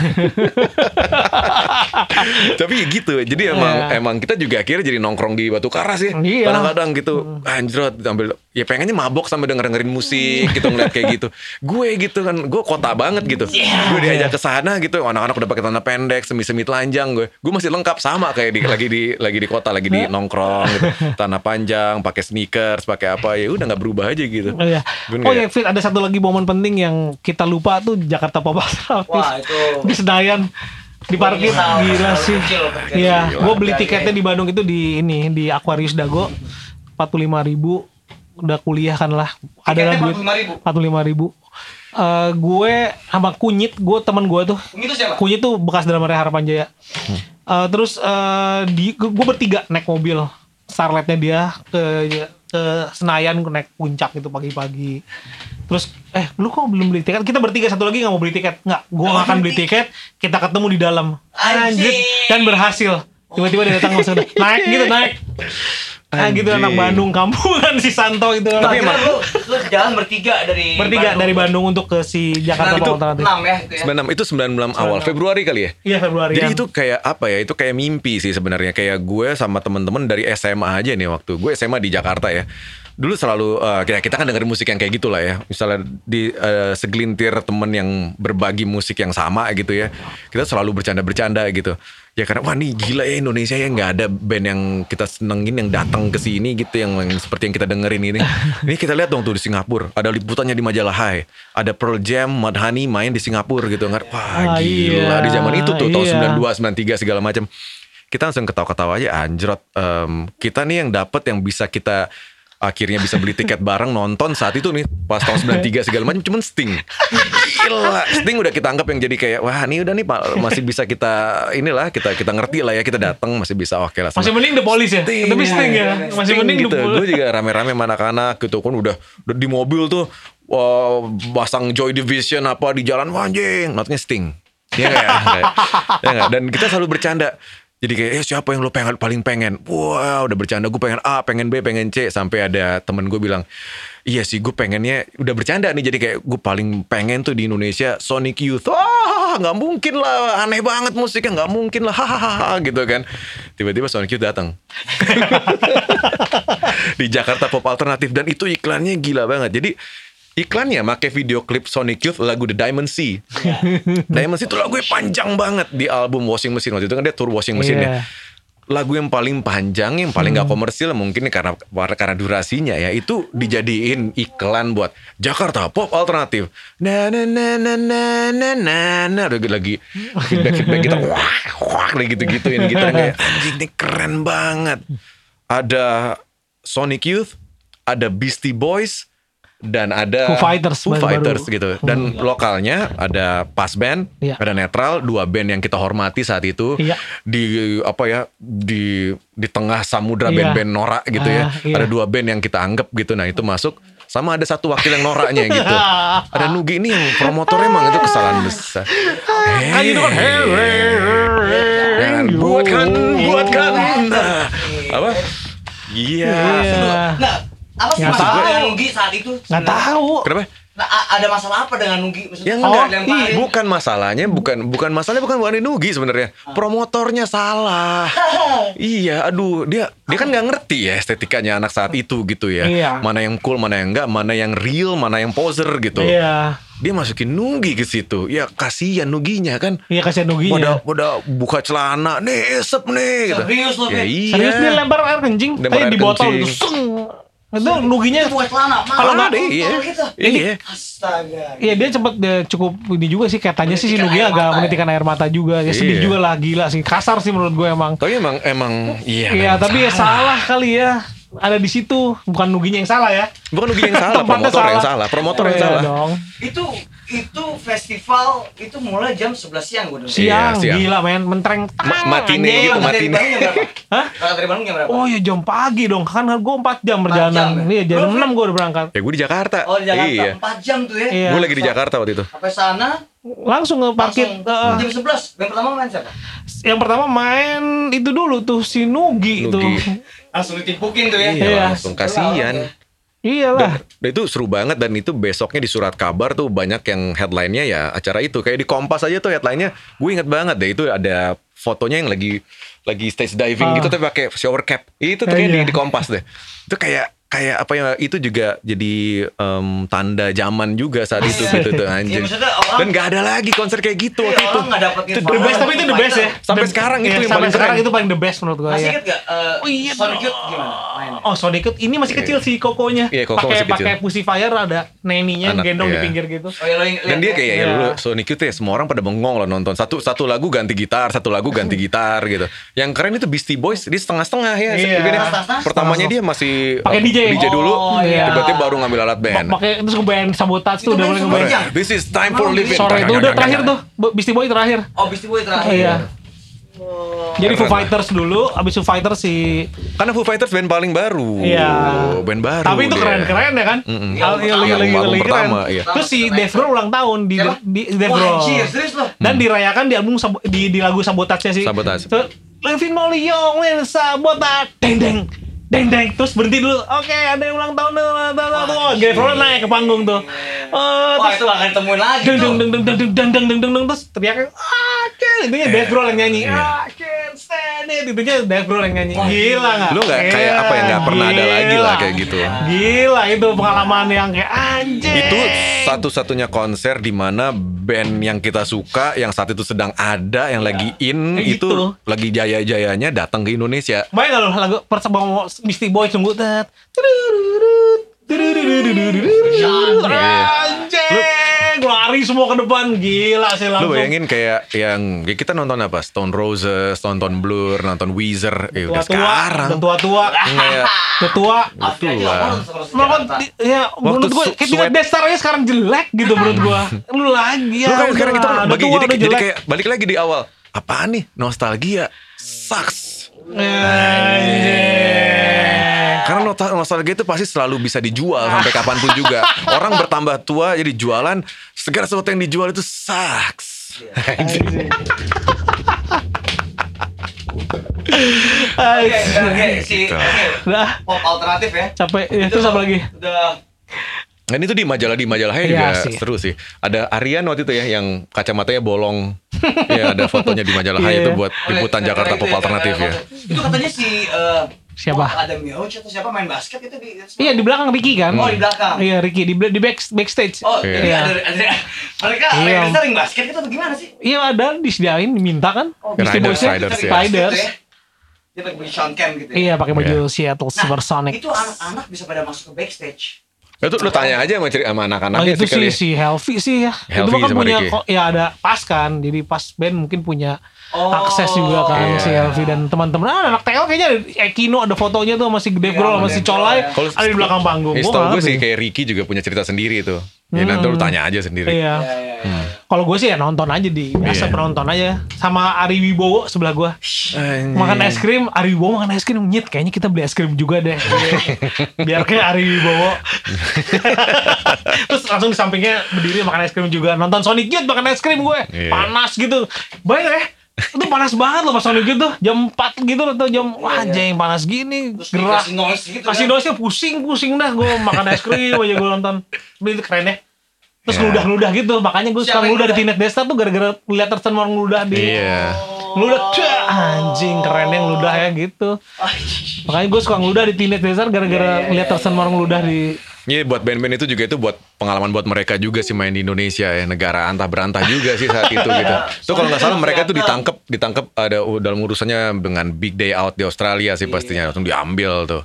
Tapi gitu. Jadi emang Iya. emang kita juga akhirnya jadi nongkrong di Batu Karas ya. Iya. Kadang-kadang gitu. Anjrot ambil ya pengennya mabok sampai denger dengerin musik gitu ngeliat kayak gitu. Gue gitu kan, gue kota banget gitu. Gue diajak ke sana gitu. Anak-anak udah pakai celana pendek, semi-semi telanjang gue. Gue masih lengkap sama kayak di lagi di lagi di kota, lagi di nongkrong gitu. Tanah panjang, pakai sneakers, pakai apa ya udah nggak berubah aja gitu. Oh iya. Oh iya, Fit, ada satu lagi momen penting yang kita lupa tuh Jakarta Pop Art Wah, itu di Senayan di parkir. Gila menyesal sih. Iya, Gila. gue beli tiketnya di Bandung itu di ini di Aquarius Dago. 45.000 ribu udah kuliah kan lah. Ada lah duit. 45.000. 45 ribu? Eh, gue sama kunyit gue teman gue tuh. Itu siapa? kunyit tuh bekas drummer Harapan Jaya. Eh, terus eh, di gue bertiga naik mobil starletnya dia ke ke Senayan naik puncak itu pagi-pagi. Terus eh lu kok belum beli tiket? Kita bertiga satu lagi nggak mau beli tiket. Nggak gue nggak akan beli tiket. Kita ketemu di dalam. Anjing. dan berhasil. Tiba-tiba dia datang langsung naik gitu naik Ah gitu anak Bandung kampungan si Santo itu Tapi Akhirnya emang lu, lu jalan bertiga dari bertiga dari Bandung untuk ke si Jakarta Itu Pop Art enam ya itu ya. 96 itu 96 awal Februari kali ya. iya Februari Jadi itu kayak apa ya? Itu kayak mimpi sih sebenarnya. Kayak gue sama temen-temen dari SMA aja nih waktu. Gue SMA di Jakarta ya. Dulu selalu eh, kita kita kan dengerin musik yang kayak gitulah ya. Misalnya di eh, segelintir temen yang berbagi musik yang sama gitu ya. Kita selalu bercanda-bercanda gitu. Ya karena wah nih gila ya Indonesia ya nggak ada band yang kita senengin yang datang ke sini gitu yang, yang seperti yang kita dengerin ini. ini kita lihat dong tuh di Singapura ada liputannya di majalah Hai. Ada Pearl Jam, Mudhoney main di Singapura gitu nggak? Wah Ah, gila iya. di zaman itu tuh tahun Iya. 92 93 segala macam. Kita langsung ketawa-ketawa aja anjrot. Em, kita nih yang dapat yang bisa kita akhirnya bisa beli tiket bareng nonton saat itu nih pas tahun 93 segala macam cuman Sting. Gila, Sting udah kita anggap yang jadi kayak wah ini udah nih Pak masih bisa kita inilah kita kita ngerti lah ya kita datang masih bisa oke lah. masih mending The Police ya tapi Sting ya masih Sting mending gitu. The Gue juga rame-rame sama anak-anak gitu kan udah, udah di mobil tuh wah, pasang Joy Division apa di jalan wah anjing notnya Sting. Iya ya? Nggak ya? Ya nggak? Dan kita selalu bercanda. Jadi kayak eh siapa yang lo pengen paling pengen? Wah udah bercanda gue pengen A, pengen B, pengen C sampai ada temen gue bilang iya sih gue pengennya udah bercanda nih jadi kayak gue paling pengen tuh di Indonesia Sonic Youth. Wah nggak mungkin lah aneh banget musiknya nggak mungkin lah hahaha gitu kan. Tiba-tiba Sonic Youth datang di Jakarta Pop Alternatif dan itu iklannya gila banget. Jadi iklannya make video klip Sonic Youth lagu The Diamond Sea. Diamond Sea itu lagunya panjang banget di album Washing Machine waktu itu kan dia tour Washing Machine Iya. ya. Lagu yang paling panjang, yang paling Hmm. nggak komersil mungkin karena karena durasinya ya itu dijadiin iklan buat Jakarta Pop Alternatif. Na na na na na na na na lagi lagi feedback feedback kita wah wah lagi gitu gituin gitu kayak anjing ini keren banget. Ada Sonic Youth, ada Beastie Boys, dan ada Foo Fighters Foo. Fighters gitu. Dan lokalnya ada Pas Band, Iya. ada Netral, dua band yang kita hormati saat itu. Iya. Di apa ya di di tengah samudra Iya. band-band norak gitu ya. Ah, iya. Ada dua band yang kita anggap gitu. Nah itu masuk. Sama ada satu wakil yang noraknya gitu. Ada Nugi ini yang promotornya emang itu kesalahan besar. Kan itu kan hey, hey, hey, Jangan hey, buatkan, buatkan. Apa? Iya. Iya. Nah, apa sih Nggak masalah tahu. Nugi saat itu? Nggak tahu. Kenapa? Nah, ada masalah apa dengan Nugi? Maksudnya Ya Oh, enggak, dilemparin? bukan masalahnya, bukan bukan masalahnya bukan Wani Nugi sebenarnya. Promotornya salah. iya, aduh, dia dia kan nggak ngerti ya estetikanya anak saat itu gitu ya. Iya. Mana yang cool, mana yang enggak, mana yang real, mana yang poser gitu. Iya. Dia masukin Nugi ke situ. Ya kasihan Nuginya kan. Iya kasihan Nuginya. pada buka celana, nih esep nih gitu. Serius lo, Ya iya. Serius dia lempar air kencing, Lempar tapi air di botol kencing. gitu. Itu Nuginya Itu buat celana. Kalau nggak- mahal, iya. gitu. Iya. Astaga. Iya dia cepet dia cukup ini juga sih katanya sih si Menitikan Nugi agak mata ya? menitikan air mata juga ya sedih Iya. juga lah gila sih kasar sih menurut gue emang Tapi emang emang iya. Iya tapi ya salah kali ya ada di situ bukan Nuginya yang salah ya Bukan Nugi yang salah, promotor yang salah, promotor yang Iya salah. dong. Itu itu festival itu mulai jam 11 siang gue siang, Iya, siang. gila men mentreng Ma- matine anjing. gitu, matine. Hah? Berangkat dari Bandung jam berapa? Oh ya jam pagi dong kan gue 4 jam perjalanan jam ya? Iya jam 6 gue udah berangkat Ya gue di Jakarta. Oh, di Jakarta. Iya. 4 jam tuh ya. Iya. Gue lagi di Jakarta waktu itu. Sampai sana Langsung ke parkir langsung eh, jam 11. Yang pertama main siapa? Yang pertama main itu dulu tuh si Nugi, Nugi. tuh Langsung ditimpukin tuh ya. Iya, Iya. langsung kasihan. Iya lah Dan itu seru banget dan itu besoknya di surat kabar tuh banyak yang headline-nya ya acara itu. Kayak di Kompas aja tuh headline-nya gue inget banget deh itu ada fotonya yang lagi lagi stage diving Ah. gitu tapi pakai shower cap. Itu tuh kayak Iya. di, di Kompas deh. Itu kayak kayak apa ya itu juga jadi em, tanda zaman juga saat itu gitu tuh anjing. Iya, orang- Dan gak ada lagi konser kayak gitu Iya, waktu itu. dapet The best tapi itu the best ya Sampai The- sekarang itu iya, yang sampai paling sekarang keren. itu paling the best menurut gue Masih ya. inget gak? Uh, Oh iya Sonic. Youth gimana? Oh Sonic Youth ini masih kecil sih kokonya. Iya, Koko pakai masih kecil. pakai Pussy Fire ada neninya Anak, gendong di iya. pinggir gitu. Oh, iya, lo yang- Dan dia kayak ya Iya. dulu Sonic Youth ya semua orang pada bengong loh nonton satu satu lagu ganti gitar satu lagu ganti gitar gitu. Yang keren itu Beastie Boys dia setengah-setengah ya. Iya. Gini, Setengah-setengah? Pertamanya dia masih Pakai DJ. dulu. Oh, iya. Tiba-tiba baru ngambil alat band. Pakai terus ngeband sabotage tuh Itu udah mulai ngeband. This is time for living. Sore itu udah terakhir tuh Beastie Boy terakhir. Oh, Beastie Boy terakhir. Oh. Jadi Foo. Fighters dulu, abis Foo Fighters si Karena Foo Fighters band paling baru. Iya. Band baru. Tapi itu keren-keren ya kan? Mm-mm. Al- Yang yang lagi album- pertama, iya. Terus si Dave Grohl ulang tahun di Siapa? di Dave Grohl. Dan dirayakan di album di di lagu Sabotage-nya sih. Sabotage. Terus, Levin Moliong, Lin Sabotage, deng deng. Deng deng, terus berhenti dulu. Oke, ada yang ulang tahun, tahun. Wah, Dave Grohl naik ke panggung tuh. Oh, Wah, terus itu akan ditemuin lagi deng tuh. deng deng deng deng deng deng deng deng deng terus teriaknya ah Ken intinya Dave Grohl yang nyanyi ah Ken stand it intinya Dave Grohl yang nyanyi gila nggak Lu nggak kayak apa ya, nggak pernah ada lagi lah kayak gitu. gila itu pengalaman yang kayak anjing Itu satu-satunya konser di mana band yang kita suka yang saat itu sedang ada yang lagi in Kayak itu gitu. lagi jaya-jayanya datang ke Indonesia. Bayang gak lo lagu persembahan Misty Boy tunggu tet Anjing Lari semua ke depan Gila sih Lu langsung bayangin kayak yang ya kita nonton apa? Stone Roses, nonton Blur, nonton Weezer. Eh udah Tua-tua sekarang. Udah tua-tua Kayak Udah tua ya menurut kayak sweat- Tina Destar aja sekarang jelek gitu menurut gue. Lu lagi ya. Lu kan sekarang udah bagi tua, jadi, udah jadi jelek. kayak balik lagi di awal. Apaan nih? Nostalgia. Sucks. Karena nostal- nostalgia itu pasti selalu bisa dijual sampai kapan pun juga. Orang bertambah tua jadi jualan segala sesuatu yang dijual itu sucks. Oke, oke, si oke, Udah pop alternatif ya. capek. Ya, terus apa lagi? Udah Dan itu di majalah di majalahnya Iya juga sih. seru sih. Ada Aryan waktu itu ya yang kacamatanya bolong. ya ada fotonya di majalah Iya. itu buat Oh, liputan gara-gara Jakarta Pop ya, Alternatif ya. gara-gara Itu katanya si eh, Siapa? oh, Adam Yauch atau siapa main basket itu di Iya di belakang Ricky kan? Oh, di belakang. Iya Ricky di di back, backstage. Oh, Iya. jadi Iya. ada, ada mereka Iya. mereka sering basket itu gimana sih? Iya ada disediain diminta kan? Oh, Riders, Riders, ya. Riders. Gitu ya. Dia pakai baju Sean Kemp gitu ya. Iya pakai baju Iya. Seattle Nah, Supersonic. itu anak-anak bisa pada masuk ke backstage. Itu lu tanya aja sama, sama Oh, anak-anaknya itu sih si Helvi sih ya. Helvi itu kan punya Ricky. kok ya ada pas kan. Jadi pas band mungkin punya Oh, akses juga kan Iya. si Helvi dan teman-teman. Ah, anak TL kayaknya ada Ekino ada fotonya tuh masih Dave Iya, Grohl sama sama si Dave Colai ya. Kalau ada di belakang panggung. Nggak gue sih kayak Ricky juga punya cerita sendiri tuh. Ya nanti lu Hmm. tanya aja sendiri. Iya. Iya, iya, iya. Kalau gue sih ya nonton aja di biasa Iya. penonton aja sama Ari Wibowo sebelah gue makan es krim Ari Wibowo makan es krim nyet kayaknya kita beli es krim juga deh biar kayak Ari Wibowo terus langsung di sampingnya berdiri makan es krim juga nonton Sonic Youth makan es krim gue Iya. panas gitu bayang ya itu panas banget loh pas Youth tuh jam 4 gitu atau jam wah Iya, iya. jeng panas gini Terus gerah dikasih noise gitu kasih kan. dosnya pusing pusing dah gue makan es krim aja gue nonton Tapi itu keren ya terus Ya. ngeludah-ngeludah gitu makanya gue Siapa suka yang ngeludah di ngeludah? Teenage Desta tuh gara-gara lihat Tersen orang ngeludah di Iya. ngeludah dah, anjing keren yang ngeludah ya gitu makanya gue suka ngeludah di Teenage Desta gara-gara Iya, iya, lihat iya, Tersen iya, orang ngeludah di Iya buat band-band itu juga itu buat pengalaman buat mereka juga sih main di Indonesia ya. Negara antah berantah juga sih saat itu gitu. Tuh kalau nggak salah mereka tuh ditangkep ditangkep ada dalam urusannya dengan big day out di Australia sih pastinya. Langsung diambil tuh.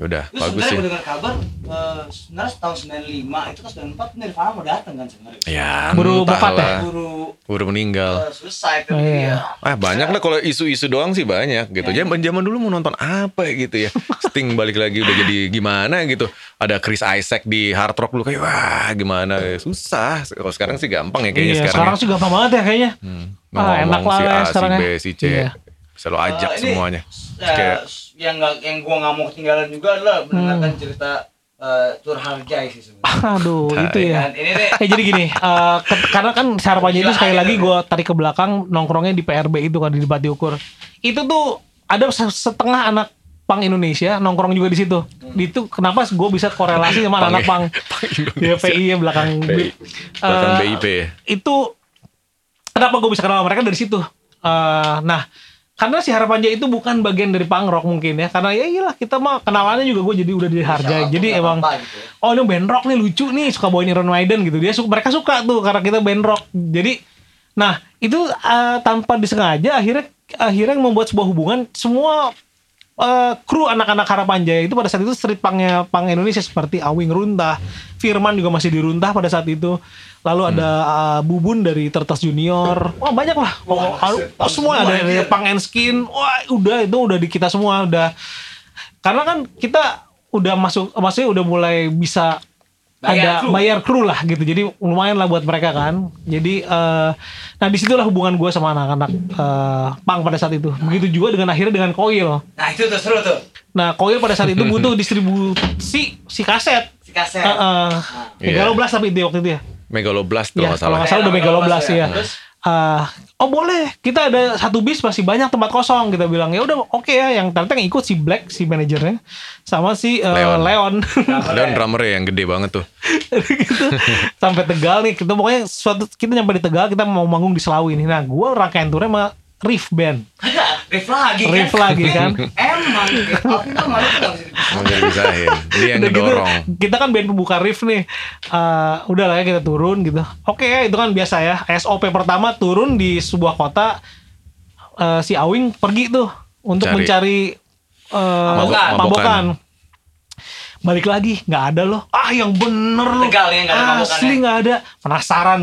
Ya udah Terus bagus sebenarnya sih. dengar kabar eh, sebenarnya tahun 95 itu kan 94 Nirvana mau datang kan sebenarnya. Ya Buru wafat ya? Buru Buru meninggal. eh, selesai kan Oh, gitu iya. ya. Ah banyak lah kalau isu-isu doang sih banyak gitu. Zaman zaman dulu mau nonton apa gitu ya. Sting balik lagi udah jadi gimana gitu. Ada Chris Isaac di Hard Rock dulu kayak wah gimana susah. Kalau sekarang sih gampang ya kayaknya iya sekarang. sekarang ya. sih gampang banget ya kayaknya Hmm, Ah, enak lah si ya A, sekarang si B, ya. si C. Iya. Bisa lo ajak Eh, ini, semuanya. eh, Kayak yang nggak yang gua nggak mau ketinggalan juga adalah Hmm. mendengarkan cerita eh, Tur Harjai sih sebenarnya. aduh itu ya Dan ini deh Eh jadi gini, ke- karena kan harapannya itu sekali lagi gue tarik ke belakang nongkrongnya di PRB itu kan di Bati Ukur. Itu tuh ada se- setengah anak pang Indonesia nongkrong juga di situ. Di itu kenapa gue bisa korelasi sama anak pang ya PI ya belakang BI. Belakang Eh, BIP. Itu kenapa gue bisa kenal mereka dari situ. Eh, nah karena si harapannya itu bukan bagian dari punk rock mungkin ya. Karena ya iyalah kita mah kenalannya juga gue jadi udah dihargai Bisa jadi emang gitu ya. oh ini band rock nih lucu nih suka bawain Iron Maiden gitu. Dia suka mereka suka tuh karena kita band rock jadi nah itu eh, tanpa disengaja akhirnya akhirnya membuat sebuah hubungan semua eh, kru anak-anak harapan jaya itu pada saat itu street punknya punk Indonesia seperti Awing Runtah Firman juga masih diruntah pada saat itu. Lalu ada eh, Bubun dari Tertas Junior. Wah banyak lah. Wah, Oh, oh, semua semua ada dari ya. punk and skin. Wah udah itu udah di kita semua udah. Karena kan kita udah masuk maksudnya udah mulai bisa Bayar ada kru. bayar kru lah gitu jadi lumayan lah buat mereka kan jadi eh nah di situlah hubungan gue sama anak-anak eh pang pada saat itu begitu juga dengan akhirnya dengan koil Nah itu tuh seru tuh nah koil pada saat itu butuh distribusi si kaset si kaset. Heeh. Iya. Megaloblast tapi itu waktu itu ya Megaloblast tuh Ya, nggak kalau salah. nggak salah udah Megaloblast ya. Terus Eh, oh boleh, kita ada satu bis masih banyak tempat kosong kita bilang ya udah oke ya. Yang ternyata yang ikut si Black si manajernya sama si eh, Leon. Leon. Ada drummer yang gede banget tuh. gitu. Sampai Tegal nih, kita pokoknya suatu kita nyampe di Tegal kita mau manggung di Selawi nih. Nah, gua rangkaian turnya sama Riff Band. riff lagi kan. Riff lagi kan. Emang tuh malu tuh dipisahin. Dia yang Udah gitu, ngedorong. kita kan band pembuka riff nih. Eh, udah lah ya kita turun gitu. Oke ya itu kan biasa ya. SOP pertama turun di sebuah kota. eh, si Awing pergi tuh untuk Cari. mencari eh, Mabok- mabokan. mabokan. Balik lagi nggak ada loh. Ah yang bener loh. Tegal ya, nggak ada mabokannya. Asli nggak ada. Penasaran.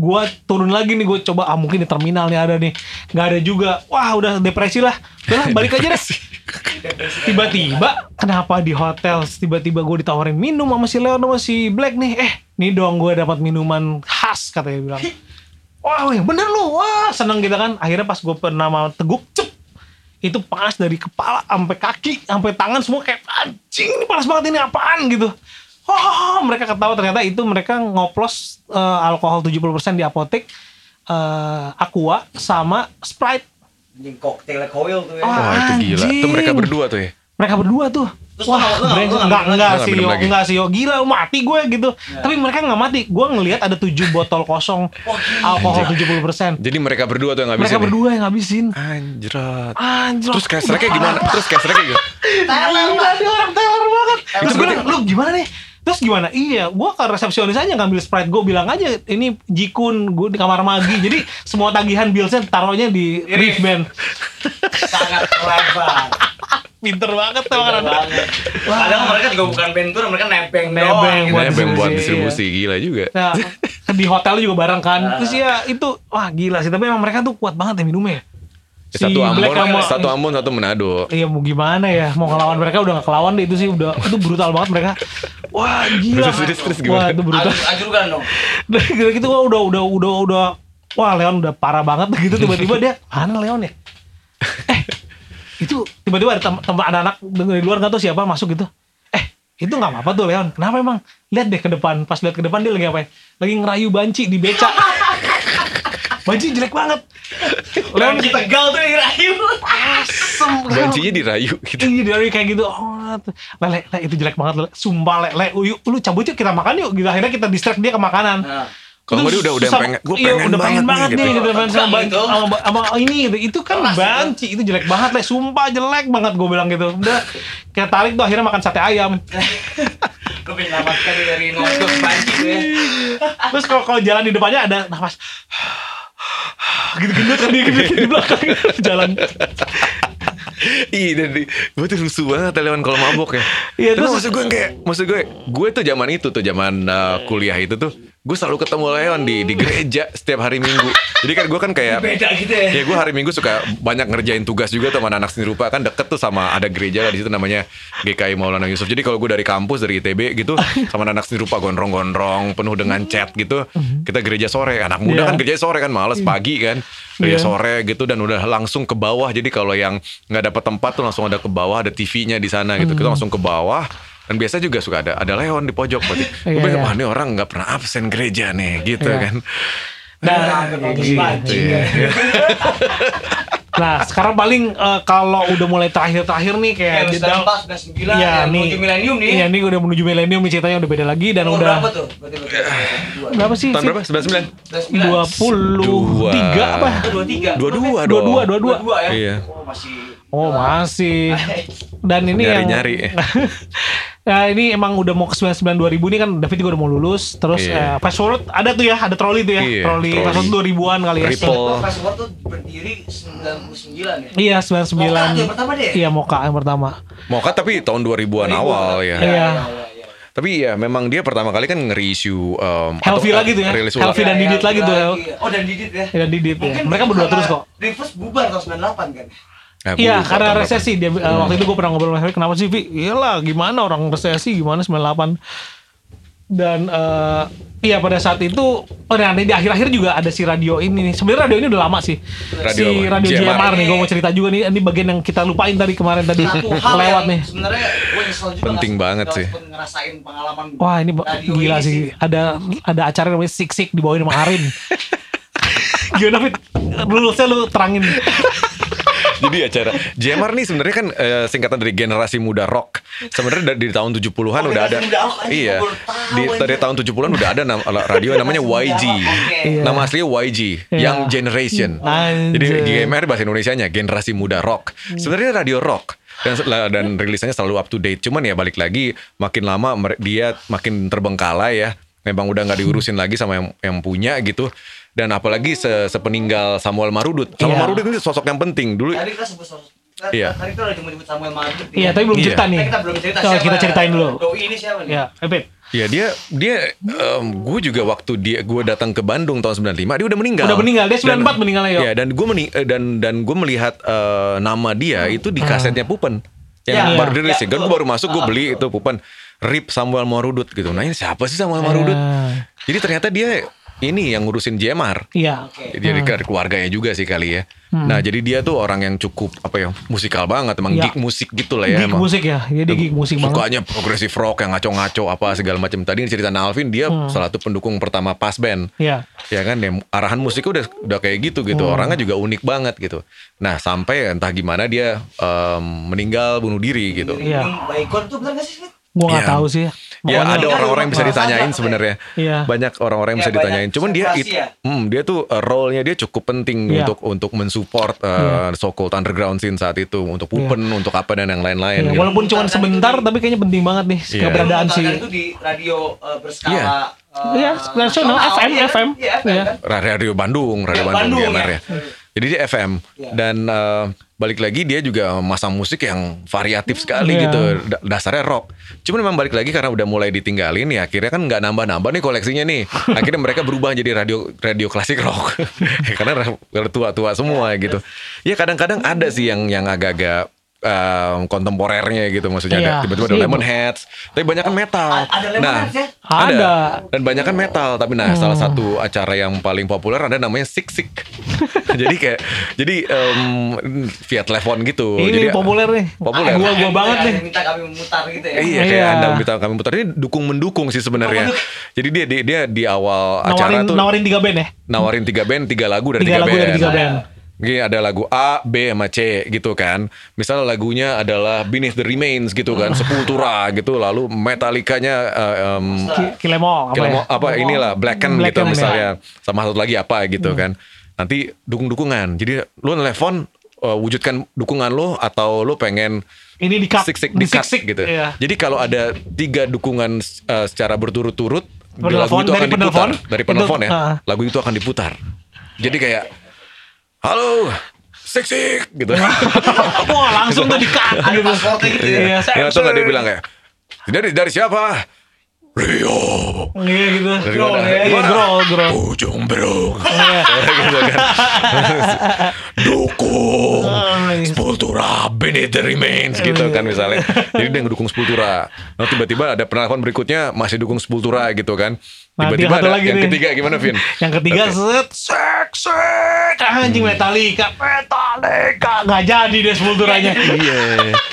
Gua turun lagi nih gue coba ah mungkin di terminal nih ada nih. Nggak ada juga. Wah udah depresi lah. Udah balik aja deh. Tiba-tiba kenapa di hotel tiba-tiba gue ditawarin minum sama si Leon sama si Black nih. Eh, nih dong gue dapat minuman khas katanya bilang. Wah, yang bener lu. Wah, seneng kita kan. Akhirnya pas gue pernah mau teguk, cep. Itu panas dari kepala sampai kaki, sampai tangan semua kayak anjing ini panas banget ini apaan gitu. Wah, mereka ketawa ternyata itu mereka ngoplos eh, alkohol 70% di apotek eh, Aqua sama Sprite Anjing cocktail coil tuh ya. Oh, Wah itu gila. Itu mereka berdua tuh ya. mereka berdua tuh Terus wah enggak enggak sih yo enggak sih yo gila mati gue gitu Ya. tapi mereka nggak mati gue ngelihat ada tujuh botol kosong alkohol 70% Jadi mereka berdua tuh yang ngabisin. mereka ya? berdua yang ngabisin Anjrat. anjir Terus casreknya gimana? Terus casreknya gimana? Gila dia orang Taylor banget Terus gue lu gimana nih? Terus gimana? Iya, gue ke resepsionis aja ngambil Sprite Gue bilang aja, ini Jikun, gue di kamar magi Jadi semua tagihan billsnya taruhnya di. Riff Band Sangat lebar. Pinter banget tuh orang banget. Padahal mereka juga bukan bentur, mereka nebeng Nebeng doang. buat Ini yang buat distribusi, distribusi gila juga. Nah, di hotel juga bareng kan Nah. Terus ya itu, wah gila sih Tapi emang mereka tuh kuat banget ya minumnya Si satu Ambon, Black sama- satu Ambon, satu Manado. Iya mau gimana ya? Mau ngelawan mereka udah gak kelawan deh Itu sih udah Itu brutal banget mereka. Wah gila. Terus, terus, terus Wah gimana? itu brutal. Ajur- Ajurkan dong. Udah gitu gua udah udah udah udah wah Leon udah parah banget gitu. Tiba-tiba dia mana Leon ya? Eh itu tiba-tiba ada tem- teman ada anak dari luar nggak tahu siapa masuk gitu. Eh itu nggak apa-apa tuh Leon. Kenapa emang? Lihat deh ke depan. Pas lihat ke depan dia lagi apa lagi ngerayu banci di beca banci jelek banget Leon Leon Tegal tuh dirayu. asem Bancinya dirayu gitu. Iya dari kayak gitu oh, lele, le, itu jelek banget le. sumpah lele yuk lu cabut yuk kita makan yuk gitu akhirnya kita distract dia ke makanan Nah, Kalau dia udah udah pengen, gue iya, pengen, udah pengen banget nih gitu, gitu. pengen sama, Tegang ban- itu. sama, sama ini gitu. Itu kan Keras itu. banci, itu jelek banget le, sumpah jelek banget gue bilang gitu. Udah kayak tarik tuh akhirnya makan sate ayam. lu menyelamatkan dari nodok banci tuh ya. Terus kalau kalau jalan di depannya ada nafas gitu gendut kan dia di belakang jalan. Iya, dan di- gue tuh rusuh banget Leon kalau mabok ya. Iya, terus- maksud gue kayak, maksud gue, gue tuh zaman itu tuh zaman uh, kuliah itu tuh, gue selalu ketemu Leon di di gereja setiap hari Minggu. Jadi kan gue kan kayak Beda gitu ya. Ya gue hari Minggu suka banyak ngerjain tugas juga sama anak seni rupa kan deket tuh sama ada gereja lah di situ namanya GKI Maulana Yusuf. Jadi kalau gue dari kampus dari ITB gitu sama anak seni rupa gondrong-gondrong penuh dengan chat gitu, kita gereja sore. Anak muda Iya. kan gereja sore kan males pagi kan. Gereja Iya. sore gitu dan udah langsung ke bawah. Jadi kalau yang nggak dapat tempat tuh langsung ada ke bawah ada TV-nya di sana gitu. Kita langsung ke bawah. Dan biasa juga suka ada ada Leon di pojok berarti. Gue Iya, bilang, iya. wah ini orang nggak pernah absen gereja nih gitu Iya. kan. Nah, Gitu, Gitu ya. nah sekarang paling eh, kalau udah mulai terakhir-terakhir nih kayak Kayak jeda- 94, 99 Iya ya, nih. menuju milenium nih. Iya nih udah menuju milenium nih ceritanya udah beda lagi dan Umur udah berapa tuh? Berarti berarti berapa sih? Tahun berapa? 99? Dua puluh tiga apa? Dua tiga. Dua-dua Dua dua dua dua. Dua ya. Iya. Oh masih. Oh masih. Dan ini yang Nyari-nyari. ya ini emang udah mau ke 99 2000 ini kan David juga udah mau lulus. Terus Iya. eh, fast forward ada tuh ya, ada troli tuh ya. Iya, troli forward 2000-an kali ya. Ripple. Password tuh berdiri 99 ya. Iya Mocha 99. yang pertama deh. Iya Moka yang pertama. Mocha tapi tahun 2000-an awal ya. Iya. iya. Tapi ya memang dia pertama kali kan nge-reissue um, Healthy atau, lagi tuh ya. rilis Healthy ulang. dan Didit lagi tuh. Oh dan Didit ya. Dan Didit ya. Mungkin Mereka berdua terus kok. Reverse bubar tahun 98 kan. Eh, Iya lupa karena resesi. Dia eh, waktu itu gue pernah ngobrol sama kenapa sih Vi? Iyalah gimana orang resesi? Gimana 98 dan eh, iya pada saat itu oh nah di akhir-akhir juga ada si radio ini nih. Sebenarnya radio ini udah lama sih. Radio si apa? radio JMR. JMR nih gue mau cerita juga nih. Ini bagian yang kita lupain tadi kemarin tadi Satu hal lewat nih. sebenarnya gue nyesel juga Penting nggak- banget nggak sih. sempet ngerasain pengalaman wah ini gila ini sih. ada ada acara namanya Sik Sik dibawain sama Arin. Gimana Fit? Lu saya lu terangin Jadi acara JMR nih sebenarnya kan eh, singkatan dari generasi muda rock. Sebenarnya dari, dari tahun 70-an Oh, udah ada. muda iya. Di, dari tahun 70-an udah ada nam- radio namanya YG. Oke. Iya. Nama aslinya YG, Iya. Young Generation. Anjir. Jadi GMR bahasa Indonesianya generasi muda rock. Sebenarnya radio rock dan dan rilisnya selalu up to date. Cuman ya balik lagi makin lama dia makin terbengkalai ya. Memang udah nggak diurusin lagi sama yang yang punya gitu. Dan apalagi se- sepeninggal Samuel Marudut. Samuel Iya. Marudut ini sosok yang penting dulu. Tadi kita sebut sosok Iya. Tadi kita udah nyebut Samuel Marut. iya tapi belum Iya. cerita nih Kita belum cerita Coba siapa kita ceritain dulu Doi ini siapa nih? ya Fit Ya dia dia gue juga waktu dia gue datang ke Bandung tahun 95 dia udah meninggal. Udah meninggal, dia 94 Dan- meninggalnya, Yo. Iya dan gue mening eh, dan dan gue melihat eh, nama dia itu di kasetnya Pupen yang Ya, baru ya, dirilis ya. ya, Kan gue baru masuk gue beli itu Pupen Rip Samuel Marudut gitu. Nah ini siapa sih Samuel Marudut? Ah. Jadi ternyata dia ini yang ngurusin JMR. Iya. Oke. Jadi dari keluarganya juga sih kali ya. Nah jadi dia tuh orang yang cukup apa ya musikal banget, emang Iya. geek musik gitu lah ya. Geek emang. musik ya. Jadi geek musik banget. Sukanya progressive rock yang ngaco-ngaco apa segala macam. Tadi cerita Alvin dia salah satu pendukung pertama pas band. Iya. Ya kan ya arahan musiknya udah udah kayak gitu gitu. Orangnya juga unik banget gitu. Nah, sampai entah gimana dia em, meninggal bunuh diri gitu. Iya. Baygon tuh bener gak sih? Gua nggak Iya. tahu sih. Ya Pokoknya- ada orang-orang yang bisa Mas ditanyain Azhar, sebenarnya. Iya. Banyak orang-orang yang Ya, bisa ditanyain. banyak Cuman dia it- ya. hmm, dia tuh uh, role-nya dia cukup penting Iya. untuk untuk mensupport uh, so-called underground scene saat itu, untuk Pupen, untuk apa dan yang lain-lain. Iya, gitu. walaupun cuma sebentar tapi kayaknya penting banget nih Iya. keberadaan si Memutarkan itu di radio eh, berskala Iya. eh, Iya, nasional, FM, iya? FM. Iya, FM Iya. kan? Radio Bandung, Radio Ya, Bandung, Bandung, ya. ya. Jadi dia FM Iya. dan uh, balik lagi dia juga masang musik yang variatif sekali Iya. gitu. Da- dasarnya rock. Cuman memang balik lagi karena udah mulai ditinggalin ya akhirnya kan nggak nambah-nambah nih koleksinya nih. Akhirnya mereka berubah jadi radio radio klasik rock. karena tua-tua semua gitu. Ya kadang-kadang ada sih yang yang agak-agak um, kontemporernya gitu maksudnya ada Iya, tiba-tiba ada. Lemonheads tapi banyak kan metal A- ada Lemonheads ya? Ada. dan banyak kan metal tapi nah salah satu acara yang paling populer ada namanya Sik Sik jadi kayak jadi em, via telepon gitu ini jadi populer nih. populer. Gua gua banget Ada nih. minta kami memutar gitu ya. Iya kayak Iya. anda minta kami putar ini dukung mendukung sih sebenarnya. Jadi dia, dia dia di awal Nawarin acara tuh nawarin tiga band ya. nawarin tiga band, tiga lagu dari Tiga tiga, lagu band. dari tiga band. Gini ada lagu A, B sama C gitu kan. Misalnya lagunya adalah Beneath the Remains gitu kan, Sepultura gitu. Lalu Metallicanya Kilemo apa ya? apa inilah Blacken gitu Blacken, misalnya ya. sama satu lagi apa gitu kan nanti dukung-dukungan jadi lu nelfon uh, wujudkan dukungan lo atau lo pengen Ini di cut. sik sik Di di cut sik-sik, gitu iya. jadi kalau ada tiga dukungan uh, secara berturut-turut lagu itu dari akan diputar dari penelpon ya ah. lagu itu akan diputar jadi kayak halo sik gitu Wah, langsung tuh di cut Ada gitu. gitu ya. Iya, ya nggak dia bilang kayak dari dari siapa Rio Iya gitu. Dari mana? iya, Gimana? Ujung berung Iya. gitu kan dukung Ah, iya. Sepultura Beneath the Remains gitu kan misalnya jadi dia ngedukung Sepultura nah tiba-tiba ada penelpon berikutnya masih dukung Sepultura gitu kan tiba-tiba satu ada lagi yang nih. ketiga gimana Vin Yang ketiga Oke. set sek sek anjing Metallica Metallica nggak jadi deh sepulturanya. iya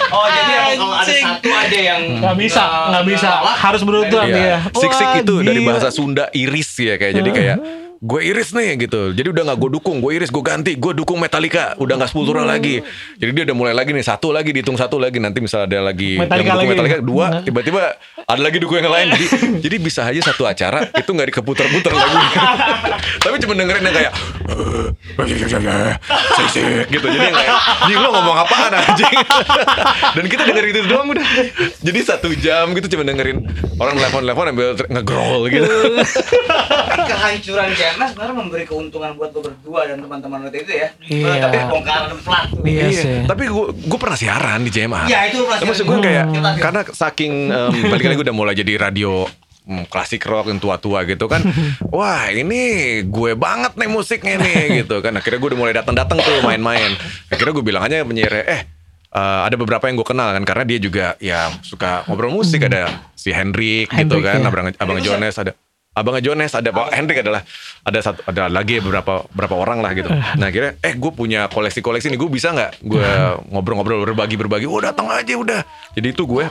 Oh jadi emang kalau ada satu aja yang Nggak bisa, nggak bisa. Harus beruntun Iya. dia. Sik sik Wah, itu dari bahasa Sunda iris ya kayak jadi kayak gue iris nih gitu. Jadi udah nggak gue dukung, gue iris, gue ganti, gue dukung Metallica. Udah nggak Sepultura lagi. Jadi dia udah mulai lagi nih satu lagi dihitung satu lagi nanti misalnya ada lagi Metallica yang dukung lagi. Metallica dua, Nah. tiba-tiba ada lagi dukung yang lain. Jadi, jadi bisa aja satu acara itu nggak dikeputar-putar lagu. Tapi cuma dengerin yang kayak gitu. Jadi yang kayak anjing lo ngomong apaan anjing. Dan kita dengerin itu doang udah. Jadi satu jam gitu cuma dengerin orang telepon-telepon ambil nge-growl gitu. Kehancuran JMS sebenarnya memberi keuntungan buat lo berdua dan teman-teman lo itu ya. Iya. Tapi bongkaran plat tuh. Iya sih. Tapi gue gue pernah siaran di JMA. Ya itu pasti. Tapi maksud gue kayak Kita- karena saking um, balik lagi gue udah mulai jadi radio mm, klasik rock yang tua-tua gitu kan. Wah ini gue banget nih musiknya nih gitu kan. Akhirnya gue udah mulai datang-datang tuh main-main. Akhirnya gue bilang aja penyiar eh eh, ada beberapa yang gue kenal kan karena dia juga ya suka ngobrol musik ada si Hendrik, gitu kan, ya. abang abang Jones ada Abang Jones ada Pak Hendrik adalah ada satu ada lagi beberapa beberapa orang lah gitu. Nah akhirnya eh gue punya koleksi-koleksi nih gue bisa nggak gue ngobrol-ngobrol berbagi berbagi. Oh datang aja udah. Jadi itu gue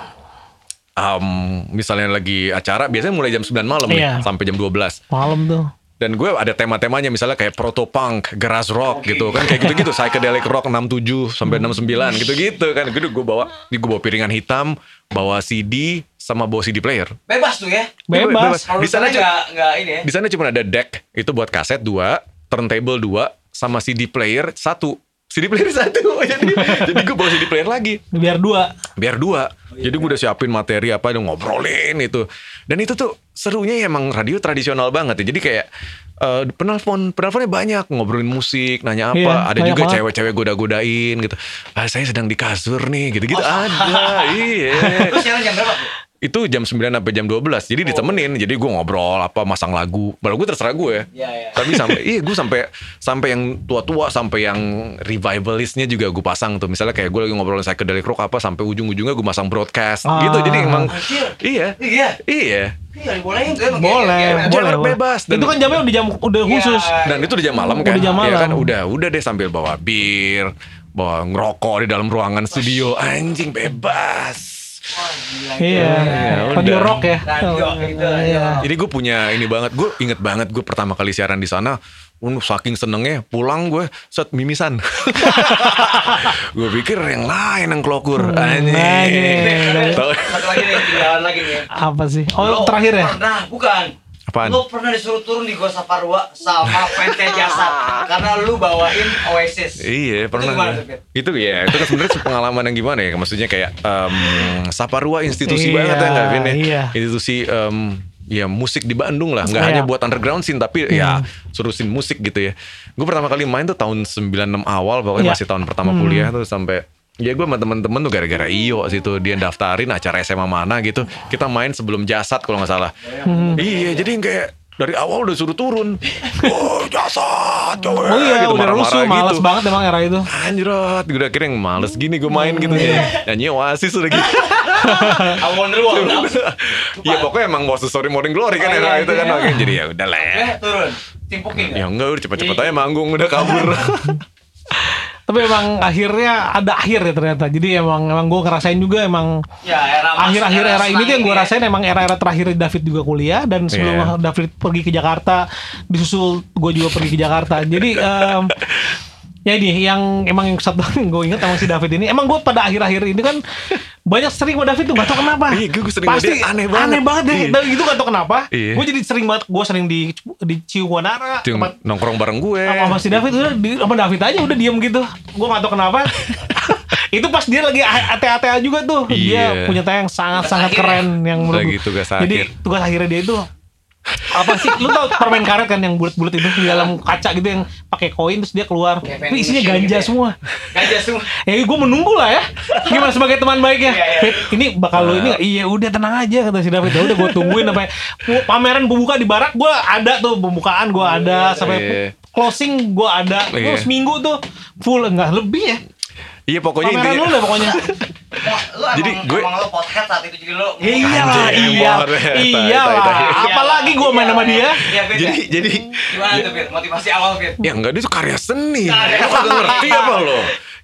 um, misalnya lagi acara biasanya mulai jam 9 malam Iya. nih sampai jam 12 Malam tuh. Dan gue ada tema-temanya misalnya kayak proto punk, garage rock gitu kan kayak gitu-gitu psychedelic rock 67 sampai 69 gitu-gitu kan. Gitu gue bawa gue bawa piringan hitam, bawa CD sama bawa CD player. Bebas tuh ya. Bebas. Kalau Di sana misalnya nggak nggak ini ya. di sana cuma ada deck itu buat kaset dua, turntable dua, sama CD player satu. CD player satu. jadi jadi gue bawa CD player lagi Biar dua. biar dua. Jadi gue udah siapin materi apa yang ngobrolin itu. Dan itu tuh serunya ya emang radio tradisional banget ya. Jadi kayak eh, penelpon penelponnya banyak ngobrolin musik, nanya apa. Iya, ada juga banget. cewek-cewek goda-godain gitu. Ah, saya sedang di kasur nih, gitu-gitu ada. iya. Terus siaran jam berapa? Itu jam 9 sampai jam 12. Jadi ditemenin. Jadi gue ngobrol apa masang lagu. Baru gue terserah gue. Iya, iya. Tapi sampai iya gue sampai sampai yang tua-tua sampai yang revivalistnya juga gue pasang tuh. Misalnya kayak gue lagi ngobrolin psychedelic rock apa sampai ujung-ujungnya gue masang broadcast Ah. gitu. Jadi emang Anjir. iya. Iya. Iya. Iya, Boleh, kayak- kayak- boleh. Jarak boleh. bebas. Dan- Itu kan jamnya udah jam udah Iya. khusus. Dan itu udah jam malam kan? Udah jam Ya malam. kan udah udah deh sambil bawa bir, bawa ngerokok di dalam ruangan studio. Anjing bebas. Wah, gila, Iya. Ya, Radio udah. rock ya. Radio gitu, Iya. Jadi gue punya ini banget, gue inget banget gue pertama kali siaran di sana, uh, saking senengnya pulang gue set mimisan. gue pikir yang lain yang kelokur, anjing. anjing. Tahu Satu lagi nih, tinggalan lagi nih. Apa sih? Oh, Lo terakhir ya? Pernah, bukan. Apaan? Lo pernah disuruh turun di Gua Saparua sama fansnya Jasad karena lu bawain Oasis. Iya pernah. Itu gimana itu ya itu kan sebenarnya pengalaman yang gimana ya? Maksudnya kayak em, Saparua institusi Iya, banget ya nggak Vin ya? iya. Institusi em, ya musik di Bandung lah, nggak Iya. hanya buat underground scene tapi ya surusin musik gitu ya. Gue pertama kali main tuh tahun 96 awal, pokoknya Iya. masih tahun pertama kuliah tuh sampai Ya gue sama temen-temen tuh gara-gara iyo situ dia daftarin acara SMA mana gitu. Kita main sebelum jasad kalau nggak salah. Iya, jadi yang kayak dari awal udah suruh turun. Oh, jasad, cowok. Oh iya, gitu, udah rusuh, males gitu. banget emang era itu. Anjrot, gue udah kira yang males gini gue main gitu ya. Nyanyi Oasis udah gitu. I wonder what Iya pokoknya emang was the story morning glory kan Oh, era iya, itu kan iya. jadi ya udah lah turun. Timpukin Ya ya? enggak udah cepet-cepet aja manggung udah kabur. Tapi emang akhirnya ada akhir ya ternyata. Jadi emang emang gue ngerasain juga emang Ya, era akhir-akhir era ini tuh yang gue senang rasain emang era-era terakhir David juga kuliah dan sebelum Iya. David pergi ke Jakarta disusul gue juga pergi ke Jakarta. Jadi em, ya ini yang emang yang satu yang gue ingat emang si David ini emang gue pada akhir-akhir ini kan banyak sering sama David tuh gak tau kenapa Iya, gue sering pasti dia, aneh banget. aneh banget deh Iya. dan itu gak tau kenapa Iya. gue jadi sering banget gue sering di di Ciwanara tempat nongkrong bareng gue. sama sama si David udah di, sama David aja udah diem gitu gue gak tau kenapa itu pas dia lagi ATA-ATA juga tuh Iya. dia punya tayang sangat-sangat akhir keren yang menurut Lagi tugas jadi akhir. tugas akhirnya dia itu apa sih lu tau permen karet kan yang bulat-bulat itu di dalam kaca gitu yang pakai koin terus dia keluar tapi isinya ganja gitu ya. semua Gajah semua. ya gue menunggu lah ya gimana sebagai teman baiknya Iya, iya. Fit, ini bakal lu ini iya udah tenang aja kata si David ya udah gue tungguin sampai pameran pembuka di barak gue ada tuh pembukaan gue ada sampai Iya. closing gue ada Iya. terus minggu tuh full enggak lebih ya Iya pokoknya pameran lu intinya. pokoknya Lu emang, Jadi gue- emang lu pothead saat itu jadi lu. Ya iya ya, iya tai, lah tai. apalagi gue main sama dia Iya, Jadi jadi Gimana tuh, Fit? Motivasi awal, Fit? ya enggak dia tuh karya seni. Karya seni. ngerti apa lo?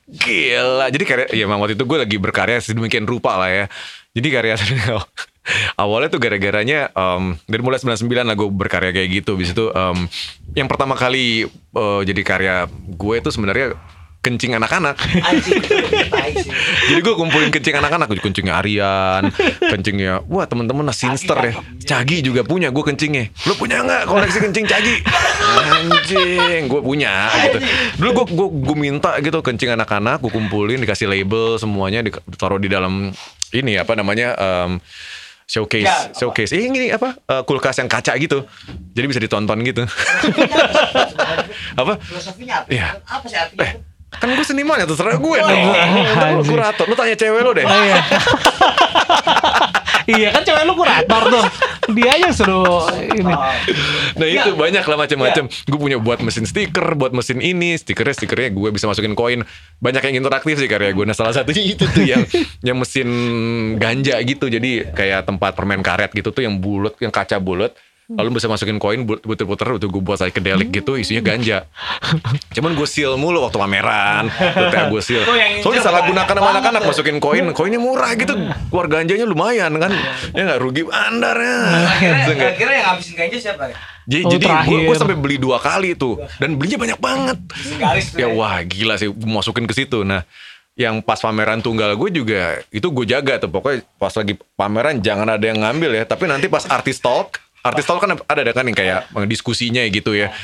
Gila. Jadi karya ya emang waktu itu gue lagi berkarya sedemikian rupa lah ya. Jadi karya seni awalnya tuh gara-garanya em, dari mulai 99 lah gue berkarya kayak gitu. Bis itu em, yang pertama kali eh, jadi karya gue itu sebenarnya kencing anak-anak. Jadi gue kumpulin kencing anak-anak, kencingnya Arian, kencingnya, wah temen-temen nah Sinster ya, Cagi juga punya, gue kencingnya. Lu punya nggak koleksi kencing Cagi? Anjing, gue punya gitu. Dulu gue gue gue minta gitu kencing anak-anak, gue kumpulin, dikasih label semuanya, ditaruh di dalam ini apa namanya em, showcase, Ya, apa? showcase. Eh, ini apa? Eh, kulkas yang kaca gitu. Jadi bisa ditonton gitu. apa? Filosofinya apa? Iya. Apa sih artinya? Eh, kan gue seniman ya terserah gue Oh, dong. lu kurator, lu tanya cewek lu deh. Oh, iya. iya kan cewek lu kurator tuh dia aja yang suruh ini Nah itu banyak lah macam-macam. Gue punya buat mesin stiker, buat mesin ini, stikernya stikernya gue bisa masukin koin. Banyak yang interaktif sih karya gue. Nah salah satunya itu tuh yang yang mesin ganja gitu. Jadi kayak tempat permen karet gitu tuh yang bulat, yang kaca bulat. Lalu bisa masukin koin puter-puter itu gue buat psychedelic gitu isinya ganja. Cuman gue seal mulu waktu pameran. Tuh gue seal. Soalnya salah gunakan banyak sama anak-anak masukin koin, koinnya murah gitu. Keluar ganjanya lumayan kan. Ya nggak rugi bandar ya. Akhirnya, akhirnya yang ngabisin ganja siapa ya? Jadi, Oh, jadi gue terakhir. sampai beli dua kali tuh dan belinya banyak banget. Ya ya. wah gila sih gua masukin ke situ. Nah yang pas pameran tunggal gue juga itu gue jaga tuh pokoknya pas lagi pameran jangan ada yang ngambil ya. Tapi nanti pas artis talk Artis talk kan ada ada kan yang kayak diskusinya gitu ya.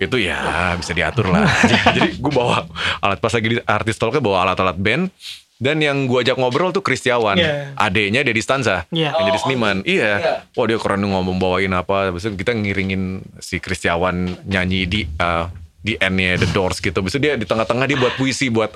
Itu ya bisa diatur lah. Jadi gue bawa alat pas lagi di artis talknya bawa alat-alat band dan yang gue ajak ngobrol tuh Kristiawan, Iya. adeknya Dedi Stanza Iya. yang jadi Oh, seniman. iya. Iya. Iya. Wah dia keren ngomong bawain apa. Terus kita ngiringin si Kristiawan nyanyi di uh, di endnya The Doors gitu. Terus dia di tengah-tengah dia buat puisi buat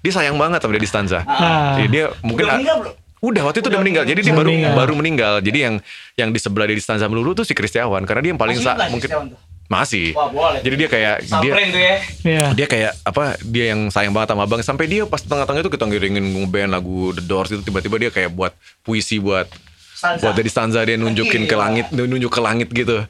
dia sayang banget sama Dedi Stanza. Ah. Jadi dia mungkin Udah belum? Udah waktu itu udah, Udah meninggal. Jadi dia baru meninggal. baru meninggal. Jadi yang yang di sebelah Dedi Stanza melulu tuh si Kristiawan karena dia yang paling sa- mungkin masih. Wah, boleh. Jadi dia kayak dia tuh ya. Iya. dia kayak apa dia yang sayang banget sama abang sampai dia pas tengah-tengah itu kita ngiringin ngeband lagu The Doors itu tiba-tiba dia kayak buat puisi buat Stanza. buat jadi stanza dia nunjukin ke Iya. langit nunjuk ke langit gitu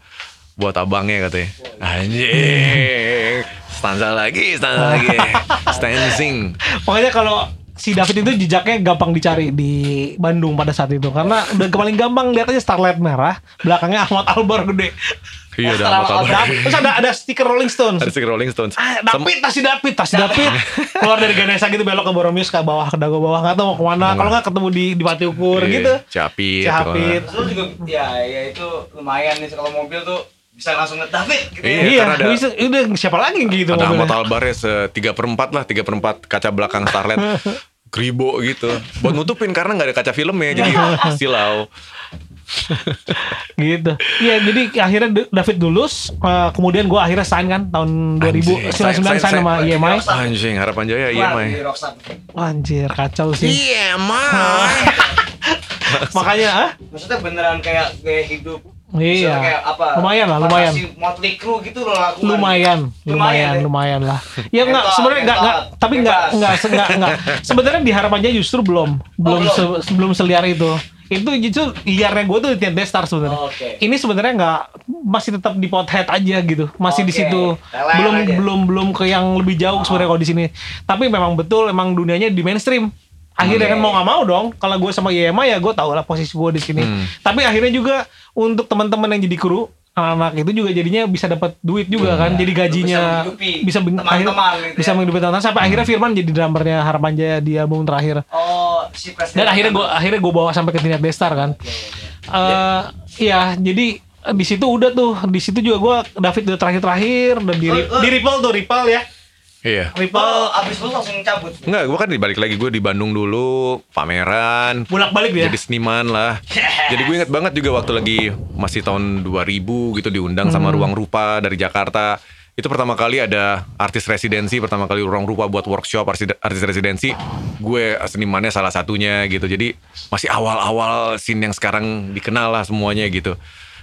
buat abangnya katanya anjing stanza lagi stanza lagi stancing Pokoknya kalau si David itu jejaknya gampang dicari di Bandung pada saat itu karena udah paling gampang lihat aja Starlight merah, belakangnya Ahmad Albar gede. iya udah apa Albar. Terus ada ada stiker Rolling Stones. ada stiker Rolling Stones Ah, David, tas si David, tas si David keluar dari Ganesha gitu belok ke Boromius ke bawah ke dago bawah nggak tahu mau ke mana. Kalau nggak ketemu di di Pati Ukur Iya, gitu. Capit Capit. Terus juga ya ya itu lumayan nih kalau mobil tuh bisa langsung David gitu Iya, ya. Iya, karena ada- bisa, udah siapa lagi gitu ada mobilnya. Ahmad Albar ya setiga perempat lah tiga perempat kaca belakang Starlet kribo gitu buat nutupin karena nggak ada kaca filmnya jadi silau gitu. Iya, jadi akhirnya David lulus, eh, kemudian gue akhirnya sign kan tahun 2099 Anjing, sign, sign- sama sign- EMI. anjing harapan jaya iya Mai di Rockstar. Anjir, kacau sih. iya Mai Makanya ah, Maksudnya beneran kayak gaya hidup. Iya. Maksudnya kayak apa? Lumayan lah, lumayan. Motley Crue gitu loh lakukan. lumayan, lumayan, ya? lumayan lah. Ya enggak, sebenarnya enggak, enggak, tapi enggak, enggak, enggak, enggak. Sebenarnya di harapannya justru belum, belum, belum. se- sebelum seliar itu. Itu justru liarnya gue tuh di Destar sebenarnya. Oh, oke. Ini sebenarnya enggak masih tetap di pothead aja gitu, masih di Oke. situ. Belum, aja. belum, belum ke yang lebih jauh sebenarnya kalau di sini. Tapi memang betul, emang dunianya di mainstream. Akhirnya kan mau nggak mau dong, kalau gue sama YMA ya gue tau lah posisi gue di sini. Hmm. Tapi akhirnya juga untuk teman-teman yang jadi kru anak-anak itu juga jadinya bisa dapat duit juga kan. Jadi gajinya Bisa menghidupi teman-teman gitu bisa ya. menghidupi teman-teman sampai akhirnya Firman jadi drummernya Harapan Jaya di album terakhir. Oh, si. Dan akhirnya gue akhirnya gue bawa sampai ke Tindak Destar kan. Eh iya, jadi eh, di situ udah tuh, di situ juga gue David udah terakhir-terakhir dan di, Oh, oh. di Ripple tuh Ripple ya. Iya Ripple abis lu langsung cabut. Enggak, gue kan dibalik lagi gue di Bandung dulu, pameran, bolak-balik dia. jadi seniman lah. Jadi gue inget banget juga waktu lagi masih tahun 2000 gitu diundang Hmm. sama Ruang Rupa dari Jakarta. Itu pertama kali ada artis residensi, pertama kali Ruang Rupa buat workshop artis, artis residensi. Gue senimannya salah satunya gitu. Jadi masih awal-awal scene yang sekarang dikenal lah semuanya gitu.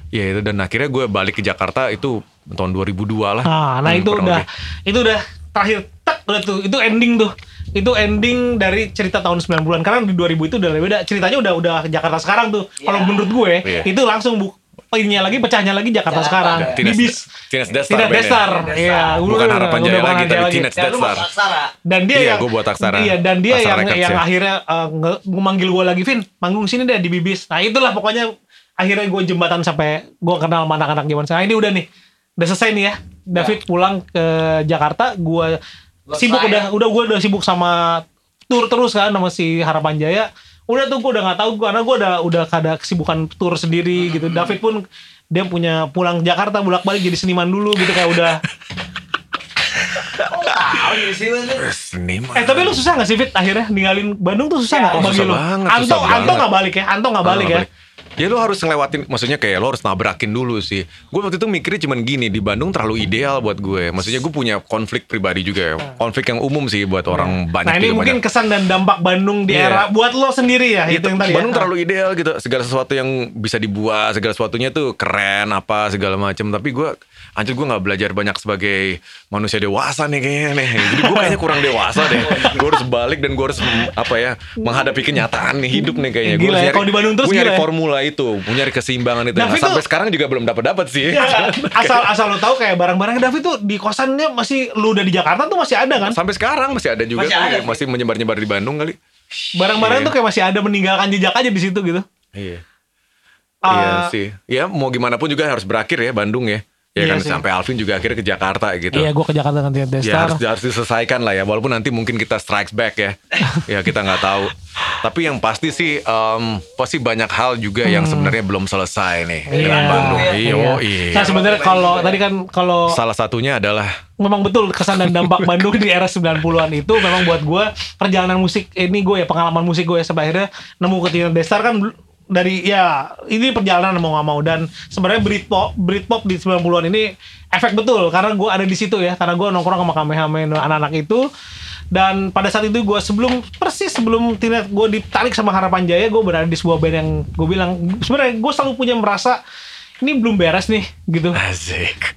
Ya itu dan akhirnya gue balik ke Jakarta itu tahun 2002 lah. Nah, nah Hmm, itu udah lebih. itu udah terakhir tak udah tuh itu ending tuh. Itu ending dari cerita tahun 90-an karena di 2000 itu udah beda. Ceritanya udah udah Jakarta sekarang tuh. Kalau Iya. menurut gue Iya. itu langsung bu ininya lagi pecahnya lagi Jakarta Jakarta. sekarang. Ada Di Teenage- bis. Tidak bandnya. Destar. Destar. Iya, Bukan Harapan udah Jaya lagi, tapi Jaya Teenage Dan dia Iya, yang gua buat Aksara. Iya, dan dia Aksara yang Records, yang ya. akhirnya uh, memanggil gue lagi, Vin, manggung sini deh di Bibis. Nah, itulah pokoknya akhirnya gue jembatan sampai gue kenal sama anak-anak zaman sekarang. Ini udah nih. Udah selesai nih ya. David pulang ke Jakarta, gue sibuk udah udah gue udah sibuk sama tour terus kan sama si Harapan Jaya. Udah tuh gue udah nggak tahu karena gue udah udah ada kesibukan tour sendiri gitu. David pun dia punya pulang Jakarta bolak-balik jadi seniman dulu gitu kayak udah tuh. Seniman. Eh tapi lu susah gak sih Fit akhirnya ninggalin Bandung tuh susah Ya, gak oh, bagi susah lu? banget, Anto susah Anto banget. gak balik ya? Anto gak balik ya? Ya lu harus ngelewatin, maksudnya kayak lo harus nabrakin dulu sih. Gue waktu itu mikirnya cuman gini, di Bandung terlalu ideal buat gue. Maksudnya gue punya konflik pribadi juga ya. Konflik yang umum sih buat orang banyak Nah ini mungkin banyak. kesan dan dampak Bandung di Iya. era buat lo sendiri ya Iya, itu yang tadi Bandung ya? terlalu ideal gitu. Segala sesuatu yang bisa dibuat, segala sesuatunya tuh keren apa segala macam. Tapi gue, anjir gue nggak belajar banyak sebagai manusia dewasa nih kayaknya nih. Jadi gue kayaknya kurang dewasa deh. Gue harus balik dan gue harus apa ya menghadapi kenyataan nih hidup nih kayaknya. Gua Gila harus ya, kalau di Bandung terus gila ya. formula itu, gue nyari keseimbangan itu. David Nah, sampai tuh- sekarang juga belum dapat dapat sih. Iya, asal asal lo tahu kayak barang-barang David tuh di kosannya masih lu udah di Jakarta tuh masih ada kan? Sampai sekarang masih ada juga Masih kali, ada sih. masih menyebar-nyebar di Bandung kali. Barang-barang Iya. tuh kayak masih ada meninggalkan jejak aja di situ gitu. Iya. Ah, iya sih. Ya mau gimana pun juga harus berakhir ya Bandung ya. Ya Iya kan sih. sampai Alvin juga akhirnya ke Jakarta gitu. Iya, gue ke Jakarta dengan Tian Ya Destar. harus, harus diselesaikan lah ya Walaupun nanti mungkin kita strikes back ya Ya kita nggak tahu Tapi yang pasti sih em, Pasti banyak hal juga yang sebenarnya belum selesai nih Dengan Hmm. Iya. Bandung Iya, Iya. oh, iya. Nah sebenarnya kalau tadi kan kalau Salah satunya adalah memang betul kesan dan dampak Bandung di era 90-an itu memang buat gue perjalanan musik ini gue ya pengalaman musik gue ya sampai akhirnya nemu ke Tina Destar kan dari ya ini perjalanan mau nggak mau. Dan sebenarnya Britpop Britpop di 90-an ini efek betul karena gue ada di situ ya. Karena gue nongkrong sama Kamehameha anak-anak itu. Dan pada saat itu gue sebelum persis sebelum Tina gue ditarik sama Harapan Jaya gue berada di sebuah band yang gue bilang sebenarnya gue selalu punya merasa ini belum beres nih gitu. Asik.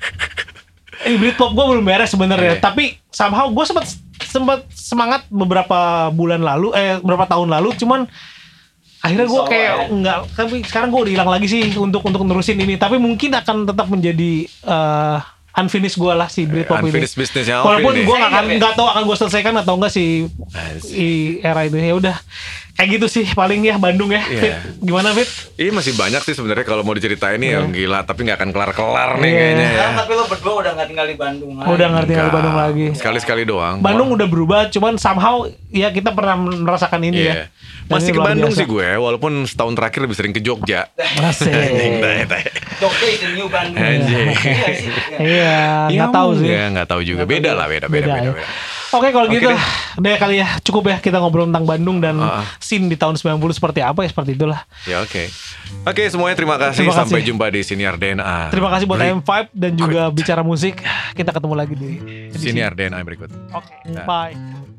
Eh Britpop gue belum beres sebenarnya. Iya. tapi somehow gue sempat sempat semangat beberapa bulan lalu eh beberapa tahun lalu. Cuman akhirnya gue kayak ya. nggak tapi sekarang gue udah hilang lagi sih untuk untuk nerusin ini. Tapi mungkin akan tetap menjadi eh, unfinished gue lah si Britpop ini. Unfinished business-nya walaupun gue nggak akan Saya nggak tahu akan gue selesaikan atau enggak si Asik. i era itu. Ya udah kayak gitu sih paling ya Bandung ya Iya. Fit gimana Fit Iya masih banyak sih sebenarnya kalau mau diceritain nih yang gila tapi nggak akan kelar-kelar nih Iya. kayaknya ya. Sekarang tapi lo berdua udah nggak tinggal di Bandung lagi. udah nggak di Enggak. Bandung lagi Sekali-sekali doang. Bandung udah berubah cuman somehow ya kita pernah merasakan ini Iya. ya Dan Masih ini ke Bandung biasa. sih gue, walaupun setahun terakhir lebih sering ke Jogja. Tai. Jogja the new Bandung. Anjing. Iya nggak? Iya. Iya, Ya, nggak tahu sih. Ya, nggak tahu juga. Beda lah, beda, beda, beda. ya. beda. Oke kalau Oke gitu deh. deh kali ya cukup ya kita ngobrol tentang Bandung dan ah. scene di tahun 90 seperti apa ya seperti itulah. Ya oke. Oke semuanya terima kasih. Terima kasih. Sampai jumpa di Siniar DNA. Terima kasih buat Break. M5 dan juga bicara musik. Kita ketemu lagi di edisi- Siniar DNA berikut. Oke, bye.